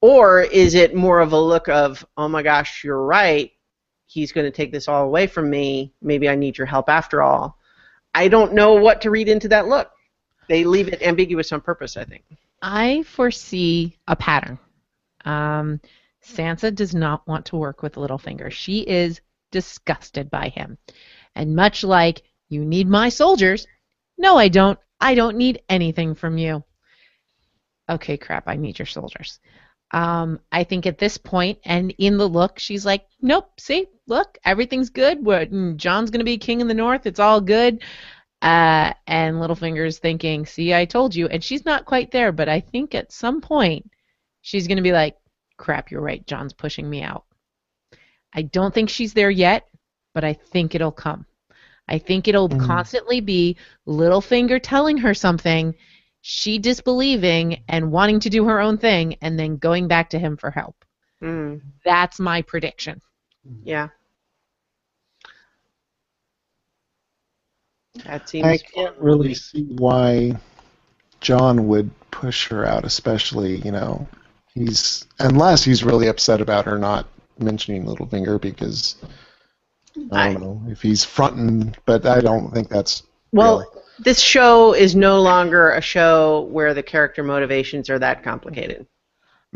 or is it more of a look of, oh my gosh, you're right, he's going to take this all away from me, maybe I need your help after all? I don't know what to read into that look. They leave it ambiguous on purpose, I think. I foresee a pattern. Um, Sansa does not want to work with Littlefinger. She is disgusted by him. And much like, you need my soldiers, no, I don't. I don't need anything from you. Okay, crap, I need your soldiers. Um, I think at this point, and in the look, she's like, nope, see, look, everything's good. What, mm, Jon's going to be king in the north. It's all good. Uh, and Littlefinger's thinking, see, I told you. And she's not quite there, but I think at some point she's going to be like, crap, you're right. Jon's pushing me out. I don't think she's there yet, but I think it'll come. I think it'll Mhm. constantly be Littlefinger telling her something, she disbelieving and wanting to do her own thing, and then going back to him for help. Mm, That's my prediction. yeah. That seems. I can't really see why Jon would push her out, especially, you know, he's unless he's really upset about her not mentioning Littlefinger because I don't know if he's fronting, but I don't think that's Well, real. This show is no longer a show where the character motivations are that complicated.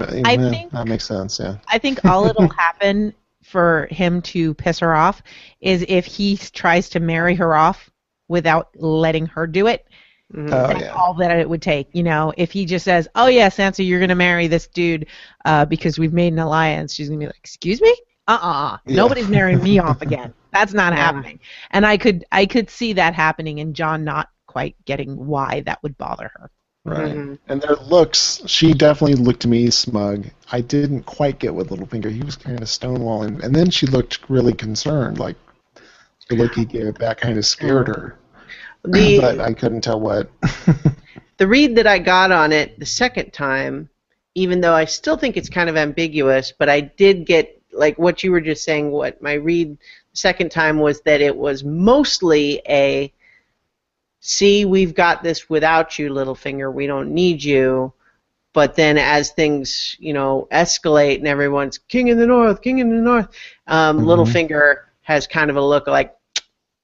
I yeah, think- that makes sense. Yeah. I think all it'll happen for him to piss her off is if he tries to marry her off without letting her do it. Mhm. Oh That's yeah. all that it would take. You know, if he just says, "Oh yeah, Sansa, you're gonna marry this dude uh, because we've made an alliance," she's gonna be like, "Excuse me? Uh-uh. Yeah. Nobody's marrying me off again. That's not Yeah. happening." And I could I could see that happening, and Jon not quite getting why that would bother her. Right. Mhm. And their looks, she definitely looked to me smug. I didn't quite get with Littlefinger. He was kind of stonewalling. And then she looked really concerned, like the look he gave back kind of scared her. The but I couldn't tell what. the read that I got on it the second time, even though I still think it's kind of ambiguous, but I did get like what you were just saying. What my read the second time was that it was mostly a see, we've got this without you, Littlefinger. We don't need you. But then, as things you know escalate and everyone's king in the north, king in the north, um, Mhm. Littlefinger has kind of a look like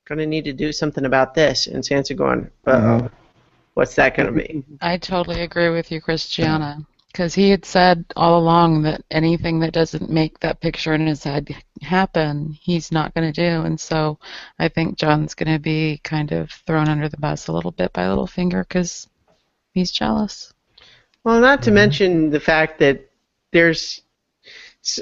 gonna need to do something about this, and Sansa going, uh oh, what's that gonna be? I totally agree with you, Christiana. Because he had said all along that anything that doesn't make that picture in his head happen, he's not going to do. And so I think Jon's going to be kind of thrown under the bus a little bit by Littlefinger because he's jealous. Well, not to mm-hmm. mention the fact that there's S-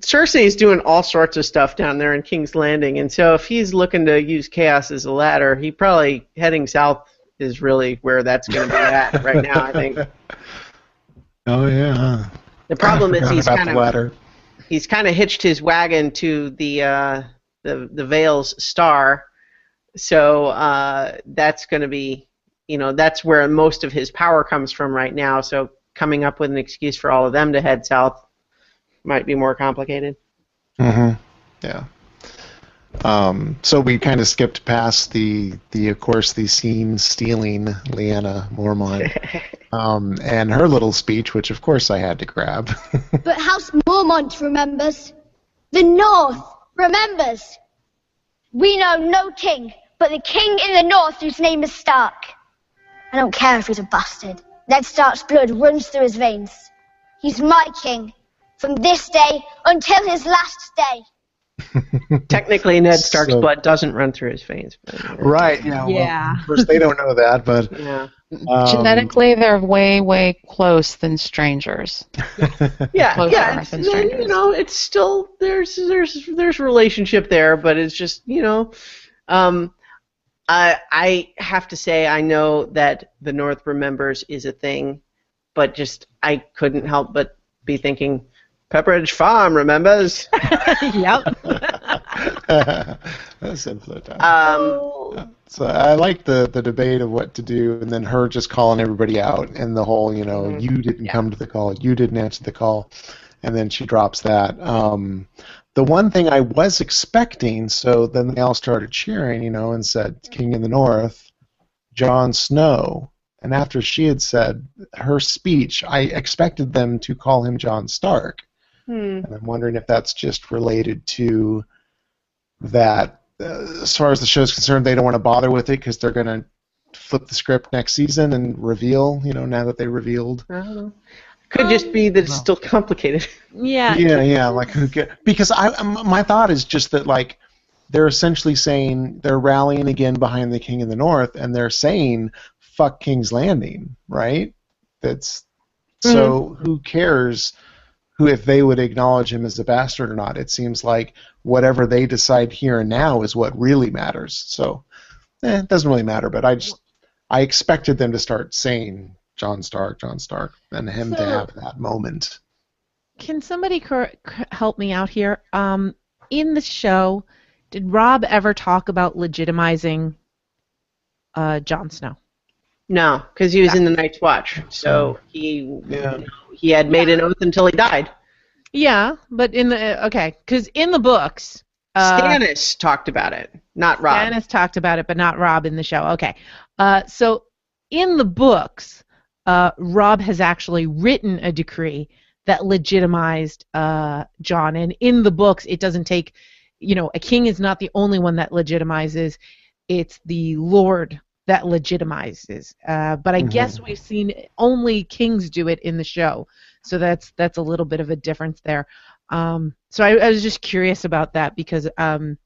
Cersei is doing all sorts of stuff down there in King's Landing, and so if he's looking to use chaos as a ladder, he probably heading south is really where that's going to be at right now. I think Oh yeah. the problem is he's kind of ladder. he's kind of hitched his wagon to the uh, the the Vale's star, so uh, that's going to be you know that's where most of his power comes from right now. So coming up with an excuse for all of them to head south might be more complicated. hmm Yeah. Um, so we kind of skipped past the the of course the scene stealing Lyanna Mormont um, and her little speech, which of course I had to grab. But House Mormont remembers. The North remembers. We know no king, but the king in the North whose name is Stark. I don't care if he's a bastard. Ned Stark's blood runs through his veins. He's my king, from this day until his last day. Technically, Ned Stark's So- blood doesn't run through his veins. But, right. Yeah. well, Yeah. of course they don't know that, but yeah. um, Genetically, they're way, way close than strangers. Yeah, Closer yeah. It's, than you know, it's still there's there's there's relationship there, but it's just you know, um, I I have to say I know that the North remembers is a thing, but just I couldn't help but be thinking, Pepperidge Farm remembers. yep. That's simpler time. Um, So I like the the debate of what to do, and then her just calling everybody out, and the whole, you know, Mhm. you didn't come to the call, you didn't answer the call, and then she drops that. Um, the one thing I was expecting, so then they all started cheering, you know, and said King in the North, Jon Snow, and after she had said her speech, I expected them to call him Jon Stark. Hmm. And I'm wondering if that's just related to that. Uh, as far as the show's concerned, they don't want to bother with it because they're going to flip the script next season and reveal. You know, now that they revealed. I don't know. Could just be that it's still complicated. Yeah. Yeah, yeah. Like who get? Because I, um, my thought is just that like they're essentially saying they're rallying again behind the King in the North, and they're saying "fuck King's Landing," right? That's so. Who cares? Who if they would acknowledge him as a bastard or not? It seems like whatever they decide here and now is what really matters. So eh, it doesn't really matter. But I just I expected them to start saying Jon Stark, Jon Stark, and him to have that moment. Can somebody cor- help me out here? Um, in the show, did Robb ever talk about legitimizing uh, Jon Snow? No, because he was in the Night's Watch, so he Yeah. he had made an oath until he died. Yeah, but in the okay, because in the books, uh, Stannis talked about it, not Robb. Stannis talked about it, but not Robb in the show. Okay, uh, so in the books, uh, Robb has actually written a decree that legitimized uh, Jon, and in the books, it doesn't take, you know, a king is not the only one that legitimizes; it's the Lord that legitimizes. Uh, but I Mhm. guess we've seen only kings do it in the show, so that's that's a little bit of a difference there. Um, so I, I was just curious about that because, um,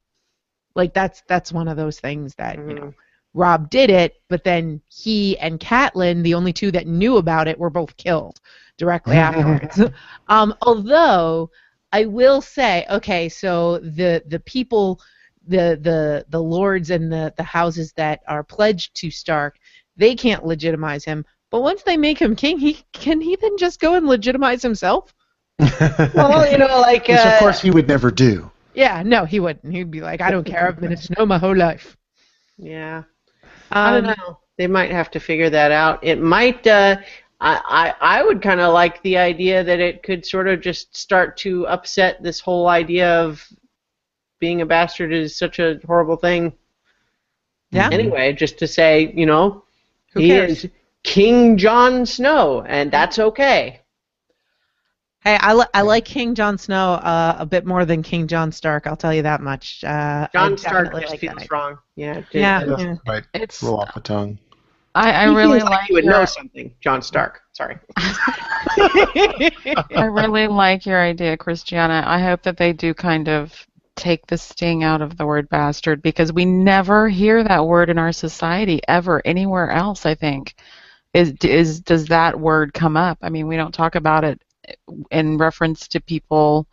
like that's that's one of those things that you know Robb did it, but then he and Catelyn, the only two that knew about it, were both killed directly afterwards. um, although I will say, okay, so the the people, the the the lords and the the houses that are pledged to Stark, they can't legitimize him. But once they make him king, he can he then just go and legitimize himself? well, you know, like Which uh, of course he would never do. Yeah, no, he wouldn't. He'd be like, I don't care. I've been in snow my whole life. Yeah. I don't Um, know. They might have to figure that out. It might. Uh, I, I I would kind of like the idea that it could sort of just start to upset this whole idea of being a bastard is such a horrible thing. Yeah. Anyway, just to say, you know, Who he cares? is King Jon Snow, and that's okay. Hey, I, li- I like King Jon Snow uh, a bit more than King Jon Stark. I'll tell you that much. Uh, I Jon Stark definitely just like feels that. wrong. Yeah. it- Yeah, it- yeah. Right. It's Roll off the tongue. I, I he really feels like you would your, know something. Jon Stark. Sorry. I really like your idea, Christiana. I hope that they do kind of take the sting out of the word bastard because we never hear that word in our society ever anywhere else. I think is is does that word come up? I mean, we don't talk about it in reference to people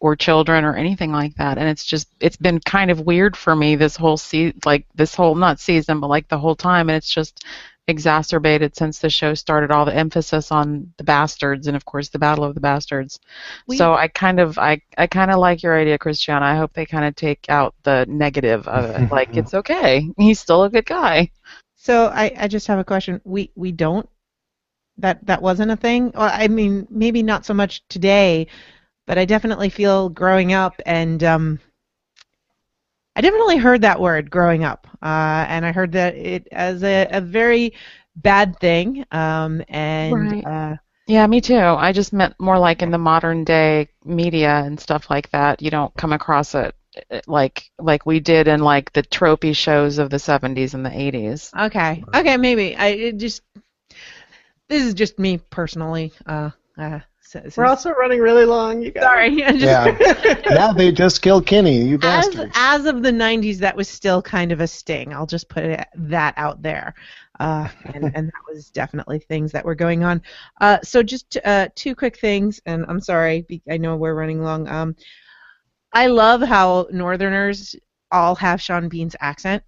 or children or anything like that, and it's just it's been kind of weird for me this whole se- like this whole not season, but like the whole time, and it's just exacerbated since the show started all the emphasis on the bastards and of course the battle of the bastards. We- so i kind of i, I kind of like your idea christiana. I hope they kind of take out the negative of it. Like it's okay. He's still a good guy. So I, I just have a question. We we don't? That that wasn't a thing. Well, I mean, maybe not so much today, but I definitely feel growing up and um, I definitely heard that word growing up, uh, and I heard that it as a, a very bad thing. Um, and Right. uh, Yeah, me too. I just meant more like in the modern day media and stuff like that. You don't come across it uh, like like we did in like the tropey shows of the 70s and the 80s. okay, okay, maybe I it just this is just me personally. Uh, uh, so- We're also running really long. You guys. sorry. Just- Yeah. now they just killed Kenny, you as bastard. as of the 90s that was still kind of a sting i'll just put it, that out there uh, and, and that was definitely things that were going on uh, so just uh, two quick things and i'm sorry i know we're running long um, i love how northerners all have sean bean's accent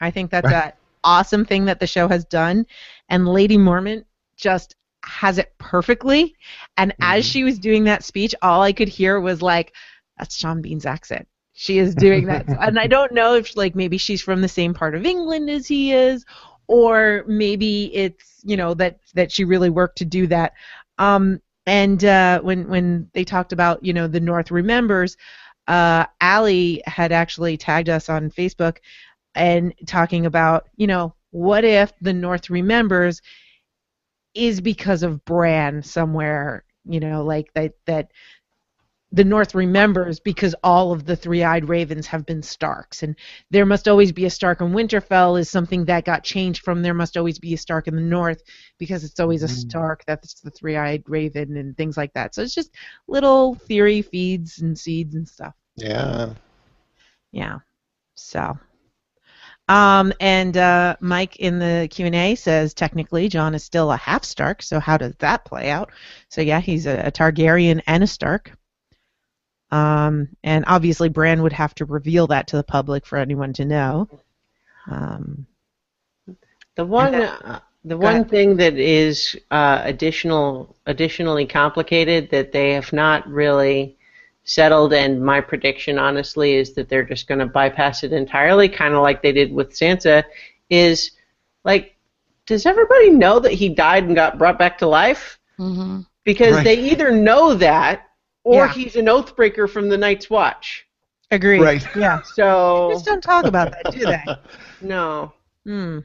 i think that's an awesome thing that the show has done and lady mormont just has it perfectly and as she was doing that speech all i could hear was like that's Sean Bean's accent. She is doing that, and I don't know if like maybe she's from the same part of England as he is, or maybe it's you know that that she really worked to do that. Um, and uh, when when they talked about you know the North remembers, uh, Allie had actually tagged us on Facebook and talking about you know what if the North remembers is because of Bran somewhere you know like that that the North remembers because all of the three-eyed ravens have been Starks, and there must always be a Stark in Winterfell is something that got changed from there must always be a Stark in the North because it's always a mm. Stark that's the three-eyed raven and things like that. So it's just little theory feeds and seeds and stuff. Yeah. Yeah. So. Um, and uh, Mike in the Q and A says technically Jon is still a half Stark. So how does that play out? So yeah, he's a, a Targaryen and a Stark. Um, and obviously Bran would have to reveal that to the public for anyone to know. Um, The one, And uh, the one ahead. thing that is uh, additional, additionally complicated that they have not really settled, and my prediction, honestly, is that they're just going to bypass it entirely, kind of like they did with Sansa. Is like, does everybody know that he died and got brought back to life? hmm Because Right. they either know that, or Yeah. he's an oathbreaker from the Night's Watch. agreed. Right. Yeah. So Just don't talk about that, do they? no. Hmm.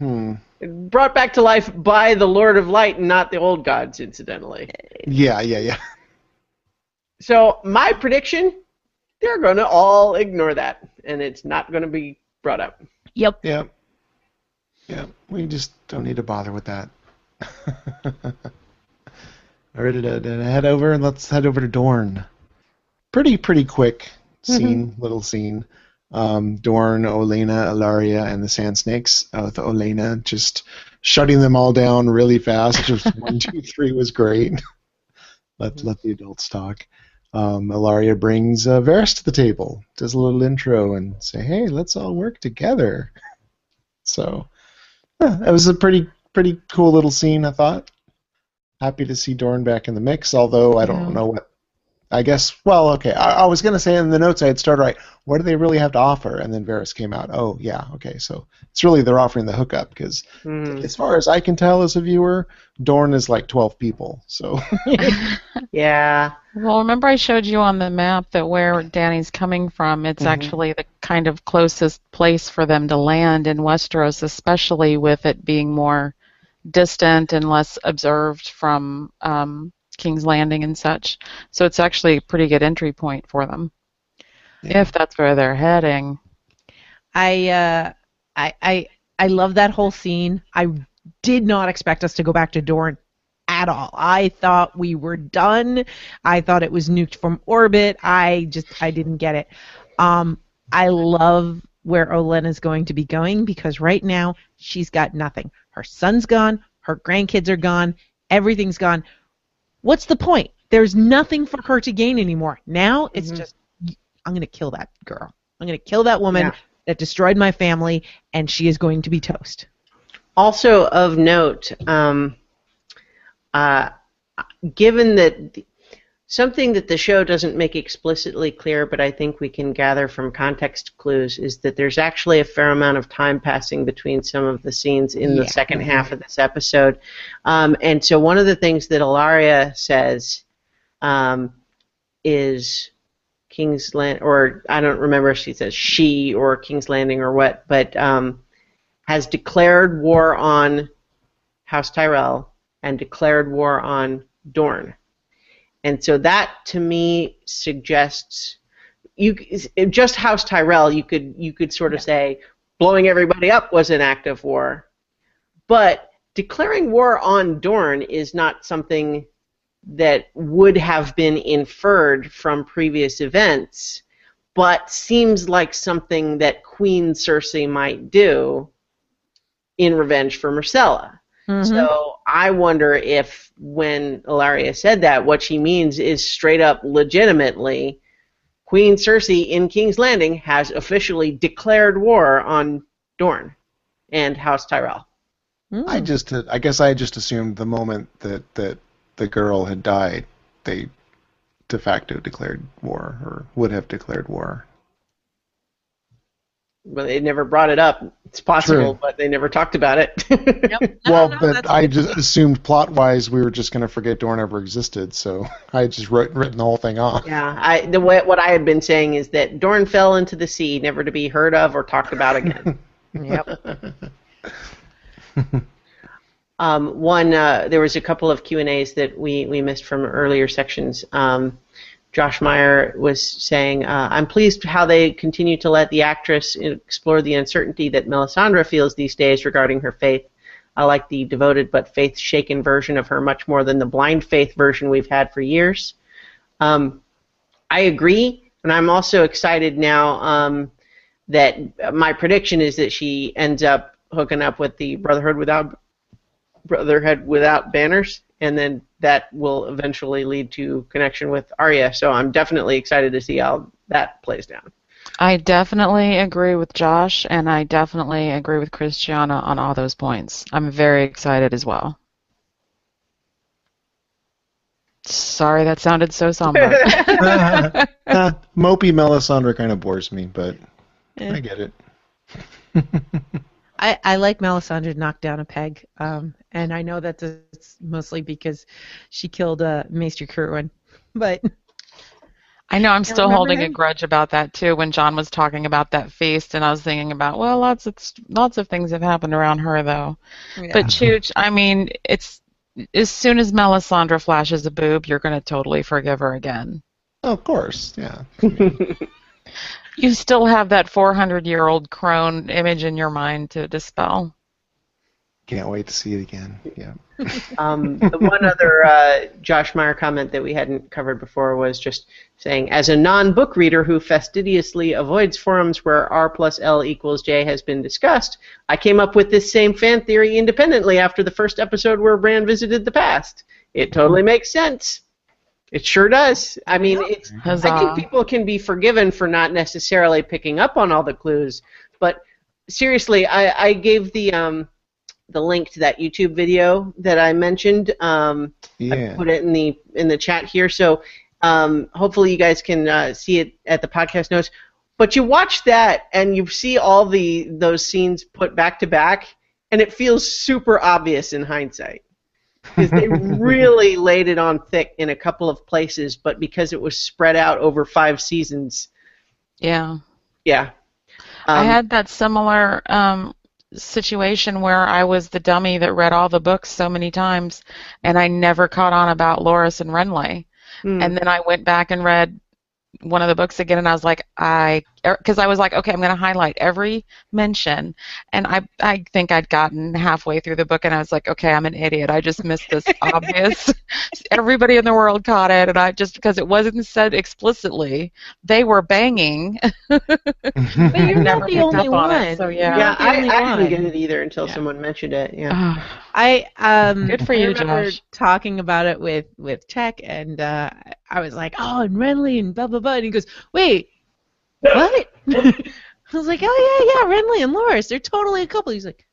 Hmm. brought back to life by the Lord of Light and not the old gods, incidentally. Yeah, yeah, yeah. So my prediction, they're going to all ignore that, and it's not going to be brought up. Yep. Yeah. Yeah. We just don't need to bother with that. All right, to, to head over and let's head over to Dorne. Pretty, pretty quick scene, little scene. Um, Dorne, Olenna, Ellaria, and the Sand Snakes. Uh, with Olenna just shutting them all down really fast. Just one, two, three was great. let let the adults talk. Um, Ellaria brings uh, Varys to the table, does a little intro, and say, "Hey, let's all work together." So, yeah, it was a pretty pretty cool little scene, I thought. Happy to see Dorne back in the mix, although I don't Yeah. know what. I guess. Well, okay. I, I was gonna say in the notes I had started right. What do they really have to offer? And then Varys came out. Oh, yeah. Okay. So it's really they're offering the hookup because, Mhm. as far as I can tell as a viewer, Dorne is like 12 people. So Yeah. Well, remember I showed you on the map that where Dany's coming from, it's Mhm. actually the kind of closest place for them to land in Westeros, especially with it being more distant and less observed from um, King's Landing and such. So it's actually a pretty good entry point for them, if that's where they're heading. I uh, I I I love that whole scene. I did not expect us to go back to Dorne at all. I thought we were done. I thought it was nuked from orbit. I just I didn't get it. Um, I love where Olenna's going to be going because right now she's got nothing. Her son's gone. Her grandkids are gone. Everything's gone. What's the point? There's nothing for her to gain anymore. Now it's Mhm. just I'm gonna kill that girl. I'm gonna kill that woman Yeah. that destroyed my family, and she is going to be toast. Also of note, um, uh, given that, something that the show doesn't make explicitly clear, but I think we can gather from context clues, is that there's actually a fair amount of time passing between some of the scenes in the Yeah. second half of this episode. Um, and so one of the things that Ellaria says um, is King's Land, or I don't remember if she says she or King's Landing or what, but um, has declared war on House Tyrell and declared war on Dorne. And so that to me suggests you just House Tyrell you could you could sort of say blowing everybody up was an act of war. But declaring war on Dorne is not something that would have been inferred from previous events, but seems like something that Queen Cersei might do in revenge for Myrcella. Mhm. So I wonder if when Ellaria said that, what she means is straight up legitimately Queen Cersei in King's Landing has officially declared war on Dorne and House Tyrell. I just, I guess I just assumed the moment that that the girl had died, they de facto declared war or would have declared war. But they never brought it up. It's possible, True. but they never talked about it. well, but I just assumed plot-wise we were just going to forget Dorne ever existed, so I just wrote, written the whole thing off. Yeah, I the way, what I had been saying is that Dorne fell into the sea, never to be heard of or talked about again. Yep. Um, one, uh, there was a couple of Q and A's that we, we missed from earlier sections. Um, Josh Meyer was saying, uh, "I'm pleased how they continue to let the actress explore the uncertainty that Melisandre feels these days regarding her faith. I like the devoted but faith-shaken version of her much more than the blind faith version we've had for years." Um, I agree, and I'm also excited now um, that my prediction is that she ends up hooking up with the Brotherhood without Brotherhood without banners, and then that will eventually lead to connection with Arya. So I'm definitely excited to see how that plays down. I definitely agree with Josh, and I definitely agree with Christiana on all those points. I'm very excited as well. Sorry, that sounded so somber. Uh, mopey Melisandre kind of bores me, but Yeah. I get it. I, I like Melisandre knocked down a peg, um, and I know that's it's mostly because she killed uh, Maester Curwin, but I know I'm still remember holding a grudge about that too. When Jon was talking about that feast, and I was thinking about, well, lots of lots of things have happened around her though. Yeah. But Chooch, I mean, it's as soon as Melisandre flashes a boob, you're going to totally forgive her again. Oh, of course, yeah. You still have that 400 year old crone image in your mind to dispel. Can't wait to see it again. Yeah. Um, the one other uh, Josh Meyer comment that we hadn't covered before was just saying, as a non-book reader who fastidiously avoids forums where R plus L equals J has been discussed, I came up with this same fan theory independently after the first episode where Bran visited the past. It totally makes sense. It sure does. I mean, it's, I think people can be forgiven for not necessarily picking up on all the clues, but seriously, I, I gave the um, the link to that YouTube video that I mentioned. Um, Yeah. I put it in the in the chat here, so um, hopefully you guys can uh, see it at the podcast notes. But you watch that and you see all the those scenes put back to back, and it feels super obvious in hindsight because they really laid it on thick in a couple of places, but because it was spread out over five seasons, Yeah. yeah. I Um, had that similar um, situation where I was the dummy that read all the books so many times, and I never caught on about Loras and Renly. hmm. And then I went back and read one of the books again, and I was like, I, because I was like, okay, I'm going to highlight every mention, and I, I think I'd gotten halfway through the book, and I was like, okay, I'm an idiot. I just missed this obvious. Everybody in the world caught it, and I just because it wasn't said explicitly, they were banging. but you're not the only up on one. it, so yeah. yeah, I, I didn't one. get it either until Yeah. someone mentioned it. Yeah. Ah, I um Good for I you, remember Josh. talking about it with with Tech and uh I was like, "Oh, and Renly and blah blah blah." And he goes, "Wait. What?" I was like, "Oh yeah, yeah, Renly and Loras, they're totally a couple." He's like,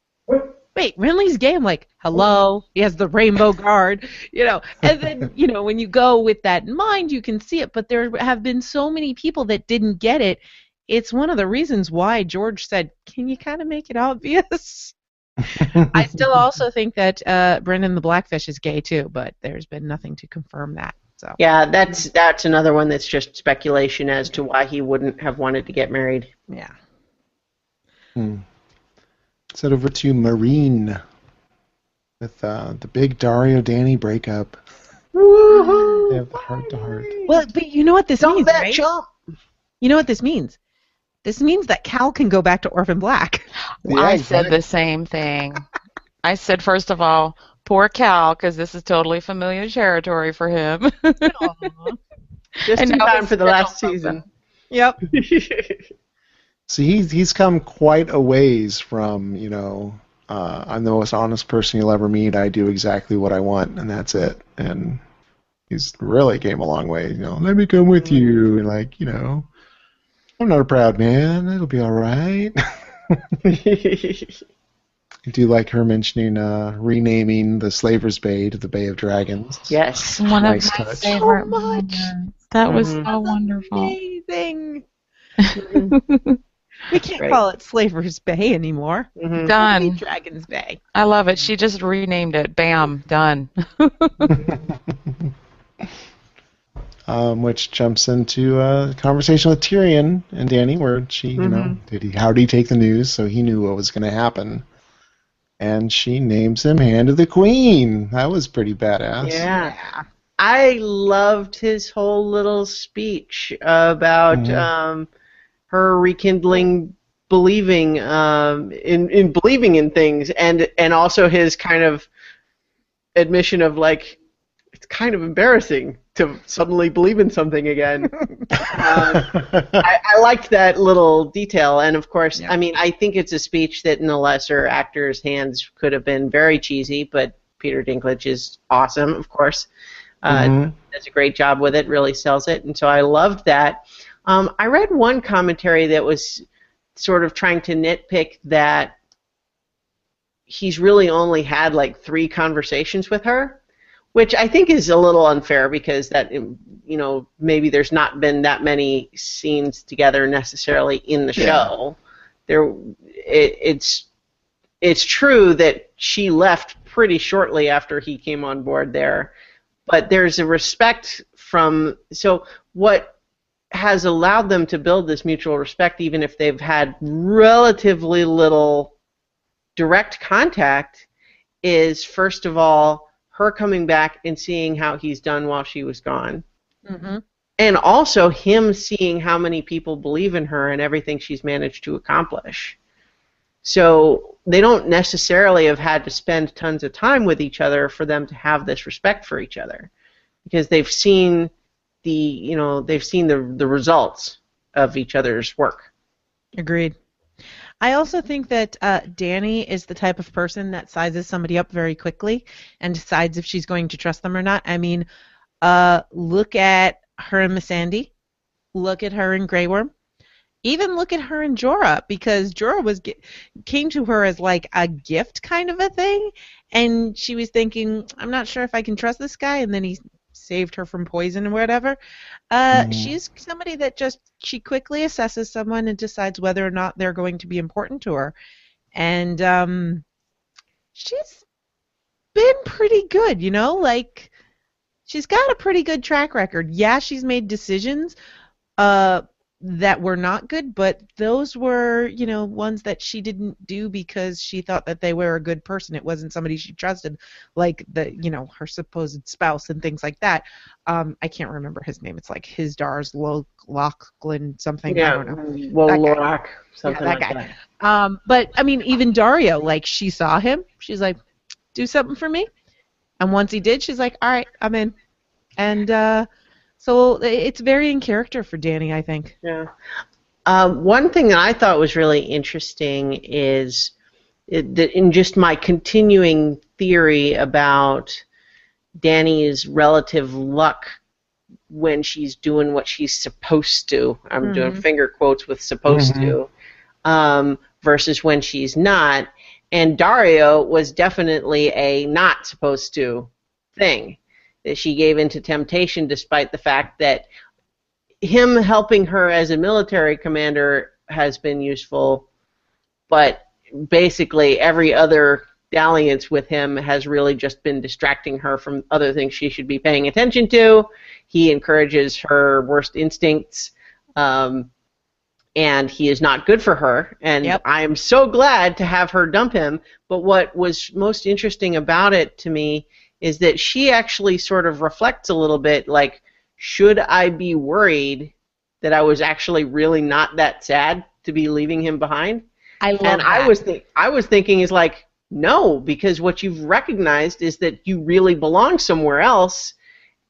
wait, Renly's gay. I'm like, hello, he has the rainbow guard, you know. And then, you know, when you go with that in mind, you can see it. But there have been so many people that didn't get it. It's one of the reasons why George said, can you kind of make it obvious? I still also think that uh, Brynden the Blackfish is gay too, but there's been nothing to confirm that. So Yeah, that's that's another one that's just speculation as to why he wouldn't have wanted to get married. Yeah. Hmm. Let's head over to Meereen with uh, the big Daario Dany breakup. Woo-hoo! They have the heart to heart. Well, but you know what this Don't means, bet, right? chump. You know what this means? This means that Cal can go back to Orphan Black. I said the same thing. I said, first of all, poor Cal, because this is totally familiar territory for him. Just And in time for the last open. season. Yep. See, he's he's come quite a ways from you know. Uh, I'm the most honest person you'll ever meet. I do exactly what I want, and that's it. And he's really came a long way. You know, let me come with you, and like you know, I'm not a proud man. It'll be all right. I do like her mentioning uh, renaming the Slaver's Bay to the Bay of Dragons. yes. One Nice of my touch. favorite So much. moments. That was Mhm. so wonderful. Amazing. we can't Right. call it Slaver's Bay anymore. Mhm. It'll Done. Dragon's Bay. I love it. She just renamed it. Bam. Done. um, which jumps into a conversation with Tyrion and Dany, where she, you know, Mhm. did he, how did he take the news? So he knew what was going to happen, and she names him Hand of the Queen. That was pretty badass. Yeah. I loved his whole little speech about Mhm. um, her rekindling believing um, in in believing in things, and and also his kind of admission of like it's kind of embarrassing to suddenly believe in something again. um, I, I liked that little detail, and of course, I mean, I think it's a speech that in a lesser actor's hands could have been very cheesy, but Peter Dinklage is awesome, of course. Uh, Mhm. Does a great job with it, really sells it, and so I loved that. Um, I read one commentary that was sort of trying to nitpick that he's really only had like three conversations with her, which I think is a little unfair because that you know maybe there's not been that many scenes together necessarily in the Yeah. show. There, it, it's it's true that she left pretty shortly after he came on board there, but there's a respect from so what has allowed them to build this mutual respect even if they've had relatively little direct contact is first of all her coming back and seeing how he's done while she was gone Mm-hmm. and also him seeing how many people believe in her and everything she's managed to accomplish. So they don't necessarily have had to spend tons of time with each other for them to have this respect for each other because they've seen the you know they've seen the the results of each other's work. Agreed. I also think that uh, Dany is the type of person that sizes somebody up very quickly and decides if she's going to trust them or not. I mean, uh, look at her and Missandei. Look at her and Grey Worm. Even look at her and Jorah because Jorah was came to her as like a gift kind of a thing, and she was thinking, I'm not sure if I can trust this guy, and then he saved her from poison or whatever. Uh, Mhm. She's somebody that just she quickly assesses someone and decides whether or not they're going to be important to her, and um, she's been pretty good, you know, like she's got a pretty good track record. Yeah, she's made decisions uh that were not good, but those were, you know, ones that she didn't do because she thought that they were a good person. It wasn't somebody she trusted, like the, you know, her supposed spouse and things like that. Um, I can't remember his name. It's like his Dars Lachlan something. I don't know. well. Loraq, something that like guy. that. Um, but I mean, even Daario, like she saw him, she's like, "Do something for me," and once he did, she's like, "All right, I'm in." And uh, so it's very in character for Dany, I think. Yeah. Um, one thing that I thought was really interesting is that in just my continuing theory about Dany's relative luck when she's doing what she's supposed to. I'm doing Mhm. finger quotes with supposed Mhm. to. Um, versus when she's not. and Daario was definitely a not supposed to thing that she gave into temptation despite the fact that him helping her as a military commander has been useful, but basically every other dalliance with him has really just been distracting her from other things she should be paying attention to. He encourages her worst instincts, um, and he is not good for her. And I am so glad to have her dump him. But what was most interesting about it to me is that she actually sort of reflects a little bit like, should I be worried that I was actually really not that sad to be leaving him behind? I love and I was think I was thinking is like no, because what you've recognized is that you really belong somewhere else,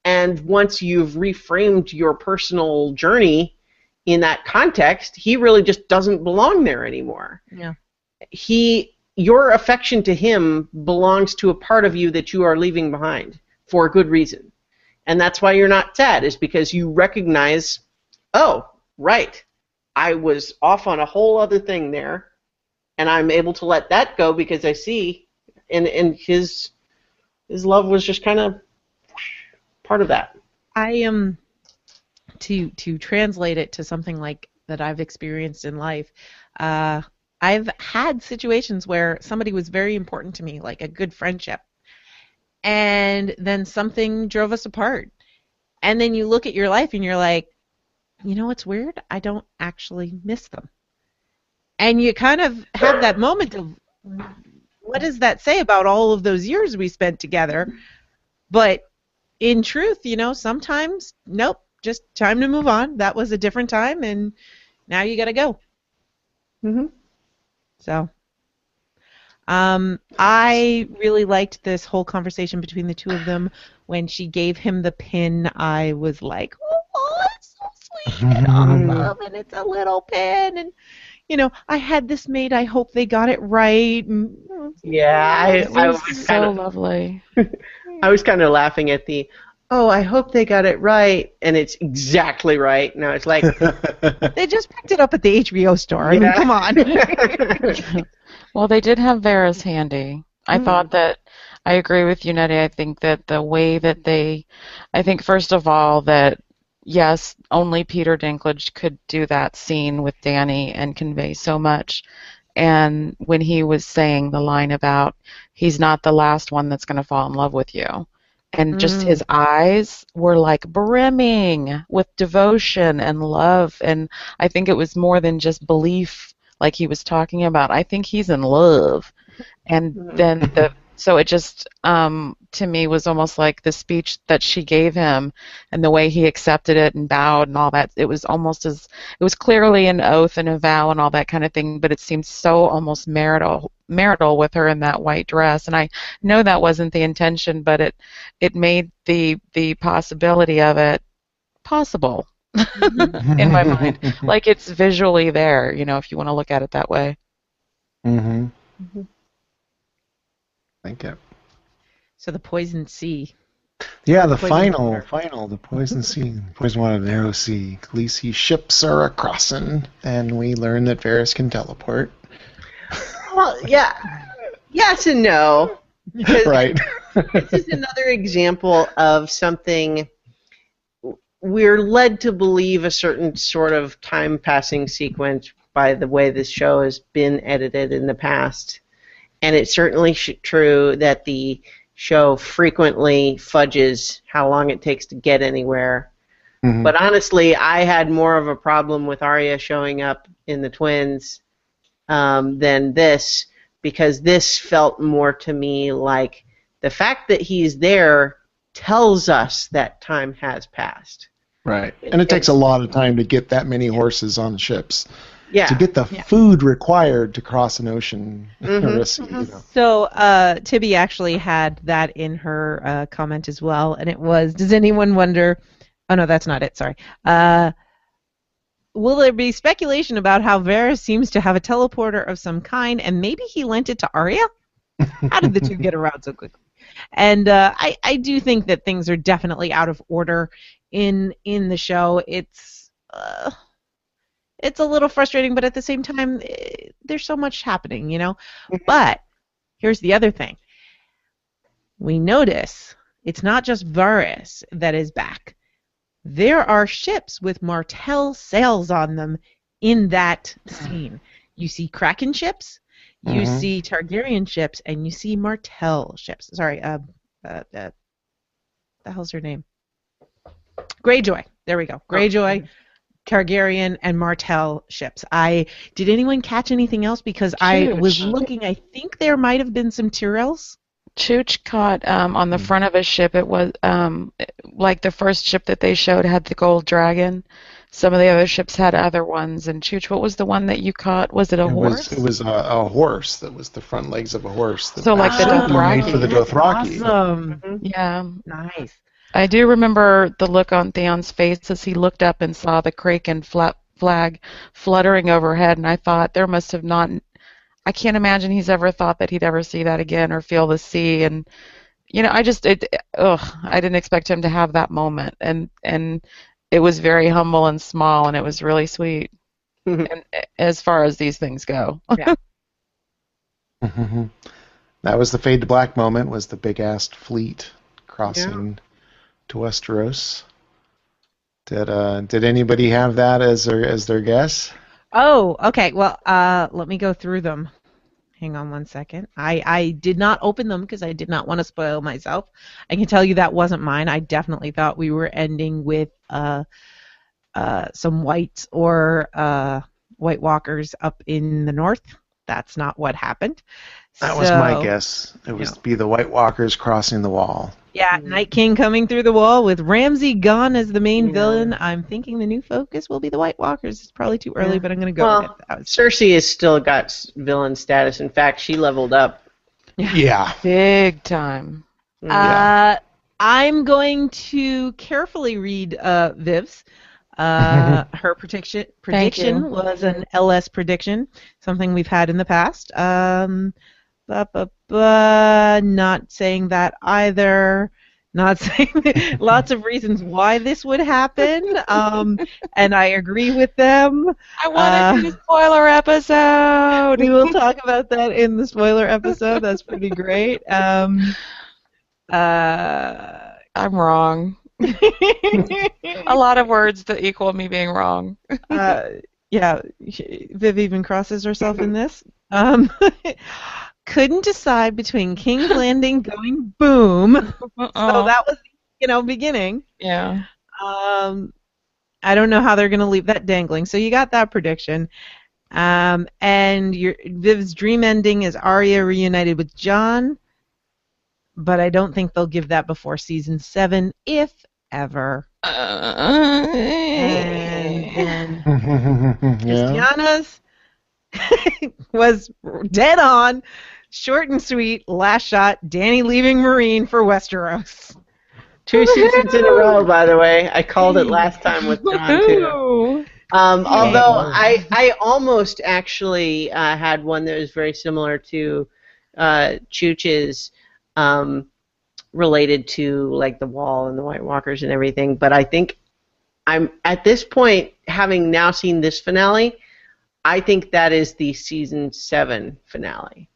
and once you've reframed your personal journey in that context, he really just doesn't belong there anymore. Yeah. He your affection to him belongs to a part of you that you are leaving behind for a good reason. And that's why you're not sad, is because you recognize, oh, right, I was off on a whole other thing there, and I'm able to let that go because I see, and and his his love was just kind of part of that. I am to to translate it to something like that I've experienced in life. Uh, I've had situations where somebody was very important to me, like a good friendship, and then something drove us apart. And then you look at your life and you're like, you know what's weird? I don't actually miss them. And you kind of have that moment of what does that say about all of those years we spent together? But in truth, you know, sometimes, nope, just time to move on. That was a different time, and now you got to go. Mm-hmm. So, um, I really liked this whole conversation between the two of them. When she gave him the pin, I was like, oh, it's so sweet and awesome, and it's a little pin, and you know, I had this made. I hope they got it right. And, Yeah, I, It I was was so kind of lovely. I was kind of laughing at the, oh, I hope they got it right, and it's exactly right. Now it's like, they just picked it up at the HBO store. I mean, come on. Well, they did have Varys handy. I Mm. thought that I agree with you, Nettie. I think that the way that they, I think first of all that yes, only Peter Dinklage could do that scene with Dany and convey so much. And when he was saying the line about he's not the last one that's going to fall in love with you, and just Mm. his eyes were like brimming with devotion and love, and I think it was more than just belief like he was talking about. I think he's in love. And then the so it just um to me was almost like the speech that she gave him and the way he accepted it and bowed and all that it was almost as it was clearly an oath and a vow and all that kind of thing but it seemed so almost marital marital with her in that white dress and I know that wasn't the intention but it it made the the possibility of it possible in my mind like it's visually there you know if you want to look at it that way Mm-hmm. Thank you. so the poison sea. Yeah, the Poison final, water. final, the poison sea, poison water, the narrow sea. Khaleesi ships are a crossing, and we learn that Varys can teleport. Well, yeah, yes and no. Right. this is another example of something we're led to believe a certain sort of time passing sequence by the way this show has been edited in the past. And it's certainly sh- true that the show frequently fudges how long it takes to get anywhere. Mhm. But honestly, I had more of a problem with Arya showing up in the twins um, than this because this felt more to me like the fact that he's there tells us that time has passed. Right. And it takes a lot of time to get that many horses on ships. Yeah. To get the food required to cross an ocean Mhm. or a sea. You know. So uh, Tibby actually had that in her uh, comment as well, and it was, "Does anyone wonder?" Oh no, that's not it. Sorry. Uh, will there be speculation about how Varys seems to have a teleporter of some kind, and maybe he lent it to Arya? How did the two get around so quickly? And uh, I, I do think that things are definitely out of order in in the show. It's uh, it's a little frustrating, but at the same time, eh, there's so much happening, you know. But here's the other thing. We notice it's not just Varys that is back. There are ships with Martell sails on them in that scene. You see Kraken ships, you Mhm. see Targaryen ships, and you see Martell ships. Sorry, uh, uh, uh the hell's her name? Greyjoy. There we go. Greyjoy, Targaryen, and Martell ships. I did anyone catch anything else? Because I was looking. I think there might have been some Tyrells. Chooch caught um, on the front of a ship. It was um, like the first ship that they showed had the gold dragon. Some of the other ships had other ones. And Chooch, what was the one that you caught? Was it a It horse? was, it was a, a horse that was the front legs of a horse. That So like the was made for the Dothraki. Dothraki. Awesome. Yeah. Nice. I do remember the look on Theon's face as he looked up and saw the Kraken fla- flag fluttering overhead, and I thought there must have not. I can't imagine he's ever thought that he'd ever see that again or feel the sea, and you know, I just it. Ugh, I didn't expect him to have that moment, and and it was very humble and small, and it was really sweet. and as far as these things go, Yeah. Mhm. That was the fade to black moment. Was the big ass fleet crossing to Westeros? Did uh did anybody have that as their as their guess? Oh, okay. Well, uh, let me go through them. Hang on one second. I, I did not open them because I did not want to spoil myself. I can tell you that wasn't mine. I definitely thought we were ending with uh, uh, some whites or uh, White Walkers up in the north. That's not what happened. That was my guess. It was to be the White Walkers crossing the wall. Yeah, Night King coming through the wall with Ramsay gone as the main villain. I'm thinking the new focus will be the White Walkers. It's probably too early, but I'm going to go with well, it. That Cersei has still got villain status. In fact, she leveled up. Yeah. big time. Uh, I'm going to carefully read uh, Viv's. Uh, her prediction prediction was an LS prediction, something we've had in the past. Um, not saying that either. Not saying lots of reasons why this would happen, um, and I agree with them. I want to do the spoiler episode. We will talk about that in the spoiler episode. That's pretty great. Um, uh, I'm wrong. a lot of words that equal me being wrong. uh, yeah, Viv even crosses herself in this. Um, couldn't decide between King's Landing going boom. So Uh-oh. that was, you know, beginning. Yeah. Um, I don't know how they're going to leave that dangling. So you got that prediction. Um, and your Viv's dream ending is Arya reunited with Jon, but I don't think they'll give that before season seven, if ever. And, and yeah. Christiana's was dead on, short and sweet. Last shot, Dany leaving Meereen for Westeros. Two seasons in a row, by the way. I called it last time with Jon too. Um, although I, I almost actually uh, had one that was very similar to uh, Chooch's, um, related to like the Wall and the White Walkers and everything. But I think I'm at this point, having now seen this finale, I think that is the season seven finale.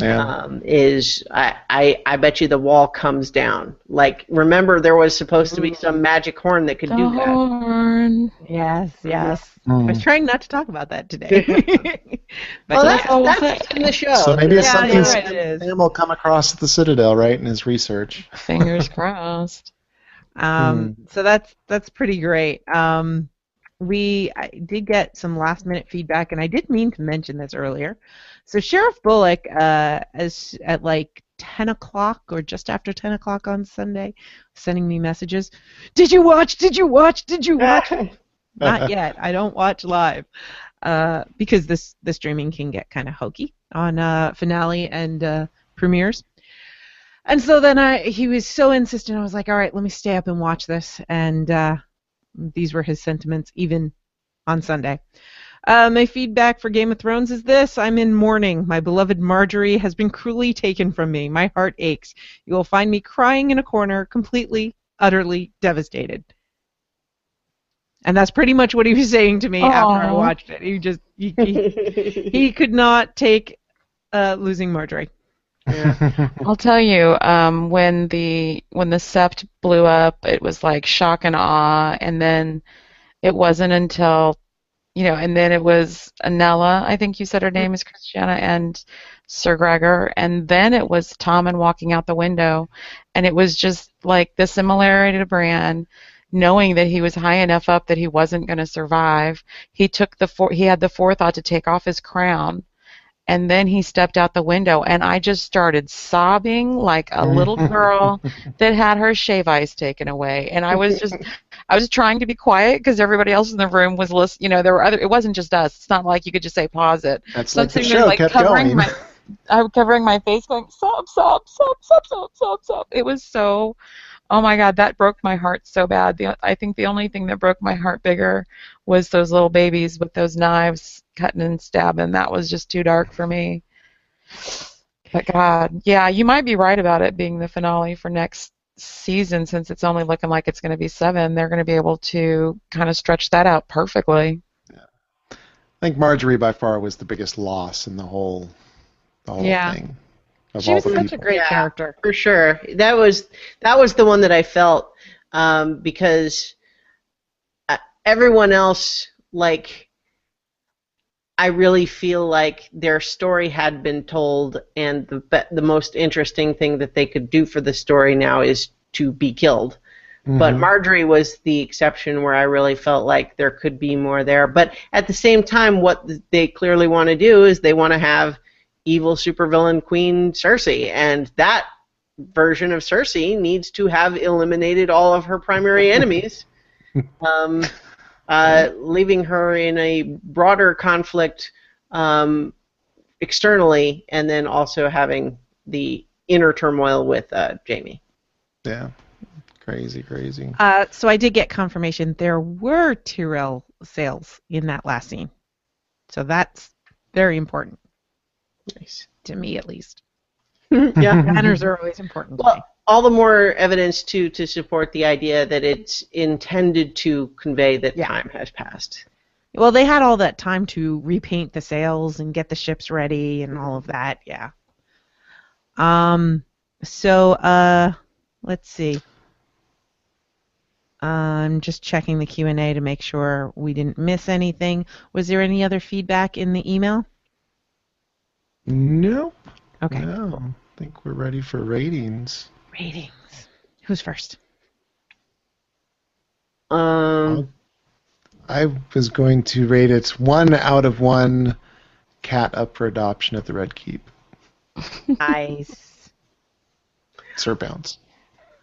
Yeah. Um, is I, I I bet you the wall comes down. Like remember there was supposed to be some magic horn that could do that. Horn. Yes, yes. Mm. I was trying not to talk about that today. but Well, yeah. that's, that's in the show. So maybe it's Yeah, something you're right, it is. Sam will come across at the Citadel, right, in his research. Fingers crossed. Um, so that's that's pretty great. Um, we I did get some last minute feedback, and I did mean to mention this earlier. So Sheriff Bullock, uh, as at like 10 o'clock or just after 10 o'clock on Sunday, sending me messages. Did you watch? Did you watch? Did you watch? Not yet. I don't watch live uh, because this the streaming can get kind of hokey on uh, finale and uh, premieres. And so then I he was so insistent. I was like, all right, let me stay up and watch this. And uh, these were his sentiments even on Sunday. Uh, my feedback for Game of Thrones is this: I'm in mourning. My beloved Margaery has been cruelly taken from me. My heart aches. You will find me crying in a corner, completely, utterly devastated. And that's pretty much what he was saying to me after I watched it. He just he, he, he could not take uh, losing Margaery. I'll tell you, um, when the when the sept blew up, it was like shock and awe, and then it wasn't until, you know, and then it was Olenna, I think you said her name is Christiana, and Sir Gregor, and then it was Tommen walking out the window, and it was just like the similarity to Bran, knowing that he was high enough up that he wasn't going to survive. He took the for- he had the forethought to take off his crown and then he stepped out the window and i just started sobbing like a little girl that had her shave ice taken away and i was just i was trying to be quiet because everybody else in the room was listening you know there were other it wasn't just us it's not like you could just say pause it That's so like the show like kept covering going. my i'm covering my face going sob sob sob sob sob sob sob it was so Oh my God, that broke my heart so bad. The, I think the only thing that broke my heart bigger was those little babies with those knives cutting and stabbing. That was just too dark for me. But God, yeah, you might be right about it being the finale for next season since it's only looking like it's going to be seven. They're going to be able to kind of stretch that out perfectly. Yeah. I think Margaery by far was the biggest loss in the whole, the whole Yeah. thing. Of She all was the such a people. great character for sure. That was that was the one that I felt um, because uh, everyone else like I really feel like their story had been told, and the be- the most interesting thing that they could do for the story now is to be killed. But Mhm. Margaery was the exception where I really felt like there could be more there. But at the same time, what they clearly want to do is they want to have evil supervillain Queen Cersei, and that version of Cersei needs to have eliminated all of her primary enemies, um, uh, leaving her in a broader conflict um, externally, and then also having the inner turmoil with uh, Jaime. Yeah. Crazy, crazy. Uh, so I did get confirmation there were Tyrell sails in that last scene. So that's very important. Nice. To me, at least. yeah, Banners are always important. to me. Well, all the more evidence to to support the idea that it's intended to convey that time has passed. Well, they had all that time to repaint the sails and get the ships ready and all of that. Yeah. Um. So, uh, let's see. I'm just checking the Q and A to make sure we didn't miss anything. Was there any other feedback in the email? Nope. Okay. No. I think we're ready for ratings. Ratings. Who's first? Um, I was going to rate it one out of one cat up for adoption at the Red Keep. Nice. Sir Bounce.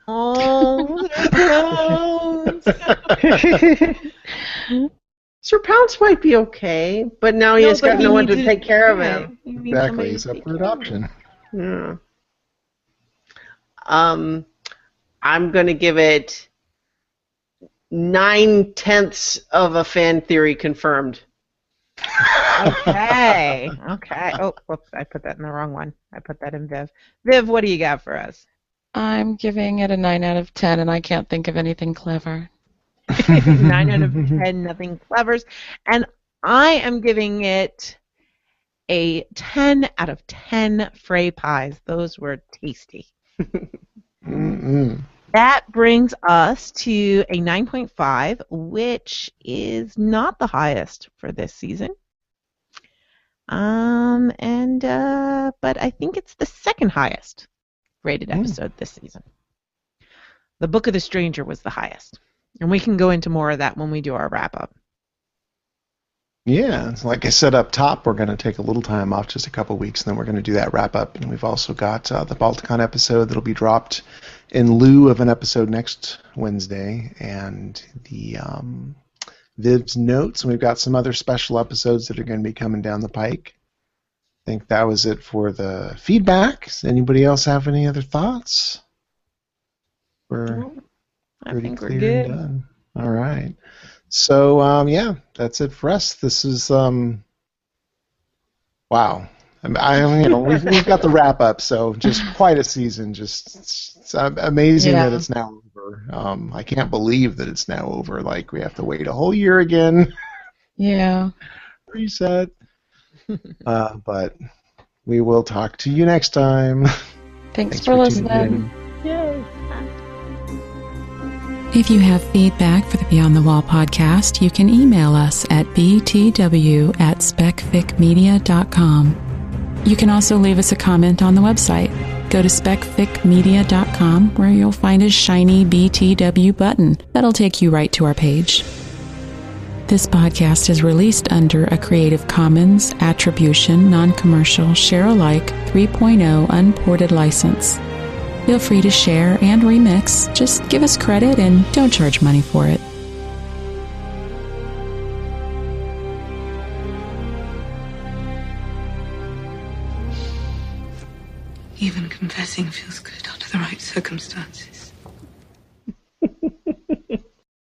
Oh, Sir Pounce might be okay, but now he No, has got he no one to needs take care of him. Exactly. He's up for adoption. Yeah. Um, I'm going to give it nine tenths of a fan theory confirmed. okay. Okay. Oh, whoops, I put that in the wrong one. I put that in Viv. Viv, what do you got for us? I'm giving it a 9 out of 10, and I can't think of anything clever. Nine out of ten, nothing clevers. And I am giving it a 10 out of 10 Frey pies. Those were tasty. Mm-mm. That brings us to a 9.5, which is not the highest for this season. Um, and uh, but I think it's the second highest rated episode this season. The Book of the Stranger was the highest, and we can go into more of that when we do our wrap up. Yeah, like I said up top, we're going to take a little time off, just a couple weeks, and then we're going to do that wrap up. And we've also got uh, the Balticon episode that'll be dropped in lieu of an episode next Wednesday, and the um, Viv's notes. And we've got some other special episodes that are going to be coming down the pike. I think that was it for the feedback. Does anybody else have any other thoughts? We're I pretty think we're clear good. and done. All right. So um, yeah, that's it for us. This is um, wow. I'm- I, I you know we've, we've got the wrap up, so just quite a season. Just it's, it's amazing that it's now over. Um, I can't believe that it's now over. Like we have to wait a whole year again. Yeah. Reset. uh, but We will talk to you next time. Thanks, Thanks for, for listening. If you have feedback for the Beyond the Wall podcast, you can email us at btw at specficmedia.com. You can also leave us a comment on the website. Go to specficmedia.com where you'll find a shiny BTW button. That'll take you right to our page. This podcast is released under a Creative Commons Attribution Non Commercial Share Alike 3.0 Unported license. Feel free to share and remix. Just give us credit and don't charge money for it. Even confessing feels good under the right circumstances.